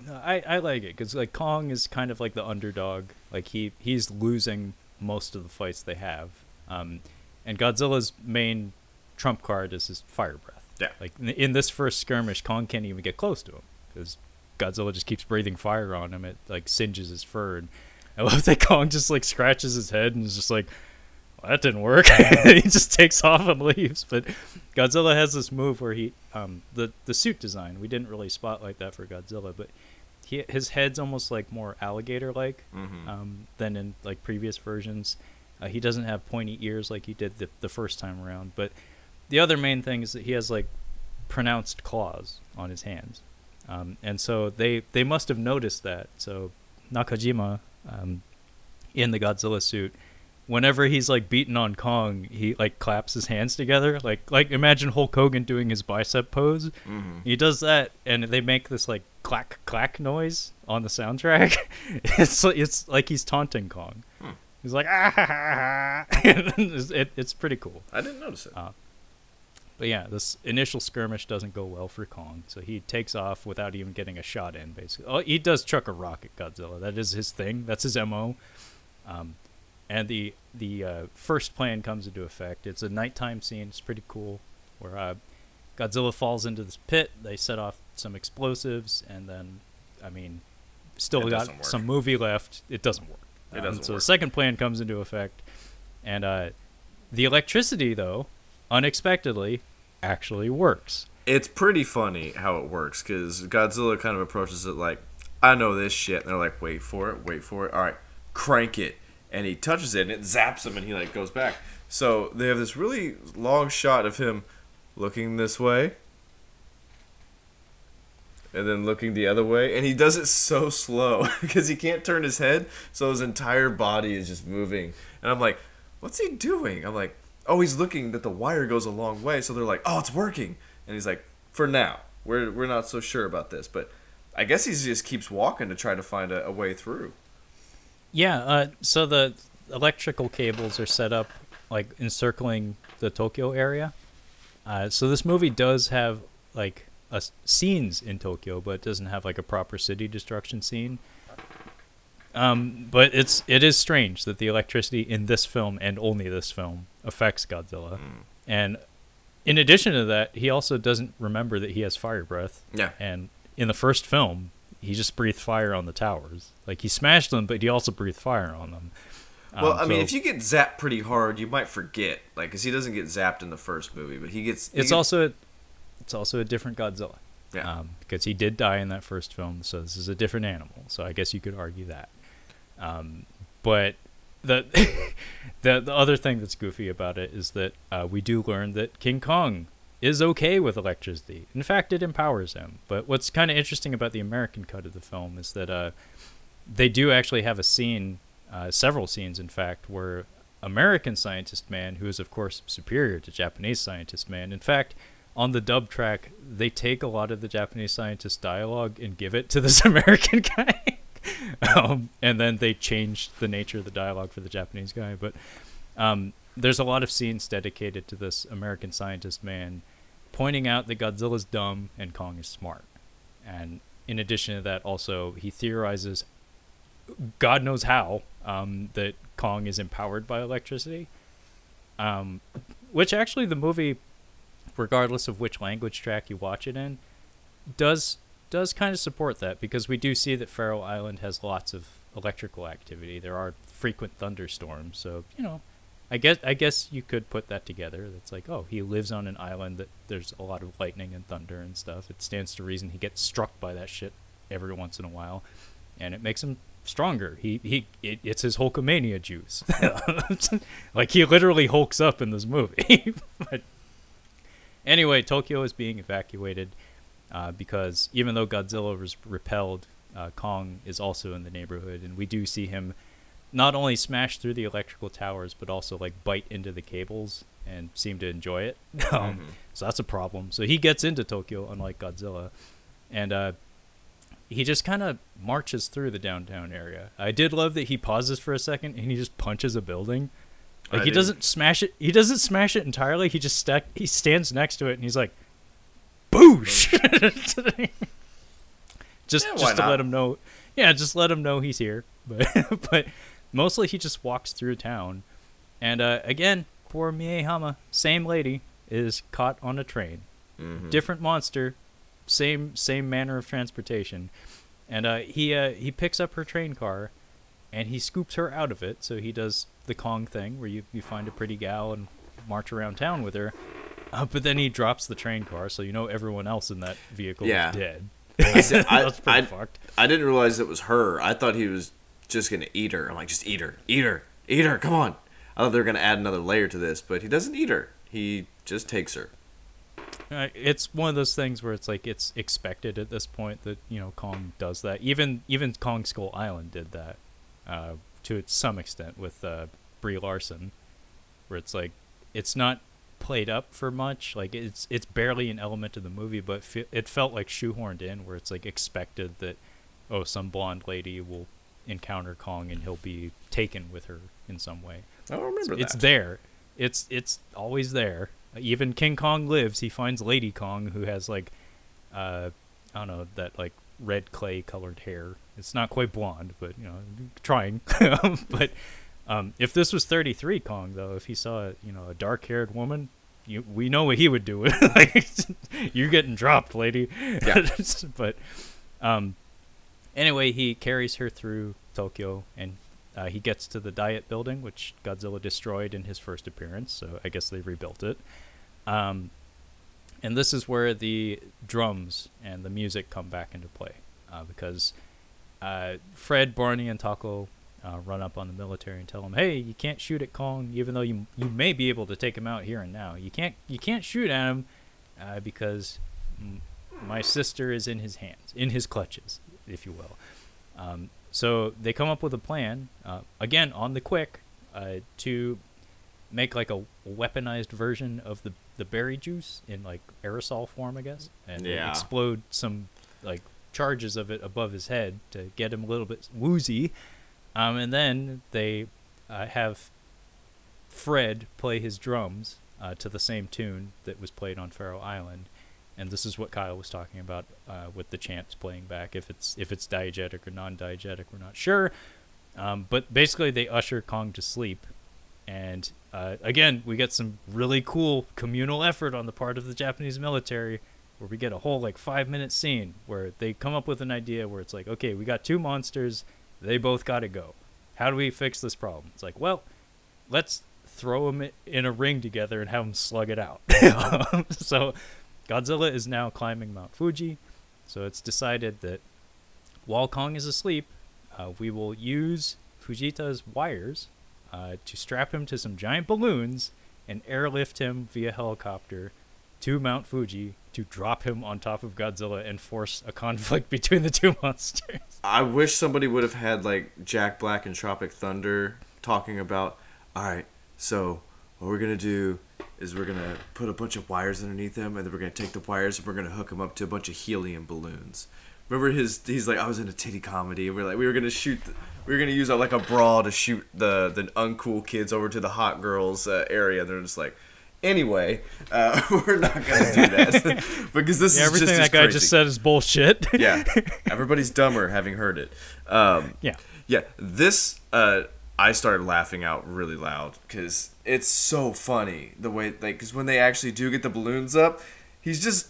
No, I I like it because like Kong is kind of like the underdog. Like he he's losing most of the fights they have. Um, and Godzilla's main trump card is his fire breath. Yeah. Like in, in this first skirmish, Kong can't even get close to him because Godzilla just keeps breathing fire on him. It like singes his fur, and I love <laughs> that Kong just like scratches his head and is just like, well, "That didn't work." <laughs> he just takes off and <laughs> leaves. But Godzilla has this move where he, um, the the suit design. We didn't really spotlight that for Godzilla, but he his head's almost like more alligator like Mm-hmm. um, than in like previous versions. Uh, he doesn't have pointy ears like he did the, the first time around. But the other main thing is that he has like pronounced claws on his hands, um, and so they they must have noticed that. So Nakajima, um, in the Godzilla suit, whenever he's like beaten on Kong, he like claps his hands together, like like imagine Hulk Hogan doing his bicep pose. Mm-hmm. He does that, and they make this like clack clack noise on the soundtrack. <laughs> it's like- it's like he's taunting Kong. Hmm. He's like ah, ha, ha, ha. it's, <laughs> it, it's pretty cool. I didn't notice it. Uh, But yeah, this initial skirmish doesn't go well for Kong, so he takes off without even getting a shot in. Basically, oh, he does chuck a rock at Godzilla. That is his thing. That's his mo. Um, and the the uh, first plan comes into effect. It's a nighttime scene. It's pretty cool, where uh, Godzilla falls into this pit. They set off some explosives, and then, I mean, still It got some movie left. It doesn't work. It Um, doesn't so work. the second plan comes into effect, and uh, the electricity, though, unexpectedly, actually works. It's pretty funny how it works because Godzilla kind of approaches it like, I know this shit. And they're like, wait for it, wait for it. All right, crank it. And he touches it and it zaps him and he like goes back. So they have this really long shot of him looking this way and then looking the other way. And he does it so slow <laughs> because he can't turn his head. So his entire body is just moving. And I'm like, what's he doing? I'm like, oh, he's looking that the wire goes a long way. So they're like, oh, it's working. And he's like, for now, we're, we're not so sure about this. But I guess he just keeps walking to try to find a, a way through. Yeah. Uh, so the electrical cables are set up like encircling the Tokyo area, Uh, so this movie does have like a, scenes in Tokyo, but it doesn't have like a proper city destruction scene. Um, but it's it is strange that the electricity in this film and only this film affects Godzilla, and in addition to that, he also doesn't remember that he has fire breath. Yeah. And in the first film, he just breathed fire on the towers. Like he smashed them, but he also breathed fire on them. Well, Um, I mean, so if you get zapped pretty hard, you might forget, like, because he doesn't get zapped in the first movie, but he gets. he it's gets- also it's also a different Godzilla. Yeah. Um, because he did die in that first film, so this is a different animal. So I guess you could argue that. Um, but the <laughs> the the other thing that's goofy about it is that uh, we do learn that King Kong is okay with electricity. In fact, it empowers him. But what's kind of interesting about the American cut of the film is that uh, they do actually have a scene, uh, several scenes, in fact, where American Scientist Man, who is of course superior to Japanese Scientist Man, in fact, on the dub track, they take a lot of the Japanese scientist dialogue and give it to this <laughs> American guy. <laughs> um, and then they change the nature of the dialogue for the Japanese guy. But um, there's a lot of scenes dedicated to this American scientist man pointing out that Godzilla's dumb and Kong is smart. And in addition to that, also, he theorizes, God knows how, um, that Kong is empowered by electricity. Um, which actually, the movie, regardless of which language track you watch it in, does does kind of support that because we do see that Faro Island has lots of electrical activity. There are frequent thunderstorms, so you know, I guess I guess you could put that together. That's like, oh, he lives on an island that there's a lot of lightning and thunder and stuff. It stands to reason he gets struck by that shit every once in a while, and it makes him stronger. He he, it, it's his Hulkamania juice. <laughs> like he literally hulks up in this movie. <laughs> but anyway, Tokyo is being evacuated uh, because even though Godzilla was repelled, uh, Kong is also in the neighborhood, and we do see him not only smash through the electrical towers, but also like bite into the cables and seem to enjoy it. <laughs> um, So that's a problem. So he gets into Tokyo, unlike Godzilla, and uh, he just kind of marches through the downtown area. I did love that he pauses for a second and he just punches a building. Like I he didn't- doesn't smash it. He doesn't smash it entirely. He just stack. He stands next to it and he's like, "Boosh!" <laughs> just Yeah, just to not? let him know. Yeah, just let him know he's here. <laughs> But but mostly he just walks through town, and uh, again, poor Mie Hama, same lady, is caught on a train. Mhm. Different monster, same same manner of transportation, and uh, he uh, he picks up her train car, and he scoops her out of it. So he does the Kong thing, where you you find a pretty gal and march around town with her. Uh, but then he drops the train car, so you know everyone else in that vehicle Yeah. is dead. <laughs> I I- <laughs> That's pretty I- fucked. I didn't realize it was her. I thought he was just gonna eat her. I'm like, just eat her, eat her, eat her. Come on. I thought they were gonna add another layer to this, but he doesn't eat her. He just takes her. Uh, it's one of those things where it's like it's expected at this point that you know Kong does that. Even even Kong Skull Island did that uh, to some extent with uh, Brie Larson, where it's like it's not played up for much. Like it's it's barely an element of the movie, but fe- it felt like shoehorned in, where it's like expected that oh some blonde lady will encounter Kong and he'll be taken with her in some way. I don't remember that. It's there. It's it's always there. Even King Kong lives. He finds Lady Kong, who has like, uh, I don't know that like red clay colored hair. It's not quite blonde, but you know, trying. <laughs> but um, if this was 33 Kong, though, if he saw you know a dark haired woman, you we know what he would do. <laughs> like, you're getting dropped, lady. Yeah. <laughs> but um, anyway, he carries her through Tokyo, and uh, he gets to the Diet Building, which Godzilla destroyed in his first appearance. So I guess they rebuilt it. Um, and this is where the drums and the music come back into play, uh, because uh, Fred, Barney, and Tako uh, run up on the military and tell them, "Hey, you can't shoot at Kong, even though you you may be able to take him out here and now. You can't you can't shoot at him uh, because m- my sister is in his hands, in his clutches, if you will." Um, so they come up with a plan, uh, again on the quick, uh, to make like a weaponized version of the the berry juice in like aerosol form, I guess, and Yeah. explode some like charges of it above his head to get him a little bit woozy. Um, and then they uh, have Fred play his drums uh, to the same tune that was played on Faro Island. And this is what Kyle was talking about uh, with the chants playing back. If it's if it's diegetic or non-diegetic, we're not sure. Um, but basically, they usher Kong to sleep, and uh, again, we get some really cool communal effort on the part of the Japanese military, where we get a whole like five minute scene where they come up with an idea where it's like, okay, we got two monsters, they both got to go. How do we fix this problem? It's like, well, let's throw them in a ring together and have them slug it out. <laughs> <laughs> so Godzilla is now climbing Mount Fuji. So it's decided that while Kong is asleep, uh, we will use Fujita's wires uh, to strap him to some giant balloons and airlift him via helicopter to Mount Fuji to drop him on top of Godzilla and force a conflict <laughs> between the two monsters. I wish somebody would have had like Jack Black and Tropic Thunder talking about, all right, so what we're gonna do is we're gonna put a bunch of wires underneath them, and then we're gonna take the wires and we're gonna hook them up to a bunch of helium balloons. Remember his? He's like, I was in a titty comedy. We're like, we were gonna shoot. The, we were gonna use like a brawl to shoot the the uncool kids over to the hot girls uh, area. They're just like, anyway, uh, <laughs> we're not gonna do that <laughs> because this Yeah, is everything that guy crazy. just said is bullshit. <laughs> yeah, everybody's dumber having heard it. Um, yeah. yeah, this uh, I started laughing out really loud because it's so funny the way like because when they actually do get the balloons up, he's just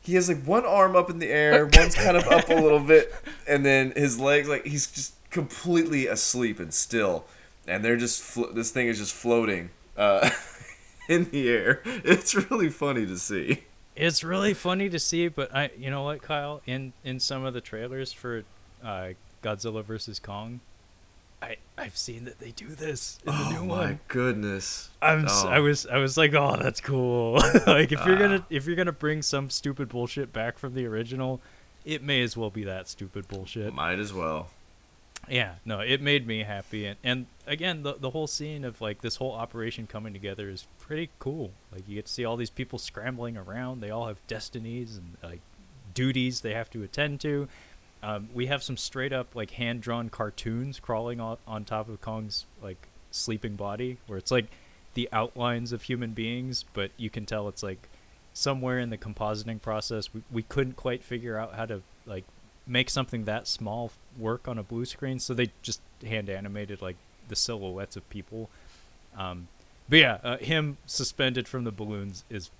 he has like one arm up in the air, one's kind of up a little bit, and then his legs like he's just completely asleep and still, and they're just flo- this thing is just floating uh, <laughs> in the air. It's really funny to see. It's really funny to see, but I, you know what, Kyle, in in some of the trailers for uh, Godzilla versus Kong, I I've seen that they do this in the new one. oh new my one. goodness! I'm Oh. I was I was like, oh, that's cool. <laughs> like if you're gonna if you're gonna bring some stupid bullshit back from the original, it may as well be that stupid bullshit. Might as well. Yeah, no, it made me happy, and and again, the the whole scene of like this whole operation coming together is pretty cool. Like you get to see all these people scrambling around. They all have destinies and like duties they have to attend to. Um, we have some straight up like hand drawn cartoons crawling on, on top of Kong's like sleeping body, where it's like the outlines of human beings, but you can tell it's like somewhere in the compositing process we, we couldn't quite figure out how to like make something that small work on a blue screen. So they just hand animated like the silhouettes of people. Um but yeah uh, him suspended from the balloons is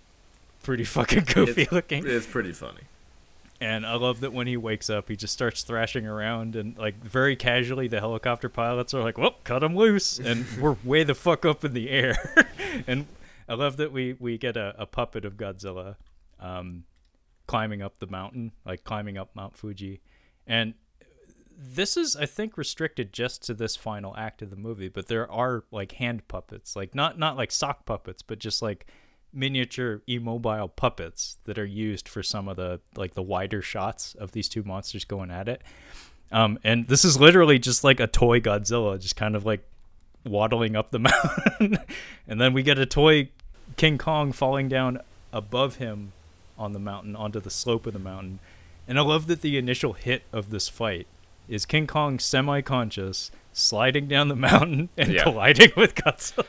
pretty <laughs> fucking goofy It's- looking. It's pretty funny. and I love that when he wakes up, he just starts thrashing around, and like very casually, the helicopter pilots are like, "Well, cut him loose," and <laughs> we're way the fuck up in the air. <laughs> and I love that we we get a, a puppet of Godzilla, um, climbing up the mountain, like climbing up Mount Fuji, and this is I think restricted just to this final act of the movie, but there are like hand puppets, like not not like sock puppets, but just like miniature immobile puppets that are used for some of the like the wider shots of these two monsters going at it. Um, and this is literally just like a toy Godzilla, just kind of like waddling up the <laughs> mountain, and then we get a toy King Kong falling down above him on the mountain onto the slope of the mountain. And I love that the initial hit of this fight is King Kong semi-conscious, sliding down the <laughs> mountain and Yeah. colliding with Godzilla.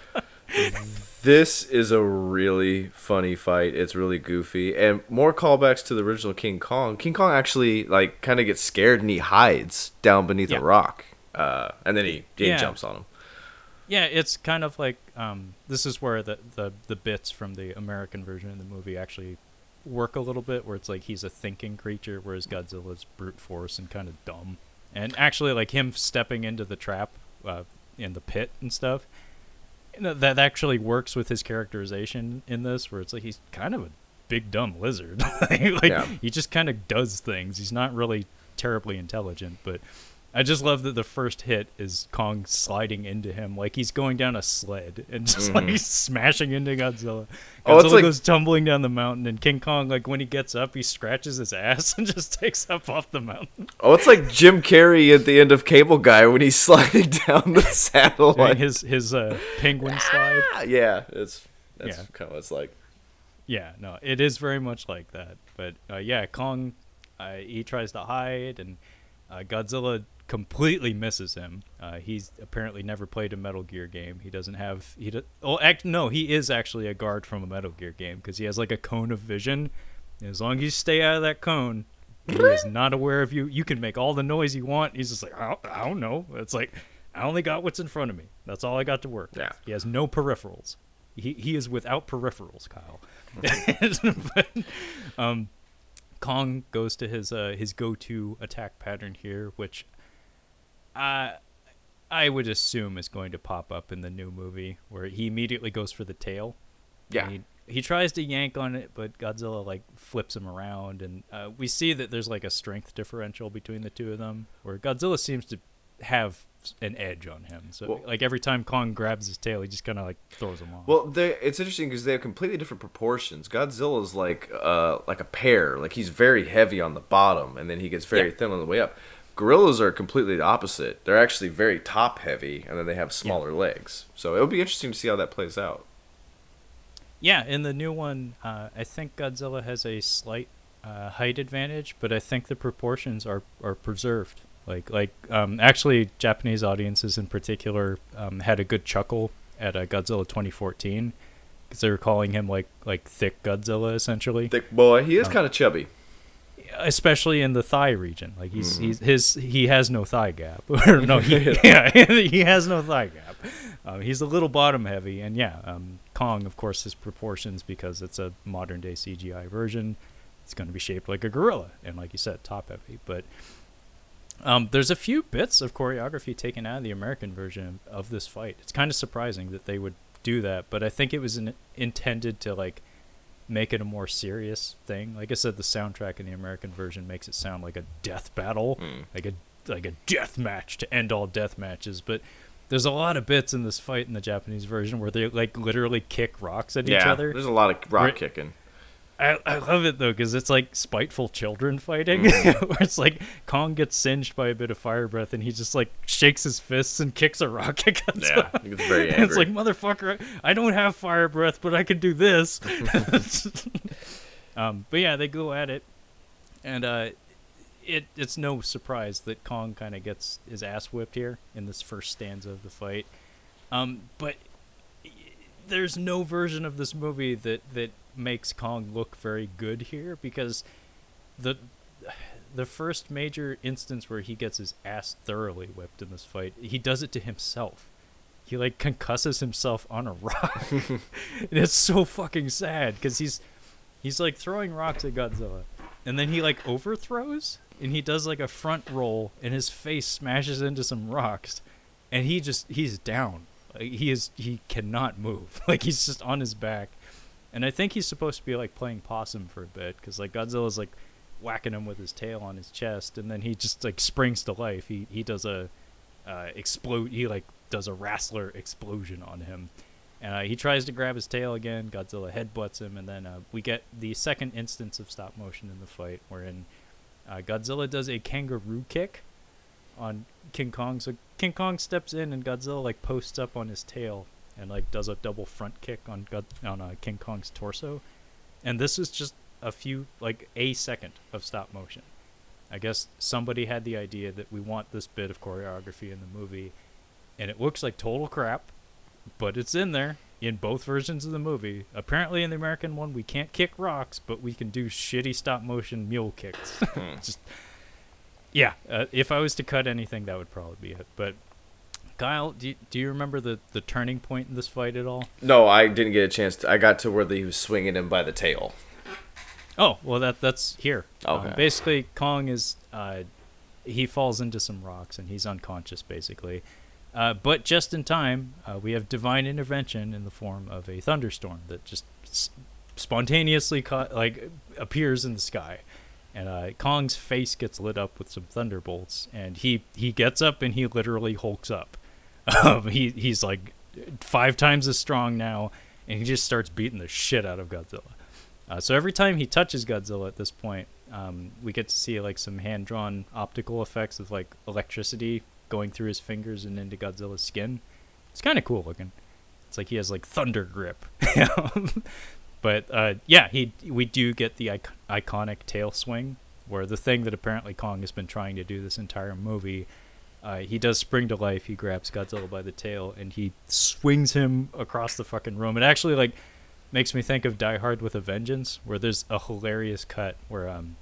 <laughs> This is a really funny fight. It's really goofy, and more callbacks to the original King Kong. King Kong actually like kind of gets scared and he hides down beneath Yeah. a rock, uh, and then he, he Yeah. jumps on him. Yeah, it's kind of like um, this is where the, the the bits from the American version of the movie actually work a little bit, where it's like he's a thinking creature, whereas Godzilla's brute force and kind of dumb. And actually, like him stepping into the trap uh, in the pit and stuff, you know, that actually works with his characterization in this, where it's like he's kind of a big dumb lizard. <laughs> like Yeah. he just kind of does things. He's not really terribly intelligent, but I just love that the first hit is Kong sliding into him like he's going down a sled and <laughs> just like he's smashing into Godzilla. Godzilla Oh, it's like- goes tumbling down the mountain, and King Kong, like when he gets up, he scratches his ass <laughs> and just takes up off the mountain. Oh, it's like Jim Carrey at the end of Cable Guy when he's <laughs> sliding down the Doing satellite. his his uh, penguin slide. yeah, it's that's Yeah. kind of what it's like. Yeah, no, it is very much like that. But uh, yeah, Kong, uh, he tries to hide, and uh, Godzilla completely misses him. Uh, he's apparently never played a Metal Gear game. He doesn't have he. Do, oh, act no, he is actually a guard from a Metal Gear game because he has like a cone of vision. And as long as you stay out of that cone, he is not aware of you. You can make all the noise you want. He's just like I don't, I don't know. It's like I only got what's in front of me. That's all I got to work. With. Yeah. He has no peripherals. He he is without peripherals, Kyle. <laughs> <laughs> but, um, Kong goes to his uh, his go-to attack pattern here, which I I would assume is going to pop up in the new movie, where he immediately goes for the tail. Yeah. He, he tries to yank on it, but Godzilla like flips him around, and uh, we see that there's like a strength differential between the two of them, where Godzilla seems to have an edge on him. So Well- like every time Kong grabs his tail, he just kind of like throws him off. Well, it's interesting because they have completely different proportions. Godzilla's like uh, like a pear. Like he's very heavy on the bottom, and then he gets very Yeah. thin on the way up. Gorillas are completely the opposite. They're actually very top heavy, and then they have smaller legs. So it'll be interesting to see how that plays out. Yeah, in the new one, uh, I think Godzilla has a slight uh, height advantage, but I think the proportions are, are preserved. Like like um, actually, Japanese audiences in particular um, had a good chuckle at uh, Godzilla 2014 because they were calling him like like thick Godzilla essentially, Thick boy, he is kind of chubby. especially in the thigh region. Like he's he's his he has no thigh gap. <laughs> no, he, <laughs> yeah, <laughs> he has no thigh gap. Um, he's a little bottom heavy, and yeah, um, Kong, of course, his proportions because it's a modern day CGI version. It's going to be shaped like a gorilla, and like you said, top heavy. But um, there's a few bits of choreography taken out of the American version of this fight. It's kind of surprising that they would do that, but I think it was in, intended to like make it a more serious thing. Like I said, the soundtrack in the American version makes it sound like a death battle, like a like a death match to end all death matches. But there's a lot of bits in this fight in the Japanese version where they like literally kick rocks at each other. there's a lot of rock Right. kicking. I, I love it though because it's like spiteful children fighting, Mm-hmm. <laughs> where it's like Kong gets singed by a bit of fire breath and he just like shakes his fists and kicks a rock <laughs> Yeah, gets very And <laughs> it's like motherfucker, I don't have fire breath, but I can do this. um, but yeah, they go at it, and uh, it it's no surprise that Kong kind of gets his ass whipped here in this first stanza of the fight. Um, but there's no version of this movie that that makes Kong look very good here because the the first major instance where he gets his ass thoroughly whipped in this fight, he does it to himself. He like concusses himself on a rock. <laughs> and it's so fucking sad because he's he's like throwing rocks at Godzilla, and then he like overthrows and he does like a front roll and his face smashes into some rocks, and he just he's down. Like, he is he cannot move. <laughs> Like he's just on his back, and I think he's supposed to be like playing possum for a bit because like Godzilla's like whacking him with his tail on his chest, and then he just like springs to life. He he does a uh, explode. He like does a wrestler explosion on him, and uh, he tries to grab his tail again. Godzilla headbutts him, and then uh, we get the second instance of stop motion in the fight, wherein uh, Godzilla does a kangaroo kick on King Kong. So King Kong steps in, and Godzilla like posts up on his tail and like does a double front kick on God- on uh, King Kong's torso. And this is just a few like a second of stop motion. I guess somebody had the idea that we want this bit of choreography in the movie, and it looks like total crap, but it's in there in both versions of the movie. Apparently, in the American one, we can't kick rocks, but we can do shitty stop motion mule kicks. <laughs> Just yeah, uh, if I was to cut anything, that would probably be it. But Kyle, do you, do you remember the the turning point in this fight at all? No, I didn't get a chance. to I got to where he was swinging him by the tail. Oh, well, that that's here. Um, Okay. basically, Kong is uh, he falls into some rocks and he's unconscious, basically. Uh, but just in time, uh, we have divine intervention in the form of a thunderstorm that just s- spontaneously like appears in the sky, and uh, Kong's face gets lit up with some thunderbolts, and he he gets up and he literally hulks up. Um, he he's like five times as strong now, and he just starts beating the shit out of Godzilla. Uh, so every time he touches Godzilla at this point, um, we get to see like some hand-drawn optical effects of like electricity going through his fingers and into Godzilla's skin. It's kind of cool looking. It's like he has like thunder grip. <laughs> but uh, yeah, he we do get the ic- iconic tail swing, where the thing that apparently Kong has been trying to do this entire movie uh, he does spring to life. He grabs Godzilla by the tail and he swings him across the fucking room. It actually like makes me think of Die Hard with a Vengeance, where there's a hilarious cut where um,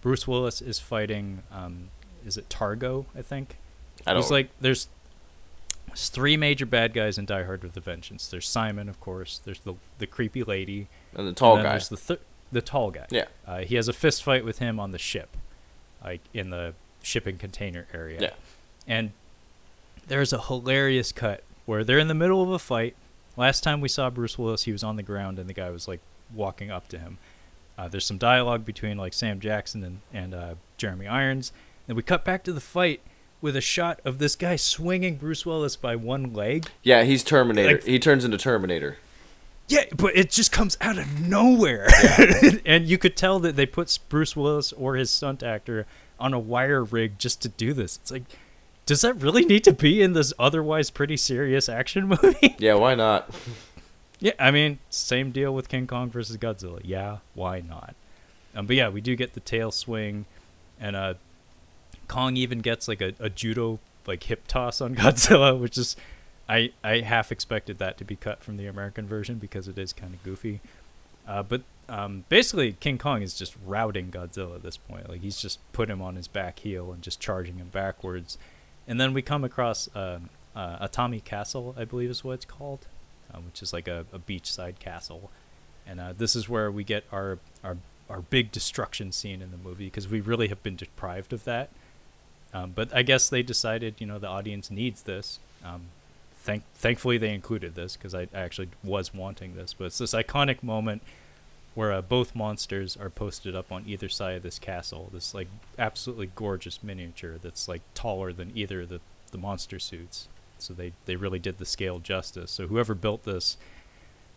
Bruce Willis is fighting. Um, is it Targo? I think. I don't There's like there's, there's three major bad guys in Die Hard with a Vengeance. There's Simon, of course. There's the the creepy lady. and the tall and guy. There's the th- the tall guy. Yeah. Uh, he has a fist fight with him on the ship, like in the shipping container area. Yeah. And there's a hilarious cut where they're in the middle of a fight. Last time we saw Bruce Willis, he was on the ground and the guy was like walking up to him. Uh, there's some dialogue between like Sam Jackson and and uh, Jeremy Irons. Then we cut back to the fight with a shot of this guy swinging Bruce Willis by one leg. yeah, he's Terminator. like- he turns into Terminator. Yeah, but it just comes out of nowhere. <laughs> and you could tell that they put Bruce Willis or his stunt actor on a wire rig just to do this. It's like, does that really need to be in this otherwise pretty serious action <laughs> movie? Yeah, why not? yeah, I mean, same deal with King Kong versus Godzilla. Yeah, why not? Um, but yeah, we do get the tail swing, and uh, Kong even gets like a, a judo like hip toss on <laughs> Godzilla, which is I I half expected that to be cut from the American version because it is kind of goofy. Uh, but um, basically, King Kong is just routing Godzilla at this point. Like he's just put him on his back heel and just charging him backwards. And then we come across um uh, Atami Castle, I believe is what it's called, uh, which is like a, a beachside castle. And uh, this is where we get our our our big destruction scene in the movie because we really have been deprived of that. Um, but I guess they decided, you know, the audience needs this. Um, thank, thankfully, they included this because I, I actually was wanting this. But it's this iconic moment where uh, both monsters are posted up on either side of this castle. This like absolutely gorgeous miniature that's like taller than either the the monster suits. So they they really did the scale justice. So whoever built this,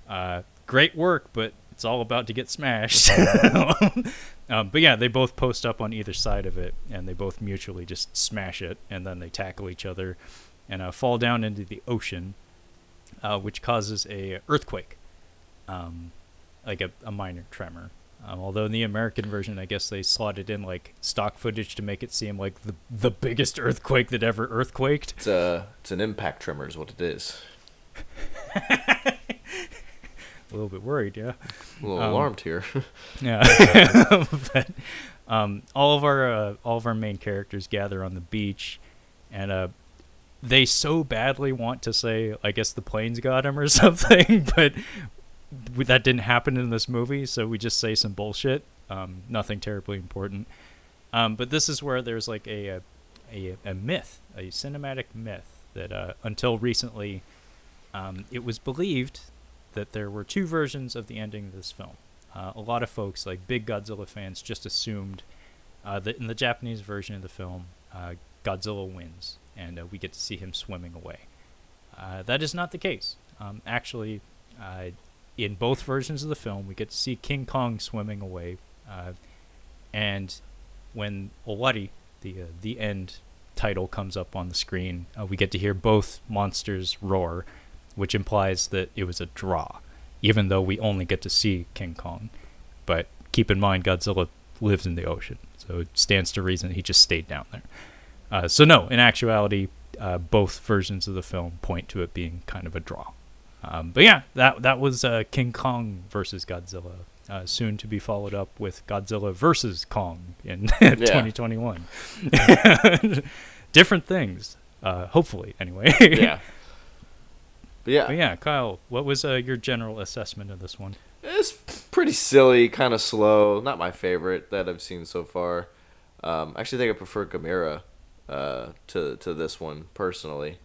uh, great work, but it's all about to get smashed. <laughs> um, but yeah, they both post up on either side of it, and they both mutually just smash it, and then they tackle each other, and uh, fall down into the ocean, uh, which causes a earthquake, um, like a, a minor tremor. Um, although in the American version, I guess they slotted in like stock footage to make it seem like the the biggest earthquake that ever earthquaked. It's a it's an impact tremor is what it is. <laughs> A little bit worried, yeah. A little Um, alarmed here. <laughs> Yeah. <laughs> but um, all of our uh, all of our main characters gather on the beach, and uh, they so badly want to say, "I guess the planes got him" or something, but that didn't happen in this movie. So we just say some bullshit. Um, nothing terribly important. Um, but this is where there's like a a, a, myth, a cinematic myth that uh, until recently, um, it was believed that there were two versions of the ending of this film. Uh, a lot of folks, like big Godzilla fans, just assumed uh, that in the Japanese version of the film, uh, Godzilla wins, and uh, we get to see him swimming away. Uh, that is not the case. Um, actually, in both versions of the film, we get to see King Kong swimming away, uh, and when Owari, the uh, the end title, comes up on the screen, uh, we get to hear both monsters roar, which implies that it was a draw, even though we only get to see King Kong. But keep in mind, Godzilla lives in the ocean, so it stands to reason he just stayed down there. Uh, so no, in actuality, uh, both versions of the film point to it being kind of a draw. Um, but yeah, that that was uh, King Kong versus Godzilla, uh, soon to be followed up with Godzilla versus Kong in <laughs> 2021. <laughs> Different things, uh, hopefully. Anyway. <laughs> yeah. But yeah, But yeah, Kyle, what was uh, your general assessment of this one? it's pretty silly, kind of slow. Not my favorite that I've seen so far. Um, actually, think I prefer Gamera uh, to to this one personally.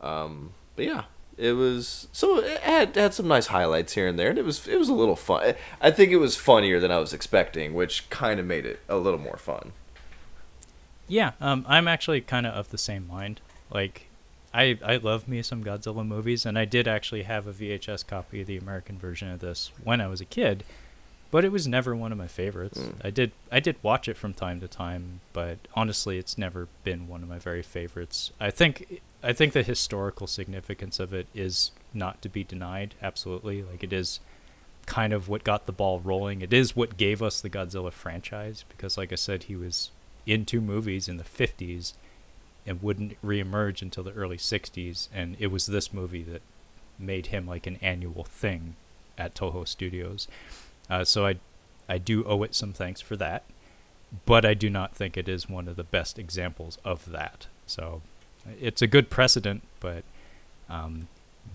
Um, but yeah, it was so it had had some nice highlights here and there, and it was it was a little fun. I think it was funnier than I was expecting, which kind of made it a little more fun. Yeah, um, I'm actually kind of of the same mind. Like, I I love me some Godzilla movies, and I did actually have a VHS copy of the American version of this when I was a kid, but it was never one of my favorites. Mm. I did I did watch it from time to time, but honestly, it's never been one of my very favorites. I think I think the historical significance of it is not to be denied. Absolutely, like it is kind of what got the ball rolling. It is what gave us the Godzilla franchise because, like I said, he was in two movies in the 50s and wouldn't reemerge until the early 60s. And it was this movie that made him like an annual thing at Toho Studios. Uh, so I, I do owe it some thanks for that. But I do not think it is one of the best examples of that. So it's a good precedent, but um,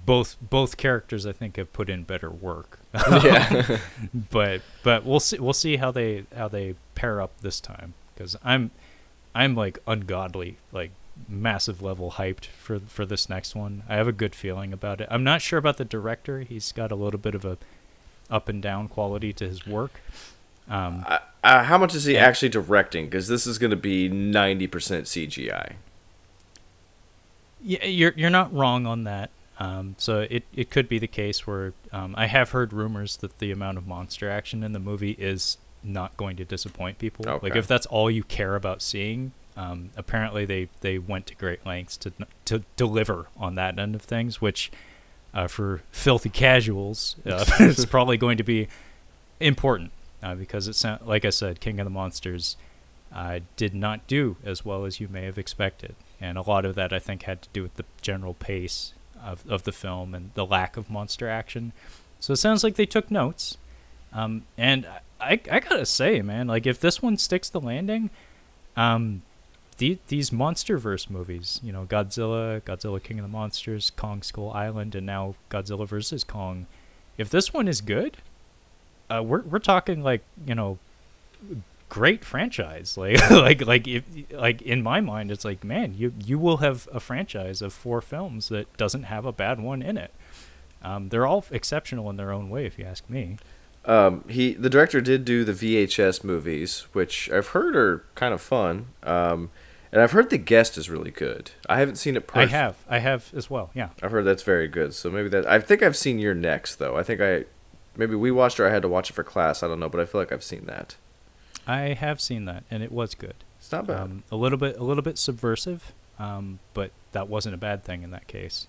both both characters I think have put in better work. <laughs> yeah. <laughs> but but we'll see we'll see how they how they pair up this time because I'm I'm like ungodly like massive level hyped for for this next one. I have a good feeling about it. I'm not sure about the director. He's got a little bit of a up and down quality to his work. Um, Uh, uh, how much is he Yeah. actually directing? Because this is going to be ninety percent CGI. Yeah, you're you're not wrong on that. Um, so it, it could be the case where um, I have heard rumors that the amount of monster action in the movie is not going to disappoint people. Like if that's all you care about seeing, um, apparently they, they went to great lengths to to deliver on that end of things, which uh, for filthy casuals, uh, <laughs> <laughs> it's probably going to be important uh, because it's not, like I said, King of the Monsters uh, did not do as well as you may have expected, and a lot of that I think had to do with the general pace of of the film and the lack of monster action. So it sounds like they took notes, um, and I I gotta say, man, like if this one sticks the landing, um, the, these MonsterVerse movies, you know, Godzilla, Godzilla King of the Monsters, Kong Skull Island, and now Godzilla vs Kong. If this one is good, uh, we're we're talking like you know, great franchise. <laughs> Like like like if like in my mind, it's like man, you you will have a franchise of four films that doesn't have a bad one in it. Um, they're all exceptional in their own way, if you ask me. Um, he the director did do the VHS movies, which I've heard are kind of fun. Um, and I've heard the guest is really good. I haven't seen it. I have, I have as well. Yeah. I've heard that's very good. So maybe that. I think I've seen You're Next though. I think I maybe we watched or I had to watch it for class. I don't know, but I feel like I've seen that. I have seen that, and it was good. It's not bad. Um, a little bit, a little bit subversive, um, but that wasn't a bad thing in that case.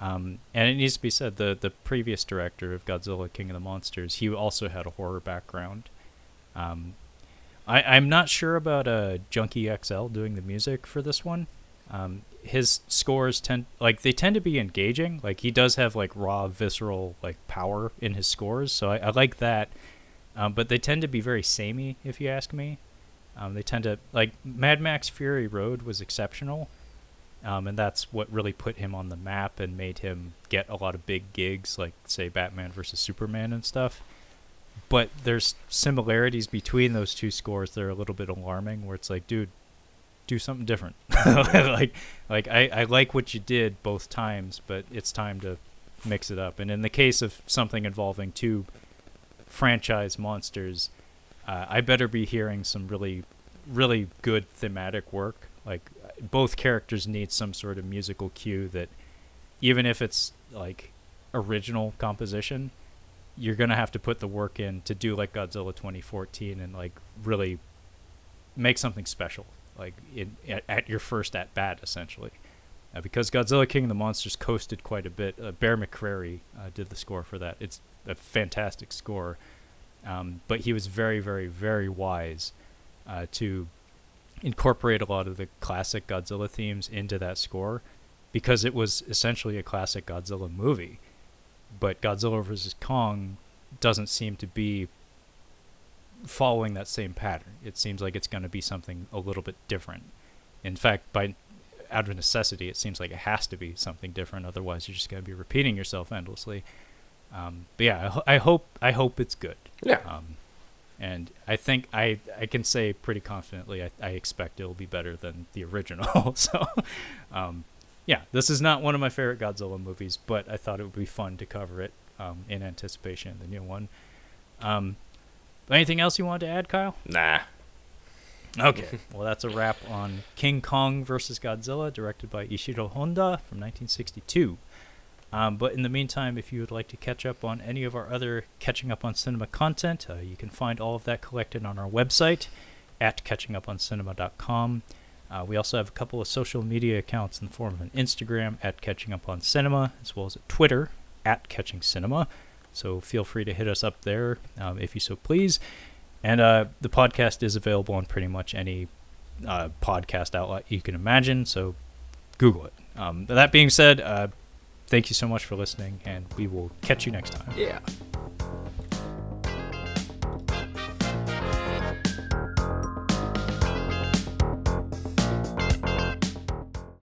Um, and it needs to be said, the the previous director of Godzilla King of the Monsters, he also had a horror background. Um, I, I'm not sure about uh, Junkie XL doing the music for this one. Um, his scores tend like they tend to be engaging. Like he does have like raw, visceral like power in his scores, so I, I like that. Um, but they tend to be very samey, if you ask me. Um, they tend to like Mad Max Fury Road was exceptional, um, and that's what really put him on the map and made him get a lot of big gigs, like say Batman versus Superman and stuff. But there's similarities between those two scores that are a little bit alarming. Where it's like, dude, do something different. <laughs> like, like I, I like what you did both times, but it's time to mix it up. And in the case of something involving two franchise monsters, uh, I better be hearing some really, really good thematic work. Like both characters need some sort of musical cue that, even if it's like original composition, you're gonna have to put the work in to do like Godzilla 2014 and like really make something special, like in at, your first at bat essentially. Uh, because Godzilla King of the Monsters coasted quite a bit. Uh, Bear McCreary uh, did the score for that. It's a fantastic score, um, but he was very, very, very wise uh, to incorporate a lot of the classic Godzilla themes into that score because it was essentially a classic Godzilla movie. But Godzilla vs. Kong doesn't seem to be following that same pattern. It seems like it's going to be something a little bit different. In fact, by out of necessity, it seems like it has to be something different. Otherwise, you're just going to be repeating yourself endlessly. Um, but yeah, I, ho- I hope I hope it's good. yeah. Um, and I think I I can say pretty confidently I, I expect it'll be better than the original. <laughs> so, um, yeah, this is not one of my favorite Godzilla movies, but I thought it would be fun to cover it um, in anticipation of the new one. Um, anything else you wanted to add, Kyle? Nah. Okay, <laughs> well that's a wrap on King Kong versus Godzilla, directed by Ishiro Honda from 1962. Um, but in the meantime, if you would like to catch up on any of our other Catching Up on Cinema content, uh, you can find all of that collected on our website at catchinguponcinema.com. Uh, we also have a couple of social media accounts in the form of an Instagram at Catching Up on Cinema, as well as a Twitter at Catching Cinema. So feel free to hit us up there um, if you so please. And uh, the podcast is available on pretty much any uh, podcast outlet you can imagine. So Google it. Um, that being said, uh, thank you so much for listening, and we will catch you next time. Yeah.